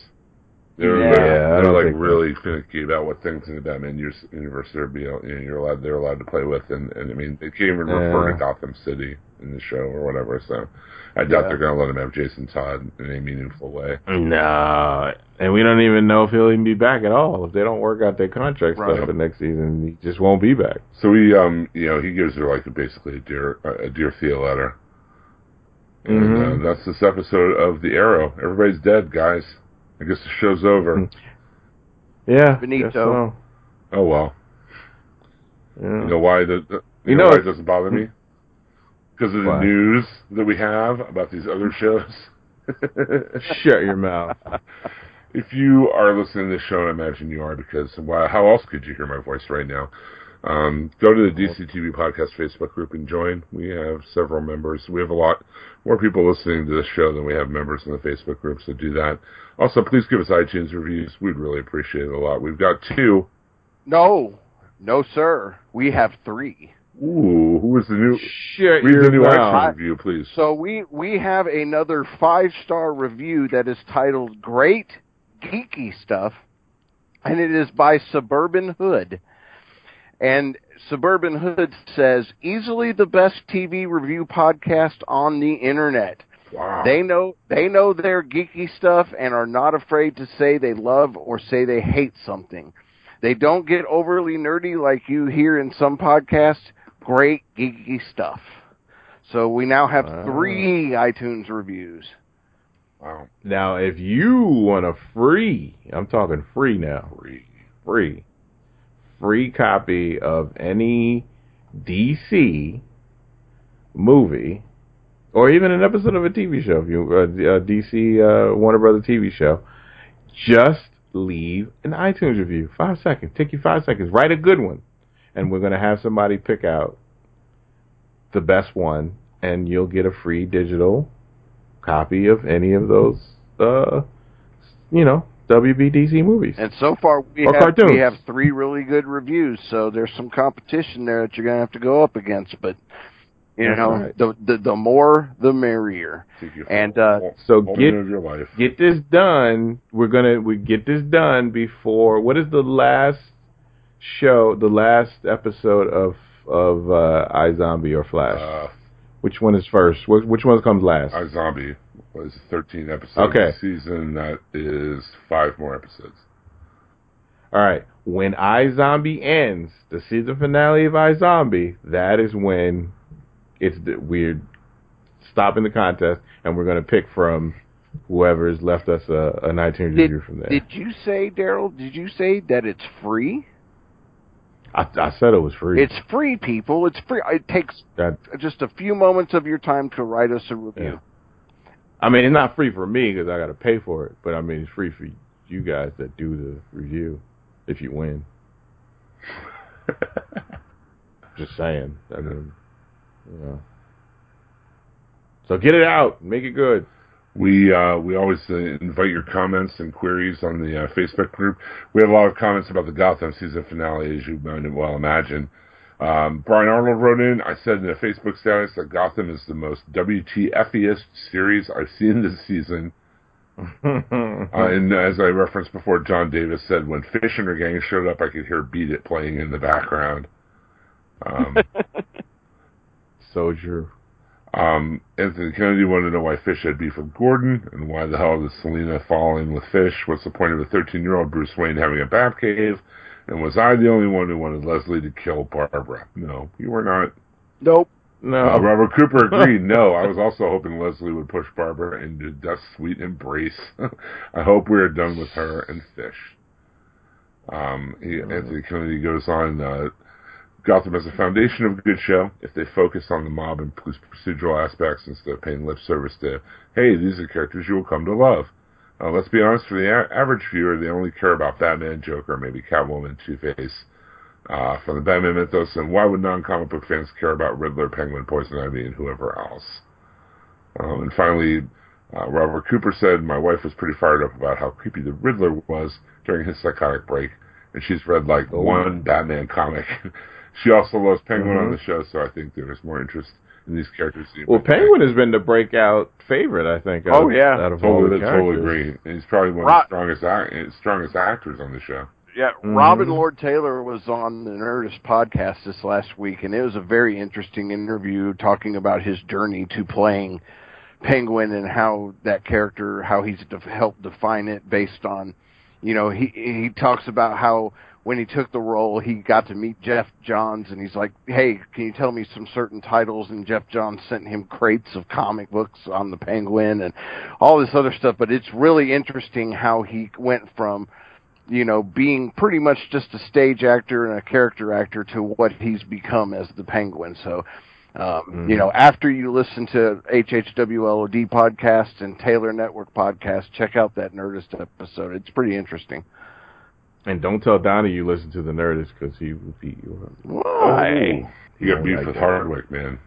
Speaker 1: They're,
Speaker 4: Yeah.
Speaker 1: they're, they're like
Speaker 2: so.
Speaker 1: really finicky about what things in the Batman universe they're be, you know, you're allowed they're allowed to play with, and, and I mean they can't even refer to Gotham City in the show or whatever. So I doubt
Speaker 4: Yeah.
Speaker 1: they're going to let him have Jason Todd in a meaningful way.
Speaker 2: No, and we don't even know if he'll even be back at all. If they don't work out their contract
Speaker 4: Right.
Speaker 2: stuff for next season, he just won't be back.
Speaker 1: So he, um, you know, he gives her like basically a dear, a dear Thea letter, and
Speaker 2: Mhm.
Speaker 1: uh, that's this episode of The Arrow. Everybody's dead, guys. I guess the show's over.
Speaker 2: Yeah,
Speaker 4: Benito.
Speaker 2: so.
Speaker 1: Oh well.
Speaker 2: Yeah.
Speaker 1: You know why the, the you,
Speaker 2: You
Speaker 1: know,
Speaker 2: know
Speaker 1: why it doesn't bother me? Because of the
Speaker 2: Why?
Speaker 1: news that we have about these other shows.
Speaker 2: Shut your mouth.
Speaker 1: if you are listening to this show, I imagine you are, because why, how else could you hear my voice right now? Um, go to the DCTV Podcast Facebook group and join. We have several members. We have a lot more people listening to this show than we have members in the Facebook group, so do that. Also, please give us iTunes reviews. We'd really appreciate it a lot. We've got two.
Speaker 4: No, no, sir. We have three.
Speaker 1: Ooh, who is the new?
Speaker 2: Shut
Speaker 1: Read the new
Speaker 2: mouth.
Speaker 1: iTunes review, please.
Speaker 4: So we we have another five star review that is titled "Great Geeky Stuff," and it is by Suburban Hood. And Suburban Hood says, "Easily the best TV review podcast on the internet.
Speaker 1: Wow.
Speaker 4: They know they know their geeky stuff and are not afraid to say they love or say they hate something. They don't get overly nerdy like you hear in some podcasts. Great geeky stuff." So we now have
Speaker 2: Wow.
Speaker 4: three iTunes reviews.
Speaker 1: wow.
Speaker 2: Now, if you want a free, I'm talking free now,
Speaker 1: Free.
Speaker 2: free, free copy of any DC movie, or even an episode of a TV show, if you uh, a DC uh, Warner Brother TV show, just leave an iTunes review. Five seconds. Take you five seconds. Write a good one, and we're gonna have somebody pick out the best one, and you'll get a free digital copy of any of those, uh, you know, WBDC movies.
Speaker 4: And so far we have
Speaker 2: cartoons.
Speaker 4: we have three really good reviews. So there's some competition there that you're gonna have to go up against. But you
Speaker 2: That's
Speaker 4: know,
Speaker 2: right.
Speaker 4: the, the the more the merrier. And, uh,
Speaker 2: So get
Speaker 1: your life.
Speaker 2: get this done. We're gonna we get this done before what is the last show, the last episode of of uh, iZombie or Flash?
Speaker 1: Uh,
Speaker 2: which one is first? Which, which one comes last?
Speaker 1: iZombie was 13 episodes
Speaker 2: Okay.
Speaker 1: this season. That is five more episodes.
Speaker 2: All right. When iZombie ends, the season finale of iZombie, that is when it's the, we're stopping the contest and we're gonna pick from whoever's left us a, an iTunes
Speaker 4: Did,
Speaker 2: review from there.
Speaker 4: did you say, Daryl? Did you say that it's free?
Speaker 2: I, I said it was free.
Speaker 4: It's free, people. It's free. It takes
Speaker 2: That-
Speaker 4: just a few moments of your time to write us a review.
Speaker 2: I mean, it's not free for me because I got to pay for it, but I mean, it's free for you guys that do the review if you win. Just saying. I mean, you know. So get it out, make it good.
Speaker 1: We uh, we always uh, invite your comments and queries on the uh, Facebook group. We have a lot of comments about the Gotham season finale, as you might well imagine. Um, Brian Arnold wrote in. I said in a Facebook status that Gotham is the most WTFiest series I've seen this season. Uh, and as I referenced before, John Davis said when Fish and her gang showed up, I could hear "Beat It" playing in the background. Um,
Speaker 2: Soldier.
Speaker 1: Um, Anthony Kennedy wanted to know why Fish had beef with Gordon, and why the hell did Selina fall in with Fish? What's the point of a 13-year-old Bruce Wayne having a Batcave? And was I the only one who wanted Leslie to kill Barbara? No, you were not.
Speaker 4: Nope.
Speaker 2: No.
Speaker 1: Uh, Robert Cooper agreed. No, I was also hoping Leslie would push Barbara into death's sweet embrace. I hope we are done with her and Fish. Um, he, Anthony Kennedy goes on. Uh, Gotham as a foundation of a good show if they focus on the mob and procedural aspects instead of paying lip service to, hey, these are characters you will come to love. Uh, let's be honest, for the a- average viewer, they only care about Batman, Joker, maybe Catwoman, Two-Face, uh, from the Batman mythos, and why would non-comic book fans care about Riddler, Penguin, Poison Ivy, and whoever else? Um, and finally, uh, Robert Cooper said, my wife was pretty fired up about how creepy the Riddler was during his psychotic break, and she's read like
Speaker 2: Oh.
Speaker 1: one Batman comic. she also loves Penguin on
Speaker 2: Mhm.
Speaker 1: the show, so I think there's more interest in these characters.
Speaker 2: Well,
Speaker 1: might think.
Speaker 2: Penguin has been the breakout favorite, I think.
Speaker 4: Oh,
Speaker 2: out-
Speaker 4: yeah.
Speaker 2: out of all
Speaker 1: Totally,
Speaker 2: the
Speaker 1: totally
Speaker 2: characters.
Speaker 1: agree. He's probably one
Speaker 4: Right.
Speaker 1: of the strongest act- strongest actors on the show.
Speaker 4: Yeah,
Speaker 2: Mhm.
Speaker 4: Robin Lord Taylor was on the Nerdist podcast this last week, and it was a very interesting interview talking about his journey to playing Penguin and how that character, how he's def- helped define it based on, you know, he he talks about how when he took the role, he got to meet Geoff Johns, and he's like, "Hey, can you tell me some certain titles?" And Geoff Johns sent him crates of comic books on the Penguin and all this other stuff. But it's really interesting how he went from you know, being pretty much just a stage actor and a character actor to what he's become as the Penguin. So, um, you know, after you listen to HHWLOD podcast and Taylor Network podcast, check out that Nerdist episode. It's pretty interesting.
Speaker 2: And don't tell Donnie you listen to the Nerdist because he will beat you up.
Speaker 4: Why?
Speaker 1: You got
Speaker 2: Oh,
Speaker 1: beef
Speaker 2: like
Speaker 1: with
Speaker 2: that.
Speaker 1: Hardwick, man.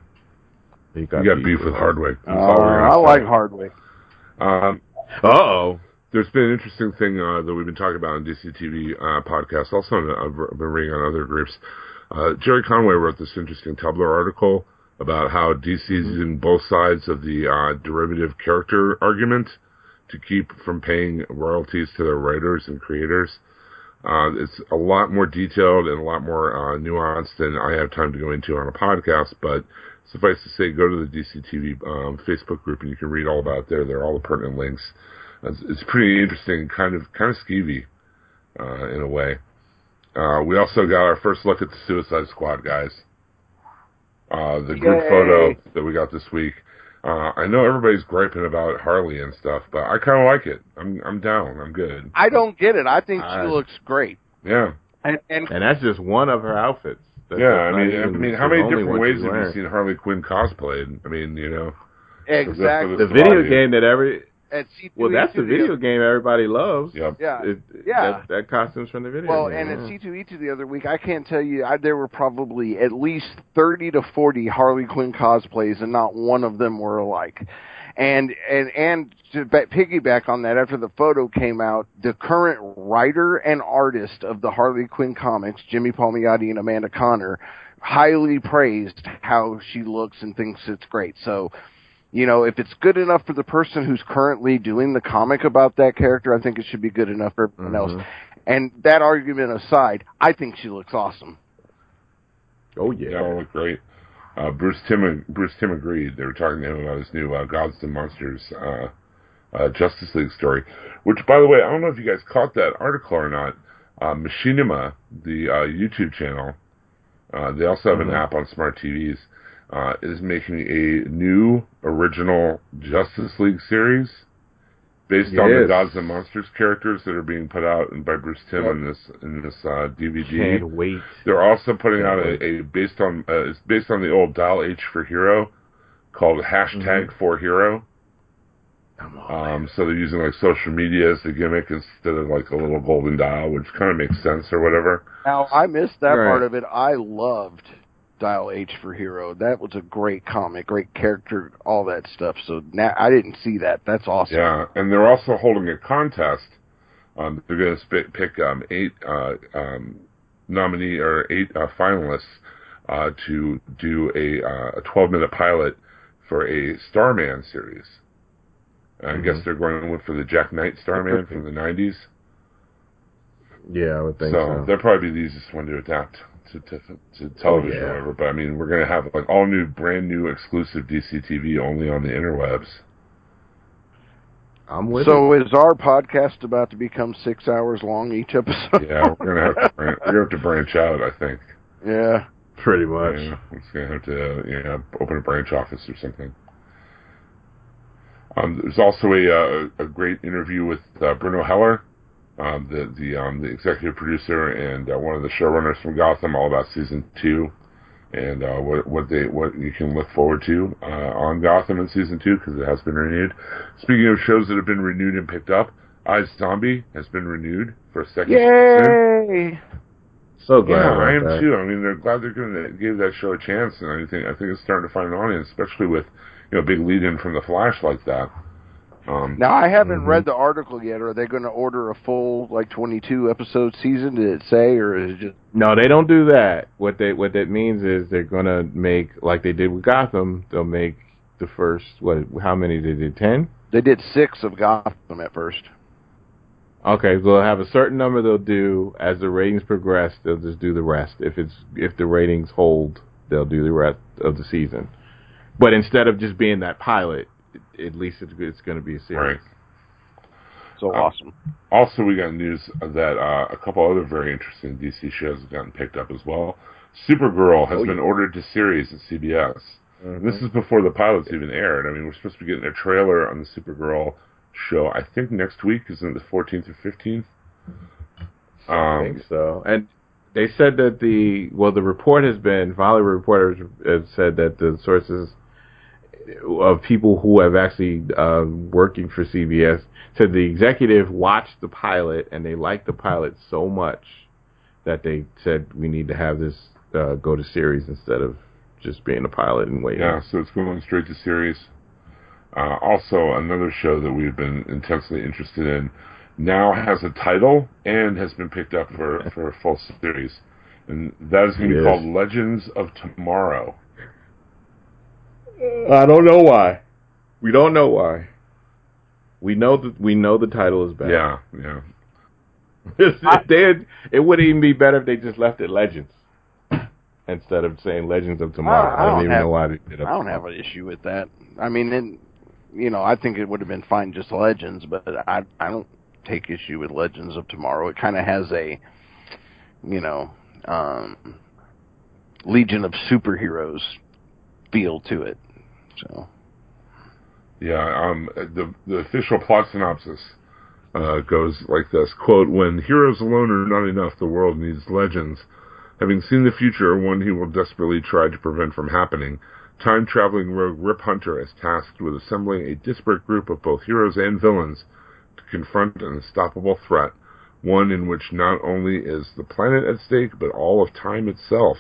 Speaker 2: He
Speaker 1: You got beef with Hardwick. That's
Speaker 4: Uh,
Speaker 1: all we're gonna
Speaker 4: I like Hardwick.
Speaker 1: Um,
Speaker 2: Uh-oh.
Speaker 1: there's been an interesting thing uh, that we've been talking about on DCTV uh, podcast. Also, on, I've been reading on other groups. Uh, Gerry Conway wrote this interesting Tumblr article about how DC's using both sides of the uh, derivative character argument to keep from paying royalties to their writers and creators. Uh, it's a lot more detailed and a lot more uh, nuanced than I have time to go into on a podcast, but suffice to say, go to the DCTV um, Facebook group and you can read all about it there. There are all the pertinent links. It's, it's pretty interesting, kind of kind of skeevy uh, in a way. Uh, we also got our first look at the Suicide Squad guys. Uh, the group
Speaker 4: Yay.
Speaker 1: photo that we got this week. Uh, I know everybody's griping about Harley and stuff, but I kind of like it. I'm I'm down. I'm good.
Speaker 4: I don't get it. I think
Speaker 2: I-
Speaker 4: she looks great.
Speaker 1: Yeah,
Speaker 4: And, and
Speaker 2: And that's just one of her outfits. That's
Speaker 1: yeah. I
Speaker 2: not
Speaker 1: mean, I mean, how many different ways have you seen Harley Quinn cosplayed? I mean, you know,
Speaker 4: exactly.
Speaker 2: The
Speaker 1: That's
Speaker 2: video game that every
Speaker 4: At C2E2
Speaker 2: well, that's the video game everybody loves.
Speaker 1: Yep.
Speaker 4: Yeah.
Speaker 2: It,
Speaker 4: Yeah.
Speaker 2: That, that costume's from the video
Speaker 4: Well,
Speaker 2: game.
Speaker 4: and at. C2E2 the other week, I can't tell you, I, there were probably at least 30 to 40 Harley Quinn cosplays, and not one of them were alike. And and and to ba- piggyback on that, after the photo came out, the current writer and artist of the Harley Quinn comics, Jimmy Palmiotti and Amanda Conner, highly praised how she looks and thinks it's great. So, you know, if it's good enough for the person who's currently doing the comic about that character, I think it should be good enough for everyone else.
Speaker 2: Mhm.
Speaker 4: And that argument aside, I think she looks awesome.
Speaker 2: Oh yeah.
Speaker 1: They all look great. Uh, Bruce Timm Bruce Timm agreed. They were talking to him about his new uh, Gods and Monsters uh, uh, Justice League story. Which, by the way, I don't know if you guys caught that article or not. Uh, Machinima, the uh, YouTube channel, uh, they also have
Speaker 2: Mhm.
Speaker 1: an app on smart TVs. Uh, is making a new original Justice League series based on the Gods and Monsters characters that are being put out by Bruce Timm
Speaker 4: Yep.
Speaker 1: in this in this uh, DVD.
Speaker 2: Can't wait.
Speaker 1: They're also putting out a, a based on uh, it's based on the old Dial H for Hero called hashtag for Hero.
Speaker 2: Come on.
Speaker 1: Um, so they're using like social media as the gimmick instead of like a little golden dial, which kind of makes sense or whatever.
Speaker 4: Now, I missed that
Speaker 2: Right.
Speaker 4: part of it. I loved Dial H for Hero. That was a great comic, great character, all that stuff. So now I didn't see that. That's awesome.
Speaker 1: Yeah, and they're also holding a contest. Um, they're going to sp- pick um, eight uh, um, nominee or eight uh, finalists uh, to do a uh, a 12 minute pilot for a Starman series. I guess
Speaker 2: Mhm.
Speaker 1: they're going to with for the Jack Knight Starman from the 90s.
Speaker 2: Yeah, I would think
Speaker 1: so
Speaker 2: so.
Speaker 1: they'll probably be the easiest one to adapt to to, to television
Speaker 2: yeah.
Speaker 1: or whatever. But I mean, we're gonna have like all new, brand new, exclusive DC TV only on the interwebs.
Speaker 2: I'm with
Speaker 4: So
Speaker 2: it.
Speaker 4: is our podcast about to become six hours long each episode?
Speaker 1: Yeah, we're gonna have to bran- we're gonna have to branch out. I think.
Speaker 4: yeah.
Speaker 2: Pretty much.
Speaker 1: Yeah, it's gonna have to you know open a branch office or something. Um, there's also a uh, a great interview with uh, Bruno Heller um, the the um, the executive producer and uh, one of the showrunners from Gotham, all about season two and uh, what what they what you can look forward to uh, on Gotham in season two because it has been renewed. Speaking of shows that have been renewed and picked up, Eyes Zombie has been renewed for a second season.
Speaker 4: Yay!
Speaker 2: So glad.
Speaker 1: Yeah, I am
Speaker 2: that.
Speaker 1: too. I mean, they're glad they're going to give that show a chance, and I think I think it's starting to find an audience, especially with you know a big lead in from the Flash like that. Um,
Speaker 4: Now I haven't
Speaker 2: Mhm.
Speaker 4: read the article yet. Are they going to order a full like 22 episode season? Did it say, or is it just?
Speaker 2: No, they don't do that. What they what that means is they're gonna make like they did with Gotham. They'll make the first what? How many did they did? Ten.
Speaker 4: They did six of Gotham at first.
Speaker 2: Okay, so they'll have a certain number they'll do as the ratings progress. They'll just do the rest. If it's if the ratings hold, they'll do the rest of the season. But instead of just being that pilot, at least it's, it's going to be a series.
Speaker 1: Right.
Speaker 4: So
Speaker 1: Uh,
Speaker 4: awesome.
Speaker 1: Also, we got news that uh, a couple other very interesting DC shows have gotten picked up as well. Supergirl has
Speaker 4: Oh,
Speaker 1: been ordered to series at CBS.
Speaker 2: Mhm.
Speaker 1: This is before the pilots even aired. I mean, we're supposed to be getting a trailer on the Supergirl show. I think next week is it the 14th or 15th.
Speaker 2: I
Speaker 1: Um,
Speaker 2: think so. And they said that the well, the report has been Hollywood reporters have said that the sources of people who have actually uh, working for CBS said the executive watched the pilot and they liked the pilot so much that they said we need to have this uh, go to series instead of just being a pilot and waiting.
Speaker 1: Yeah, so it's going straight to series. Uh, also, another show that we've been intensely interested in now has a title and has been picked up for, for a full series. And that is going to be called Legends of Tomorrow.
Speaker 2: I don't know why. We don't know why. We know that we know the title is bad.
Speaker 1: Yeah, yeah.
Speaker 2: if they had, it would even be better if they just left it Legends instead of saying Legends of Tomorrow.
Speaker 4: I
Speaker 2: I don't,
Speaker 4: don't
Speaker 2: even
Speaker 4: have-
Speaker 2: know why they did it.
Speaker 4: I don't have an issue with that. I mean, and, you know, I think it would have been fine just Legends, but I I don't take issue with Legends of Tomorrow. It kind of has a, you know, um, Legion of Superheroes feel to it. So
Speaker 1: Yeah, um, the the official plot synopsis uh, goes like this: "Quote: When heroes alone are not enough, the world needs legends. Having seen the future, one he will desperately try to prevent from happening, time-traveling rogue Rip Hunter is tasked with assembling a disparate group of both heroes and villains to confront an unstoppable threat, one in which not only is the planet at stake, but all of time itself."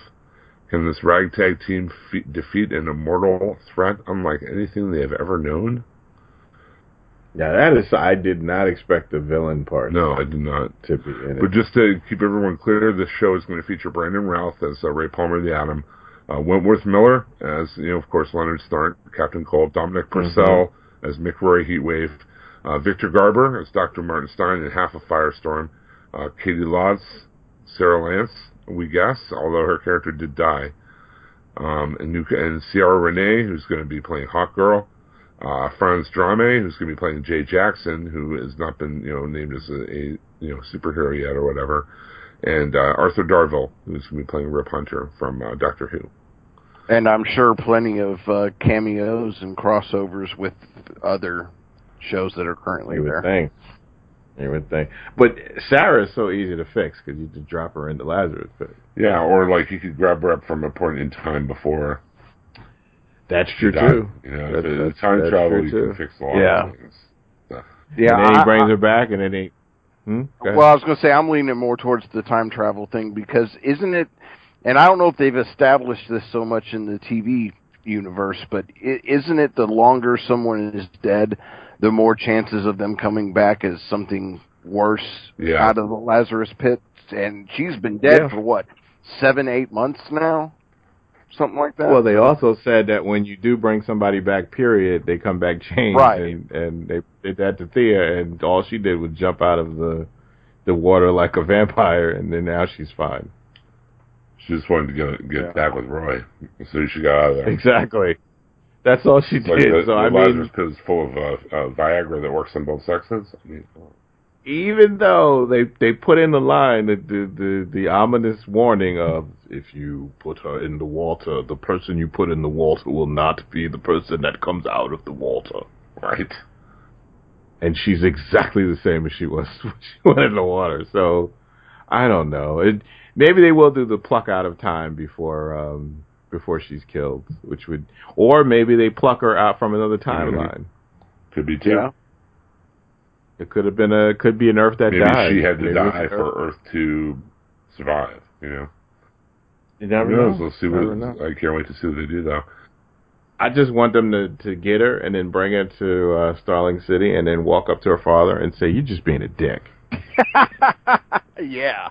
Speaker 1: Can this ragtag team fe- defeat an immortal threat unlike anything they have ever known?
Speaker 2: Yeah, that is. I did not expect the villain part
Speaker 1: No, I did not.
Speaker 2: to be in it.
Speaker 1: But just to keep everyone clear, this show is going to feature Brandon Routh as uh, Ray Palmer the Atom, uh, Wentworth Miller as, you know, of course, Leonard Snart, Captain Cold, Dominic Purcell as Mick Rory Heatwave, uh, Victor Garber as Dr. Martin Stein in Half a Firestorm, uh, Caity Lotz, Sara Lance, we guess, although her character did die, um, and, new, and Ciara Renee, who's going to be playing Hawk Girl, uh, Franz Drameh, who's going to be playing Jay Jackson, who has not been, you know, named as a, a you know superhero yet or whatever, and uh, Arthur Darvill, who's going to be playing Rip Hunter from uh, Doctor Who.
Speaker 4: And I'm sure plenty of uh, cameos and crossovers with other shows that are currently
Speaker 2: you would
Speaker 4: there.
Speaker 2: think. You would think. But Sara is so easy to fix because you just drop her into Lazarus pit.
Speaker 1: Yeah, or like you could grab her up from a point in time before
Speaker 2: That's true
Speaker 1: died.
Speaker 2: too.
Speaker 1: You know,
Speaker 2: That's-
Speaker 1: if it's
Speaker 2: that's-
Speaker 1: time
Speaker 2: that's
Speaker 1: travel, you
Speaker 2: too.
Speaker 1: can fix a lot
Speaker 4: Yeah.
Speaker 1: of things.
Speaker 4: Yeah,
Speaker 2: and then he
Speaker 4: I-
Speaker 2: brings
Speaker 4: I-
Speaker 2: her back, and then he. Hmm?
Speaker 4: Well, I was going to say I'm leaning more towards the time travel thing because isn't it? And I don't know if they've established this so much in the TV universe, but is isn't it the longer someone is dead, the more chances of them coming back as something worse
Speaker 1: Yeah.
Speaker 4: out of the Lazarus pit? And she's been dead
Speaker 2: Yeah.
Speaker 4: for what seven, eight months now, something like that.
Speaker 2: Well, they also said that when you do bring somebody back, period, they come back changed.
Speaker 4: Right.
Speaker 2: And, and they did that to Thea, and all she did was jump out of the the water like a vampire, and then now she's fine.
Speaker 1: She just wanted to get get
Speaker 2: Yeah.
Speaker 1: back with Roy, so she got out of there.
Speaker 2: Exactly. That's all she
Speaker 1: Like
Speaker 2: did.
Speaker 1: the,
Speaker 2: so
Speaker 1: the
Speaker 2: I mean,
Speaker 1: is full of uh, uh, Viagra that works on both sexes. I mean,
Speaker 2: even though they they put in the line the the the, the ominous warning of if you put her in the water, the person you put in the water will not be the person that comes out of the water.
Speaker 1: right?
Speaker 2: and she's exactly the same as she was when she went in the water. So I don't know. It maybe they will do the pluck out of time before um before she's killed, which would, or maybe they pluck her out from another timeline.
Speaker 1: Could be too.
Speaker 4: Yeah.
Speaker 2: It could have been a could be an Earth that
Speaker 1: Maybe
Speaker 2: died.
Speaker 1: she had to
Speaker 2: Maybe
Speaker 1: die for Earth to survive. You know.
Speaker 2: You never
Speaker 1: Who knows?
Speaker 2: know.
Speaker 1: We'll see what.
Speaker 2: know.
Speaker 1: I can't wait to see what they do though.
Speaker 2: I just want them to to get her and then bring her to uh, Starling City and then walk up to her father and say, "You're just being a dick."
Speaker 4: yeah.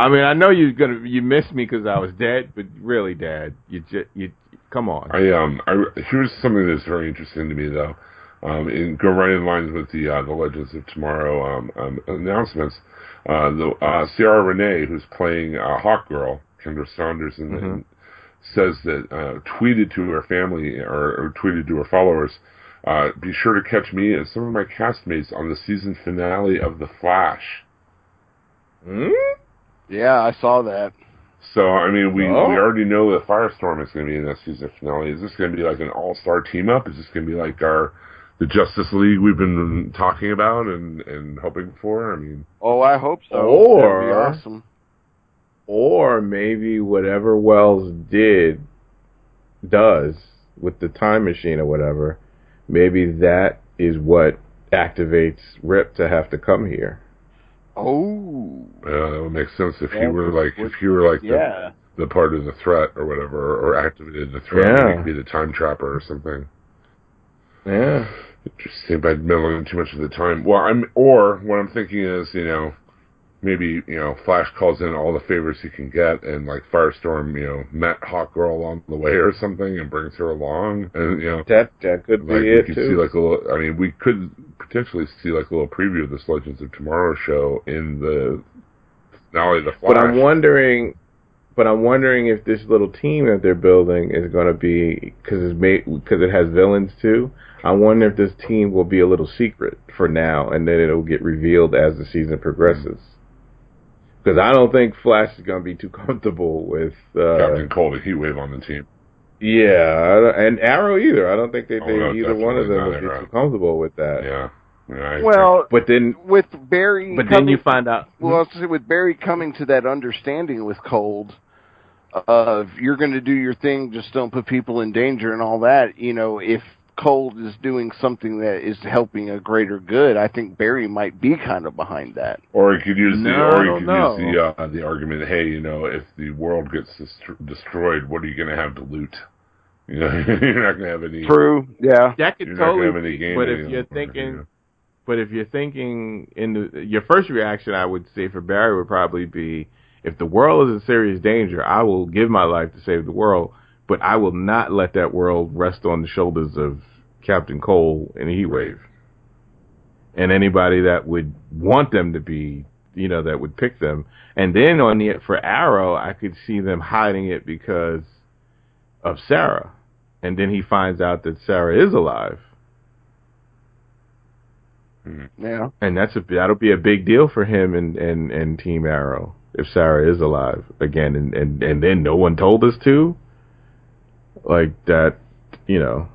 Speaker 2: I mean, I know you're gonna you missed me because I was dead, but really, Dad, you just you come on.
Speaker 1: I um I here's something that's very interesting to me though. Um, in go right in lines with the uh, the Legends of Tomorrow um, um announcements. Uh, the uh, Ciara Renee, who's playing uh, Hawk Girl, Kendra Saunders, and,
Speaker 2: Mhm.
Speaker 1: and says that uh, tweeted to her family or, or tweeted to her followers, uh, "Be sure to catch me and some of my castmates on the season finale of The Flash."
Speaker 2: Hmm?
Speaker 4: Yeah, I saw that.
Speaker 1: So I mean, we
Speaker 2: Oh.
Speaker 1: we already know that Firestorm is going to be in that season finale. Is this going to be like an all star team up? Is this going to be like our the Justice League we've been talking about and and hoping for? I mean,
Speaker 4: Oh, I hope so.
Speaker 2: Or-
Speaker 4: awesome.
Speaker 2: Or maybe whatever Wells did does with the time machine or whatever, maybe that is what activates Rip to have to come here.
Speaker 4: Oh,
Speaker 1: uh, that would make sense if
Speaker 4: Yeah,
Speaker 1: you were like if you were like
Speaker 4: yeah.
Speaker 1: the the part of the threat or whatever, or activated the threat.
Speaker 2: Yeah.
Speaker 1: You could be the time trapper or something.
Speaker 2: Yeah.
Speaker 1: Interesting by meddling too much of the time. Well, I'm or what I'm thinking is, you know, maybe you know, Flash calls in all the favors he can get, and like Firestorm, you know, met Hawk Girl along the way or something, and brings her along, and you know,
Speaker 2: That that could be
Speaker 1: like we
Speaker 2: it
Speaker 1: could
Speaker 2: too.
Speaker 1: see like a little. I mean, we could potentially see like a little preview of this Legends of Tomorrow show in the finale of the Flash.
Speaker 2: But I'm wondering, but I'm wondering if this little team that they're building is going to be because it's made because it has villains too. I wonder if this team will be a little secret for now, and then it'll get revealed as the season progresses. Because I don't think Flash is going to be too comfortable with, uh,
Speaker 1: Captain Cold, a heat wave on the team.
Speaker 2: yeah, I don't- and Arrow either. I don't think that
Speaker 1: Oh,
Speaker 2: they
Speaker 1: no,
Speaker 2: either one of them
Speaker 1: not
Speaker 2: would be too comfortable with that.
Speaker 1: Yeah. yeah
Speaker 4: Well,
Speaker 2: But then,
Speaker 4: with Barry,
Speaker 2: but then you find out.
Speaker 4: Well, I was say, with Barry coming to that understanding with Cold, of you're going to do your thing, just don't put people in danger and all that. You know, if Cold is doing something that is helping a greater good, I think Barry might be kind of behind that.
Speaker 1: Or you could use the,
Speaker 2: No,
Speaker 1: or you
Speaker 2: don't
Speaker 1: could
Speaker 2: know.
Speaker 1: use the uh, the argument. Hey, you know, if the world gets dest- destroyed, what are you going to have to loot? You know, you're not going to have any.
Speaker 4: True. Yeah.
Speaker 2: That could
Speaker 1: You're not have
Speaker 2: totally
Speaker 1: any
Speaker 2: be,
Speaker 1: game.
Speaker 2: but if you're
Speaker 1: you
Speaker 2: thinking,
Speaker 1: know.
Speaker 2: But if you're thinking in the, your first reaction, I would say for Barry would probably be, if the world is in serious danger, I will give my life to save the world, but I will not let that world rest on the shoulders of Captain Cole and Heatwave. And anybody that would want them to be, you know, that would pick them. And then on the, for Arrow, I could see them hiding it because of Sara. And then he finds out that Sara is alive. Mm-hmm.
Speaker 4: Yeah.
Speaker 2: And that's a that'll be a big deal for him and and and Team Arrow if Sara is alive again, and and and then no one told us to. Like that, you know.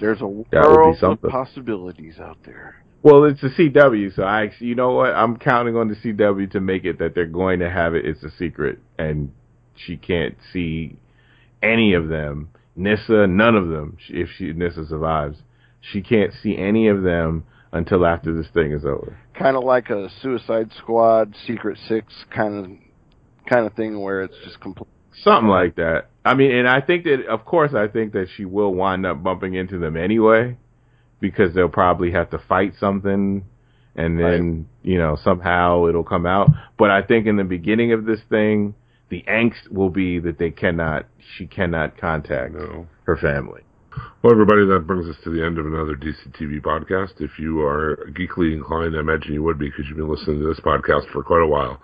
Speaker 4: There's a
Speaker 2: That would be
Speaker 4: world of possibilities out there.
Speaker 2: Well, it's a CW, so I you know what I'm counting on the CW to make it that they're going to have it. It's a secret, and she can't see any of them. Nyssa, none of them. If she Nyssa survives, she can't see any of them until after this thing is over.
Speaker 4: Kind of like a Suicide Squad, Secret Six kind of kind of thing where it's just complete.
Speaker 2: Something like that. I mean, and I think that, of course, I think that she will wind up bumping into them anyway, because they'll probably have to fight something, and then you know somehow it'll come out. But I think in the beginning of this thing, the angst will be that they cannot, she cannot contact
Speaker 1: No.
Speaker 2: her family.
Speaker 1: Well, everybody, that brings us to the end of another DCTV podcast. If you are geekly inclined, I imagine you would be because you've been listening to this podcast for quite a while.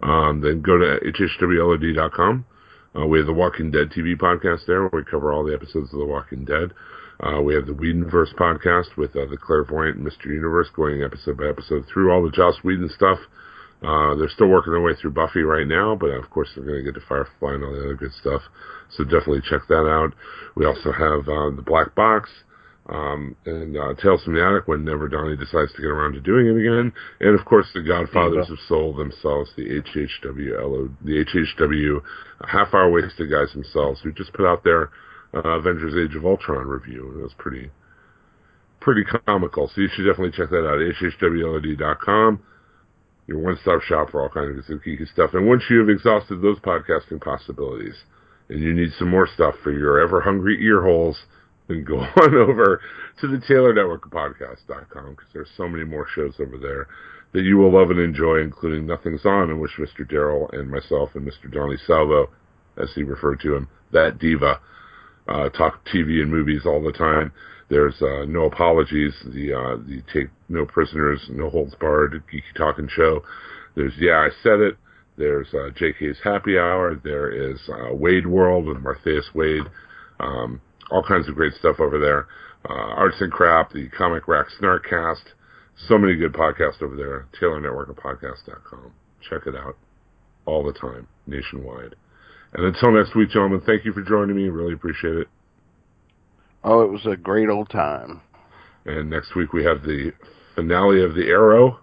Speaker 1: Um, then go to hhwlod.com. Uh, we have the Walking Dead TV podcast there where we cover all the episodes of The Walking Dead. Uh, we have the Whedonverse podcast with uh, the Clairvoyant Mr. Universe going episode by episode through all the Joss Whedon stuff. Uh, they're still working their way through Buffy right now, but of course they're going to get to Firefly and all the other good stuff. So definitely check that out. We also have uh, the Black Box. Um, and uh, Tales from the Attic when Never Donnie decides to get around to doing it again, and of course the Godfathers of Soul themselves, the HHWLO, the HHW Half Hour Wasted guys themselves, who just put out their uh, Avengers Age of Ultron review, and it was pretty pretty comical. So you should definitely check that out. HHWLOD.com, your one-stop shop for all kinds of geeky stuff. And once you have exhausted those podcasting possibilities, and you need some more stuff for your ever-hungry ear holes, then go on over to the Taylor Network Podcast.com because there's so many more shows over there that you will love and enjoy, including Nothing's On, in which Mr. Darrell and myself and Mr. Johnny Salvo, as he referred to him, that diva, uh, talk TV and movies all the time. There's uh, no apologies, the uh, the take no prisoners, no holds barred geeky talking show. There's yeah, I said it. There's uh, JK's Happy Hour. There is uh, Wade World with Martheus Wade. Um, all kinds of great stuff over there. Uh, Arts and Crap, the Comic Rack Snarkcast. So many good podcasts over there. Taylor Network of Podcast.com. Check it out all the time, nationwide. And until next week, gentlemen, thank you for joining me. Really appreciate it.
Speaker 5: Oh, it was a great old time.
Speaker 1: And next week we have the finale of The Arrow,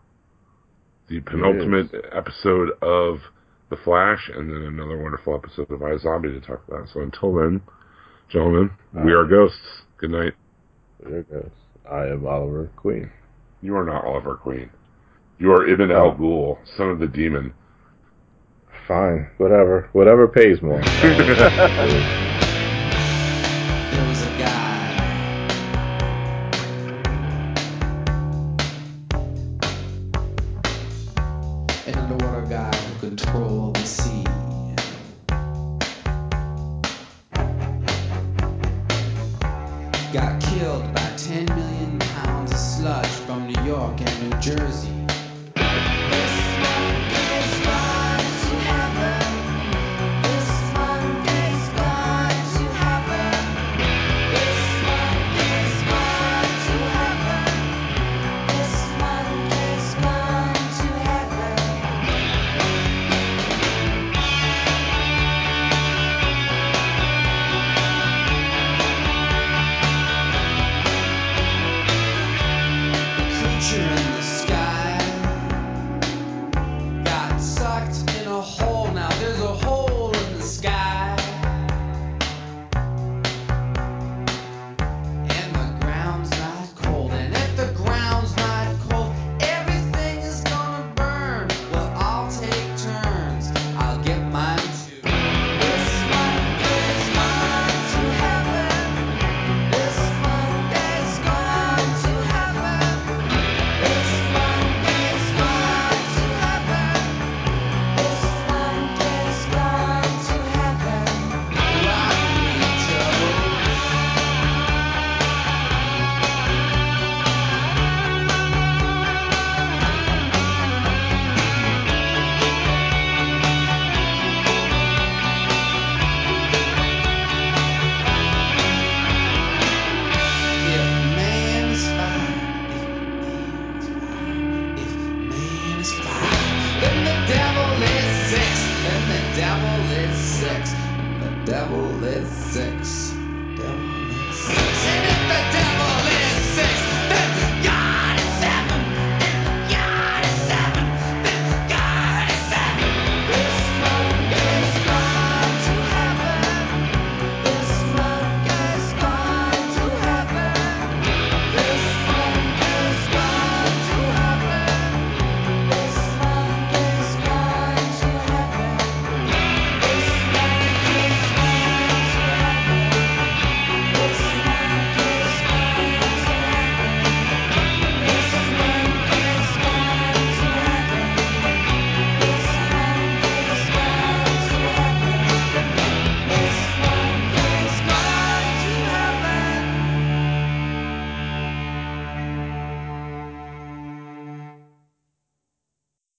Speaker 1: the penultimate episode of The Flash, and then another wonderful episode of iZombie to talk about. So until then, gentlemen, uh, we are ghosts. Good night.
Speaker 6: There it goes. I am Oliver Queen.
Speaker 1: You are not Oliver Queen. You are Ibn Al. Ghul, son of the demon.
Speaker 6: Fine, whatever. Whatever pays more.
Speaker 7: Uh,